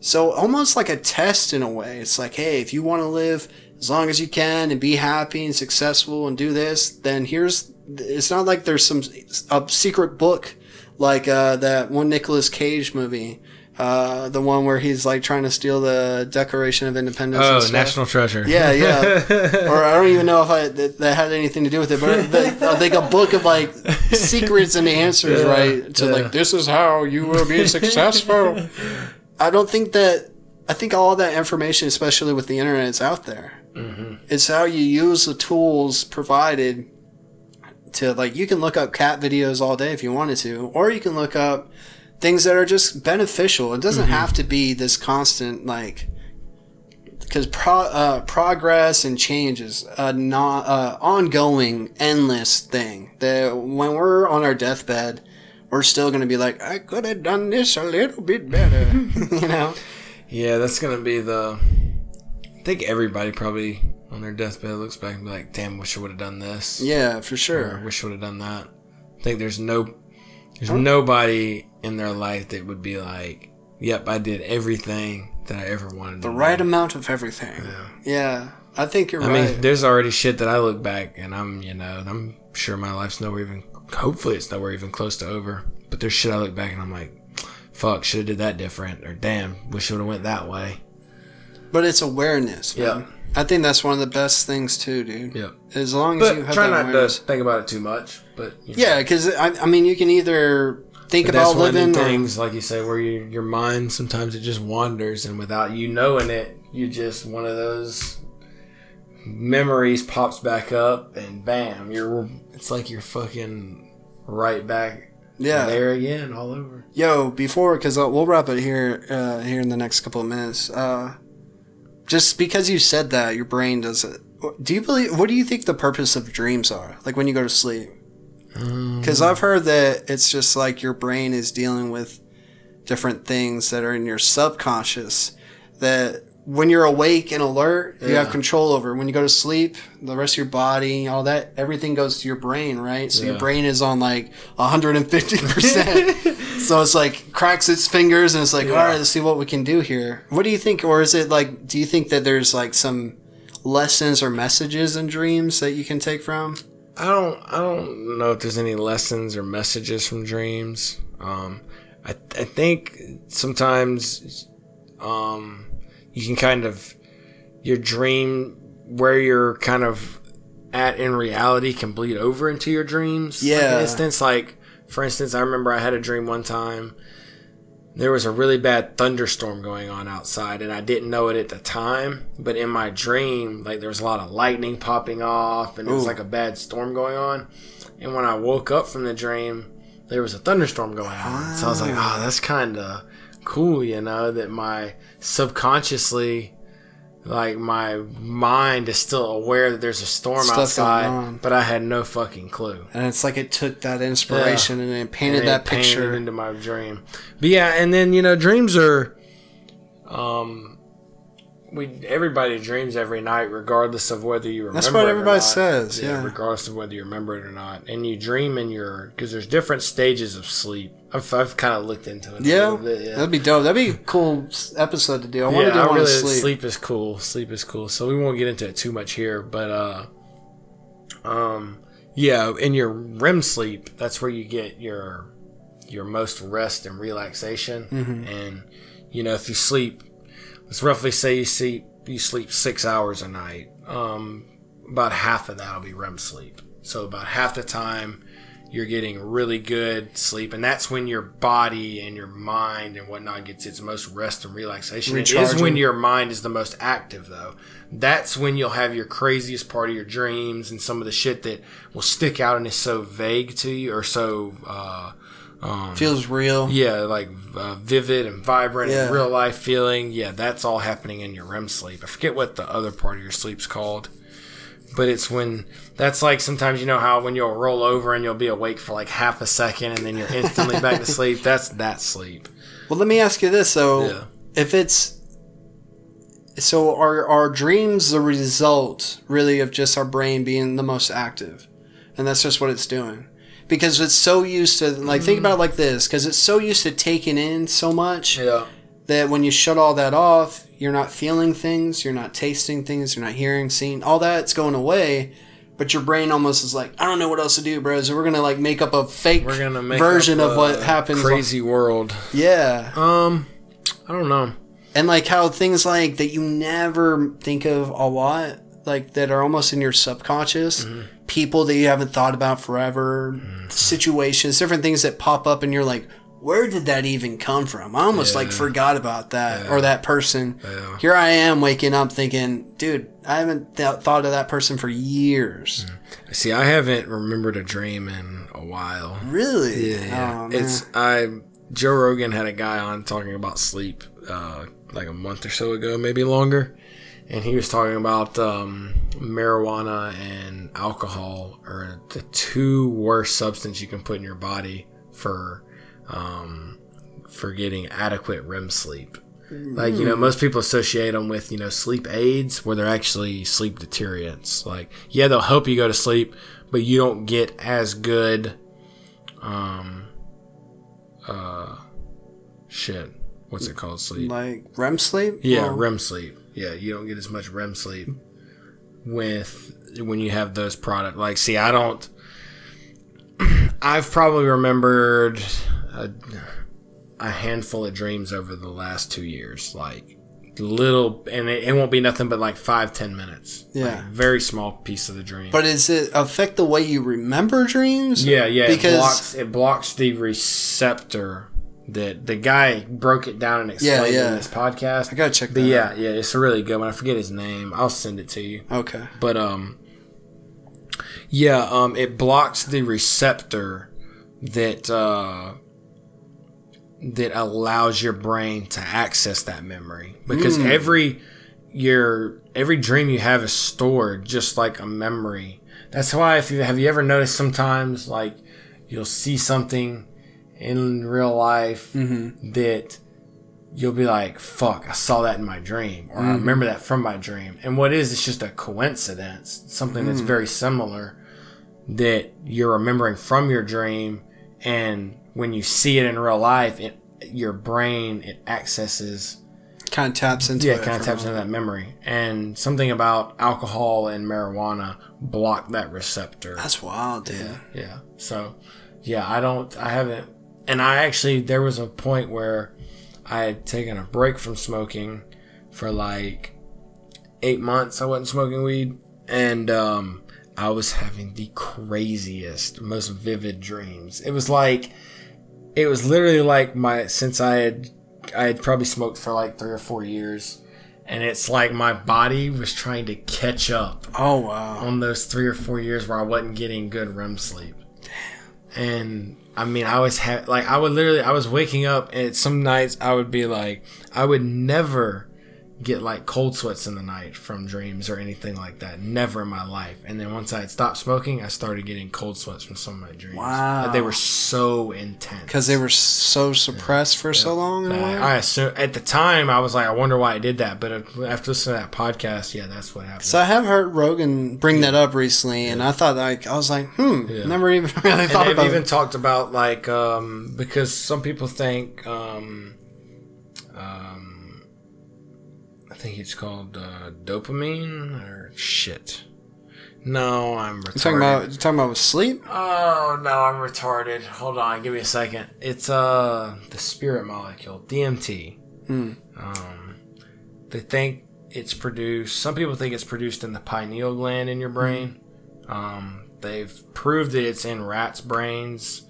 So almost like a test in a way. It's like, hey, if you want to live as long as you can and be happy and successful and do this, then here's. It's not like there's some a secret book like uh, that one Nicolas Cage movie. Uh, the one where he's like trying to steal the Declaration of Independence. Oh. National Treasure. Yeah, yeah. or I don't even know if I that, that had anything to do with it, but the, I think a book of like secrets and answers, Yeah, right? To yeah. like this is how you will be successful. I don't think that. I think all that information, especially with the internet, is out there. It's how you use the tools provided to like you can look up cat videos all day if you wanted to, or you can look up things that are just beneficial. It doesn't have to be this constant like because pro, uh, progress and change is a non, uh, ongoing, endless thing. That when we're on our deathbed, we're still going to be like, I could have done this a little bit better, you know? Yeah, that's gonna be the. I think everybody probably on their deathbed looks back and be like, "Damn, wish I would have done this." Yeah, for Or sure. wish I would have done that. I think there's no. There's nobody in their life that would be like, "Yep, I did everything that I ever wanted." The right do. amount of everything. Yeah. yeah. I think you're I right. mean, there's already shit that I look back and I'm, you know, and I'm sure my life's nowhere even. Hopefully, it's nowhere even close to over. But there's shit I look back and I'm like, "Fuck, should have did that different," or "Damn, wish it would have went that way." but it's awareness. Yeah. I think that's one of the best things too, dude. Yep. As long as you have try that not awareness. to think about it too much. But you know. Yeah, because I, I mean, you can either think But about living the or things, like you say, where you, your mind sometimes it just wanders, and without you knowing it, you just one of those memories pops back up, and bam, you're. It's like you're fucking right back yeah. there again, all over. Yo, before because we'll wrap it here uh, here in the next couple of minutes. Uh, just because you said that, your brain does it. Do you believe? What do you think the purpose of dreams are? Like when you go to sleep? Because I've heard that it's just like your brain is dealing with different things that are in your subconscious. That when you're awake and alert, you have control over. When you go to sleep, the rest of your body, all that, everything goes to your brain, right? So your brain is on like 150 percent. So it's like cracks its fingers and it's like, all right, let's see what we can do here. What do you think? Or is it like, do you think that there's like some lessons or messages in dreams that you can take from? I don't. I don't know if there's any lessons or messages from dreams. Um, I I think sometimes, um, you can kind of your dream where you're kind of at in reality can bleed over into your dreams. Like Yeah. an instance, like for instance, I remember I had a dream one time. There was a really bad thunderstorm going on outside, and I didn't know it at the time. But in my dream, like there was a lot of lightning popping off, and it was Ooh. like a bad storm going on. And when I woke up from the dream, there was a thunderstorm going on. So I was like, oh, that's kind of cool, you know, that my subconsciously, like my mind is still aware that there's a storm Stuff outside, but I had no fucking clue. And it's like it took that inspiration and it painted And it that painted picture. into my dream. But yeah, and then you know, dreams are, um, we everybody dreams every night, regardless of whether you remember. That's what it or everybody says, yeah. regardless of whether you remember it or not, and you dream in your because there's different stages of sleep. I've, I've kind of looked into it. Yeah, bit, yeah. that'd be dope. That'd be a cool episode to do. I want to do I one really, sleep. sleep is cool. Sleep is cool. So we won't get into it too much here, but uh, um, yeah, in your REM sleep, that's where you get your your most rest and relaxation. Mm-hmm. And you know, if you sleep, let's roughly say you sleep you sleep six hours a night. Um, about half of that will be REM sleep. So about half the time you're getting really good sleep, and that's when your body and your mind and whatnot gets its most rest and relaxation. It is when your mind is the most active, though. That's when you'll have your craziest part of your dreams and some of the shit that will stick out and is so vague to you or so. Uh, Feels real. yeah, like uh, vivid and vibrant Yeah. and real life feeling. Yeah, that's all happening in your REM sleep. I forget what the other part of your sleep's called, but it's when that's like sometimes you know how when you'll roll over and you'll be awake for like half a second and then you're instantly back to sleep. That's that sleep. Well, let me ask you this though: Yeah. if it's so, are our dreams the result really of just our brain being the most active, and that's just what it's doing? Because it's so used to like think about it like this, because it's so used to taking in so much Yeah. that when you shut all that off, you're not feeling things, you're not tasting things, you're not hearing, seeing, all that's going away. But your brain almost is like, I don't know what else to do, bro. So we're gonna like make up a fake We're gonna make version of what happens. Crazy world. Yeah. Um, I don't know. and like how things like that you never think of a lot like that are almost in your subconscious Mm-hmm. people that you haven't thought about forever situations different things that pop up and you're like where did that even come from? I almost like forgot about that or that person. Yeah. here i am waking up thinking dude i haven't th- thought of that person for years. See, I haven't remembered a dream in a while. really? Yeah, Oh, it's I. Joe Rogan had a guy on talking about sleep, uh, like a month or so ago, maybe longer, and he was talking about um, marijuana and alcohol are the two worst substances you can put in your body for um, for getting adequate REM sleep. Like you know, most people associate them with you know sleep aids, where they're actually sleep deterrents. Like yeah, they'll help you go to sleep, but you don't get as good um, uh, shit. What's it called? Sleep. Like REM sleep. Yeah, Well, REM sleep. Yeah, you don't get as much REM sleep with when you have those product. Like, see, I don't. I've probably remembered a, a handful of dreams over the last two years, like little, and it, it won't be nothing but like five, ten minutes. Yeah. Like, very small piece of the dream. But does it affect the way you remember dreams? yeah, yeah, Because it blocks it blocks the receptor that the guy broke it down and explained yeah. in this podcast. I gotta check But yeah, yeah, it's a really good one. I forget his name. I'll send it to you. Okay. But um yeah, um it blocks the receptor that uh that allows your brain to access that memory because hmm. every your every dream you have is stored just like a memory. That's why if you have you ever noticed sometimes like you'll see something in real life mm-hmm. that you'll be like, fuck, I saw that in my dream, or I mm-hmm. remember that from my dream. And what is, it's just a coincidence, something that's mm. very similar that you're remembering from your dream. And when you see it in real life, it, your brain, it accesses, Kind of taps into yeah, it. kind of taps into that memory. And something about alcohol and marijuana block that receptor. That's wild, dude. Yeah, yeah. So, yeah, I don't, I haven't, and I actually, there was a point where I had taken a break from smoking for like eight months. I wasn't smoking weed, and um, I was having the craziest, most vivid dreams. It was like, it was literally like my, since I had, I had probably smoked for like three or four years. And it's like my body was trying to catch up Oh wow. on those three or four years where I wasn't getting good REM sleep. And I mean, I was ha- like, I would literally, I was waking up, and some nights I would be like, I would never get like cold sweats in the night from dreams or anything like that. Never in my life. And then once I had stopped smoking, I started getting cold sweats from some of my dreams. Wow. But they were so intense. Because they were so suppressed for so long. Way. I assume at the time I was like, I wonder why I did that. But after listening to that podcast, yeah, that's what happened. So I have heard Rogan bring that up recently, and I thought like I was like, hmm, never even really thought about even it. talked about like um, because some people think um, um, I think it's called uh, dopamine or shit. No, I'm retarded. You talking about you talking about sleep? Oh no, I'm retarded. Hold on, give me a second. It's uh the spirit molecule, DMT. Um, they think it's produced. Some people think it's produced in the pineal gland in your brain. Um, they've proved that it's in rats' brains.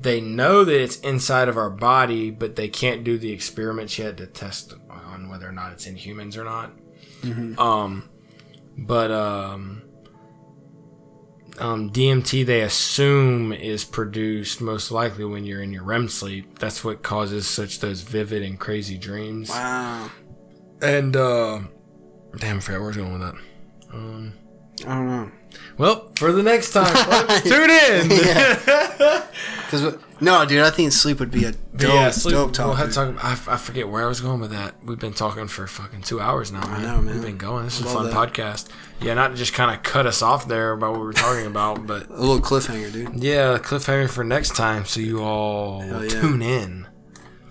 They know that it's inside of our body, but they can't do the experiments yet to test on whether or not it's in humans or not. Um, but um, um, DMT they assume is produced most likely when you're in your REM sleep. That's what causes such those vivid and crazy dreams. Wow. And uh, damn, I forgot where I was going with that. I don't know. Well, for the next time, folks, tune in. Because no, dude, I think sleep would be a dope, yeah, sleep, dope we'll have topic. to talk, I, I forget where I was going with that. We've been talking for fucking two hours now, man. know, man. We've been going. This is a fun that. podcast. Yeah, not to just kind of cut us off there about what we were talking about, but A little cliffhanger, dude. yeah, cliffhanger for next time, so you all yeah. tune in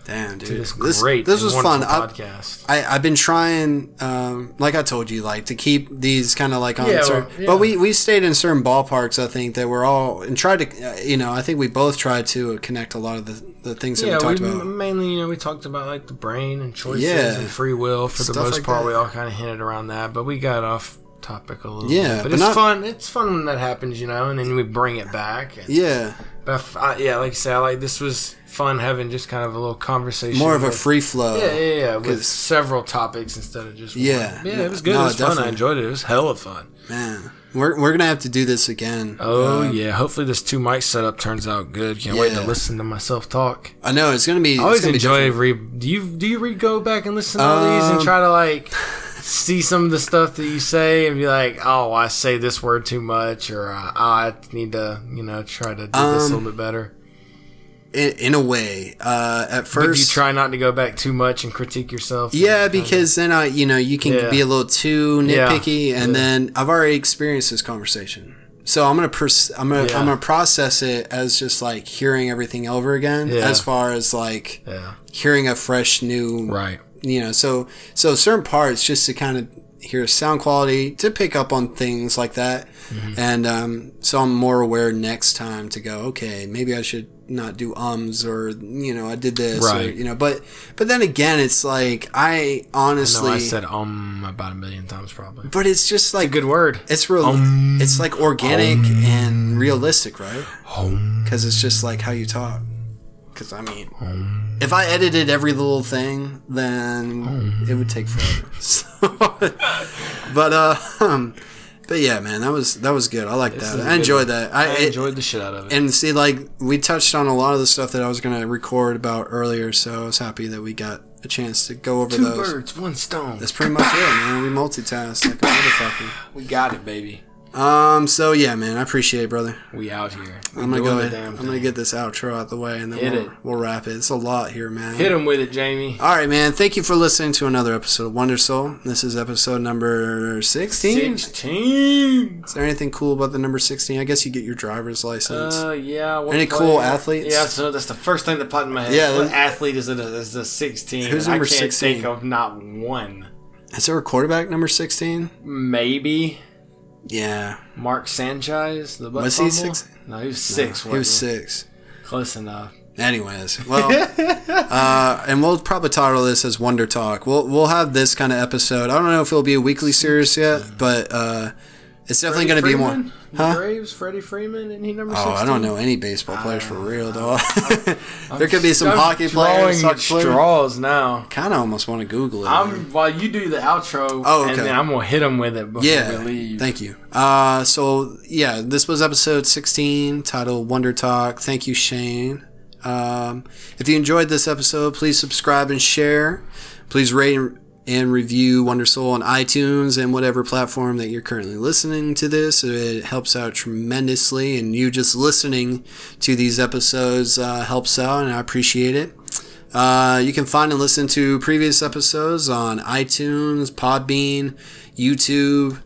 Damn, dude. this This, great, this was fun. I, podcast. I, I've been trying, um, like I told you, like to keep these kind of like on Yeah, certain, well, yeah. but we, we stayed in certain ballparks. I think that we're all and tried to, uh, you know, I think we both tried to connect a lot of the, the things that yeah, we we talked about. mainly, you know, we talked about like the brain and choices Yeah. and free will. For the most like part, that. we all kind of hinted around that, but we got off topic a little. Yeah, bit. but, but it's not- fun. It's fun when that happens, you know, and then we bring it back. And, yeah, But I, yeah, like I said, I like this was fun having just kind of a little conversation. more of a free flow. Yeah, yeah, yeah, with several topics instead of just one. Yeah. yeah. It was good. No, it was fun. I enjoyed it. It was hella fun. Man, we're, we're gonna have to do this again. Oh Uh, yeah. Hopefully this two mic setup turns out good. Can't wait to listen to myself talk. I know it's gonna be. I always enjoy re. Do you do you re go back and listen to all these and Um, try to like see some of the stuff that you say and be like, oh, I say this word too much, or uh, oh, I need to you know try to do this a Um, little bit better. in, in a way. Uh, at But first, you try not to go back too much and critique yourself. Yeah, because then I, you know, you can Yeah. be a little too Yeah. nitpicky, and Yeah. then I've already experienced this conversation so I'm gonna pers- I'm gonna Yeah. I'm gonna process it as just like hearing everything over again, Yeah. as far as like Yeah. hearing a fresh new Right. You know so so certain parts just to kind of hear sound quality to pick up on things like that Mm-hmm. and um, so i'm more aware next time to go okay maybe i should not do ums or you know i did this or, Right. you know but but then again it's like i honestly I said um about a million times probably. but it's just like Good word. it's real Um, it's like organic and realistic right because it's just like how you talk. Because I mean, if I edited every little thing, then it would take forever. So, but uh, um, but yeah, man, that was that was good. I like that. I good enjoyed that. I, I it- enjoyed the shit out of it. and see, like we touched on a lot of the stuff that I was gonna record about earlier, so I was happy that we got a chance to go over Two those. birds, one stone. That's pretty much it, man. We multitask like a motherfucker. We got it, baby. Um, so yeah, man, I appreciate it, brother. We out here. We I'm gonna go. ahead. I'm gonna get this outro out the way, and then Hit we'll, it. we'll wrap it. It's a lot here, man. Hit him with it, Jamie. All right, man. Thank you for listening to another episode of Wonder Soul. This is episode number 16. Sixteen. Is there anything cool about the number 16? I guess you get your driver's license. Uh, yeah. Any player? cool athletes? Yeah, so that's the first thing that popped in my head. Yeah, what then- athlete is it? Is the sixteen? Who's number I can't 16? think of not one. is there a quarterback number 16? Maybe Yeah. Mark Sanchez. The butt Was he fumble? 16? No, he was six. He was six. Close enough. Anyways, well, uh, and we'll probably title this as Wonder Talk. We'll we'll have this kind of episode. I don't know if it'll be a weekly series yet, but uh, it's definitely going to be more. Huh? Braves, Freddie Freeman, and he number Oh, 16? I don't know any baseball players for real, though. there could be some I'm hockey players. straws now. Kind of almost want to Google it. I'm while you do the outro, Oh, okay. and then I'm gonna hit him with it before yeah, we leave. thank you. Uh, so yeah, this was episode 16, titled Wonder Talk. Thank you, Shane. Um, if you enjoyed this episode, please subscribe and share. Please rate and review Wonder Soul on iTunes and whatever platform that you're currently listening to this. It helps out tremendously, and you just listening to these episodes uh, helps out, and I appreciate it. Uh, you can find and listen to previous episodes on iTunes, Podbean, YouTube,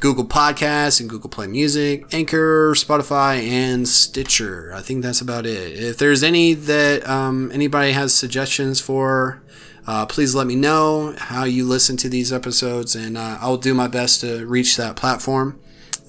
Google Podcasts, and Google Play Music, Anchor, Spotify, and Stitcher. I think that's about it. If there's any that um, anybody has suggestions for, uh, please let me know how you listen to these episodes, and uh, I'll do my best to reach that platform.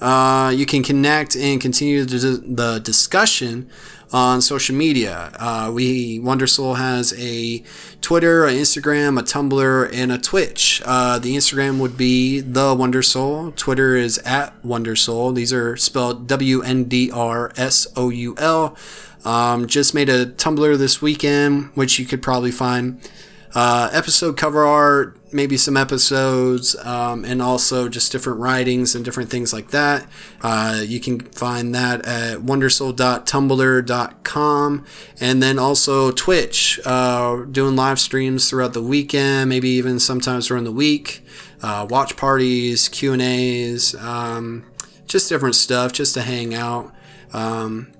Uh, you can connect and continue the, discussion on social media. Uh, we Wonder Soul has a Twitter, an Instagram, a Tumblr, and a Twitch. Uh, the Instagram would be the Wonder Soul. Twitter is at Wonder Soul. These are spelled W N D R S O U L. Um, just made a Tumblr this weekend, which you could probably find uh, episode cover art, maybe some episodes, um, and also just different writings and different things like that. Uh, you can find that at wondersoul.tumblr.com and then also Twitch, uh, doing live streams throughout the weekend, maybe even sometimes during the week, uh, watch parties, Q and A's, um, just different stuff, just to hang out. Um,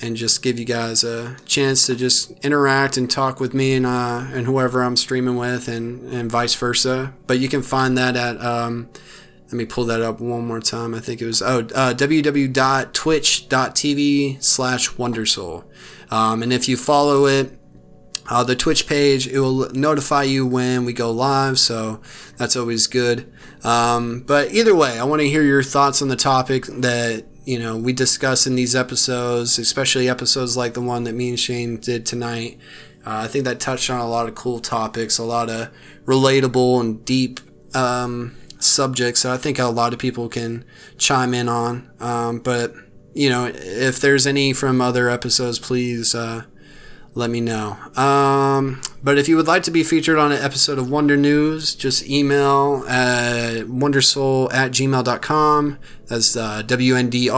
and just give you guys a chance to just interact and talk with me and uh, and whoever I'm streaming with, and and vice versa. But you can find that at um, let me pull that up one more time. I think it was oh uh, www.twitch.tv slash wondersoul. Um, and if you follow it, uh, the Twitch page, it will notify you when we go live, so that's always good. Um, but either way, I want to hear your thoughts on the topic that you know we discuss in these episodes, especially episodes like the one that me and Shane did tonight. Uh, I think that touched on a lot of cool topics, a lot of relatable and deep um, subjects that I think a lot of people can chime in on. Um, but you know, if there's any from other episodes, please. Uh, let me know. Um, but if you would like to be featured on an episode of Wonder News, just email at wondersoul at gmail.com. That's uh, W-N-D-R-S-O-U-L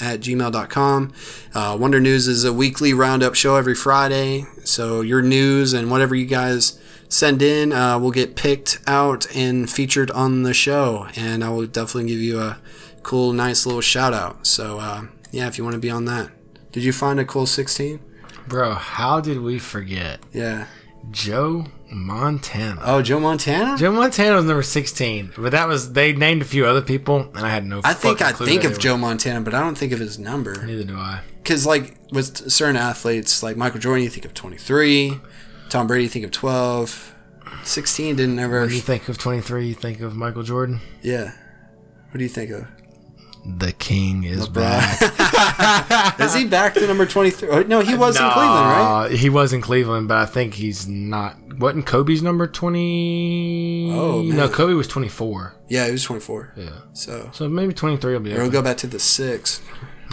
at gmail.com. Uh, Wonder News is a weekly roundup show every Friday. So your news and whatever you guys send in uh, will get picked out and featured on the show. And I will definitely give you a cool, nice little shout out. So uh, yeah, if you want to be on that. Did you find a cool 16? Bro, how did we forget? Yeah. Joe Montana. Oh, Joe Montana. Joe Montana was number sixteen, but that was they named a few other people, and I had no. I think I think of Joe Montana, but I don't think of his number. Neither do I. Because like with certain athletes, like Michael Jordan, you think of twenty three. Tom Brady, you think of twelve. Sixteen didn't ever. When you think of twenty three, you think of Michael Jordan. Yeah. What do you think of? The King is back. Is he back to number twenty three? Oh, no, he uh, was in Cleveland, right? He was in Cleveland, but I think he's not. Wasn't Kobe's number twenty? Oh, man. no, Kobe was twenty four. Yeah, he was twenty four. Yeah, So so maybe twenty three will be. we'll go back to the six.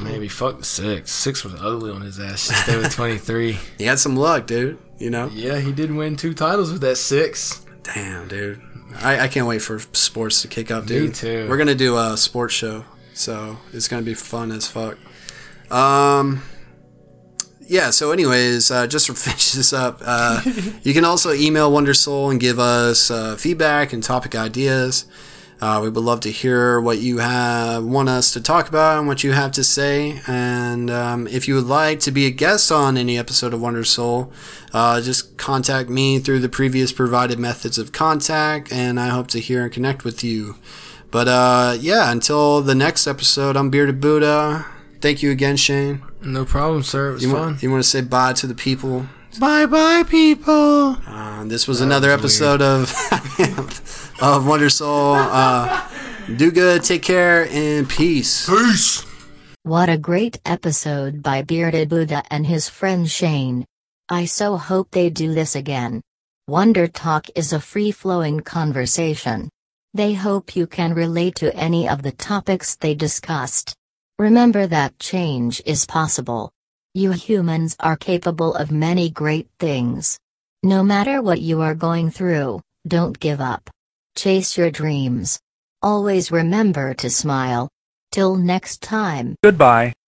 Maybe fuck the six. Six was ugly on his ass. Just stay with twenty three. He had some luck, dude. You know. Yeah, he did win two titles with that six. Damn, dude. I, I can't wait for sports to kick up, dude. too. We're gonna do a sports show, so it's gonna be fun as fuck. Um, yeah. So, anyways, uh, just to finish this up, uh, you can also email Wonder Soul and give us uh, feedback and topic ideas. Uh, we would love to hear what you have want us to talk about and what you have to say. And um, if you would like to be a guest on any episode of Wonder Soul, uh, just contact me through the previous provided methods of contact, and I hope to hear and connect with you. But uh, yeah, until the next episode, I'm Bearded Buddha. Thank you again, Shane. No problem, sir. It was You fun. want, you want to say bye to the people? Bye, bye, people. Uh, this was another was episode of of Wonder Soul. Uh, do good, take care, and peace. Peace. What a great episode by Bearded Buddha and his friend Shane. I so hope they do this again. Wonder Talk is a free flowing conversation. They hope you can relate to any of the topics they discussed. Remember that change is possible. You humans are capable of many great things. No matter what you are going through, don't give up. Chase your dreams. Always remember to smile. Till next time. Goodbye.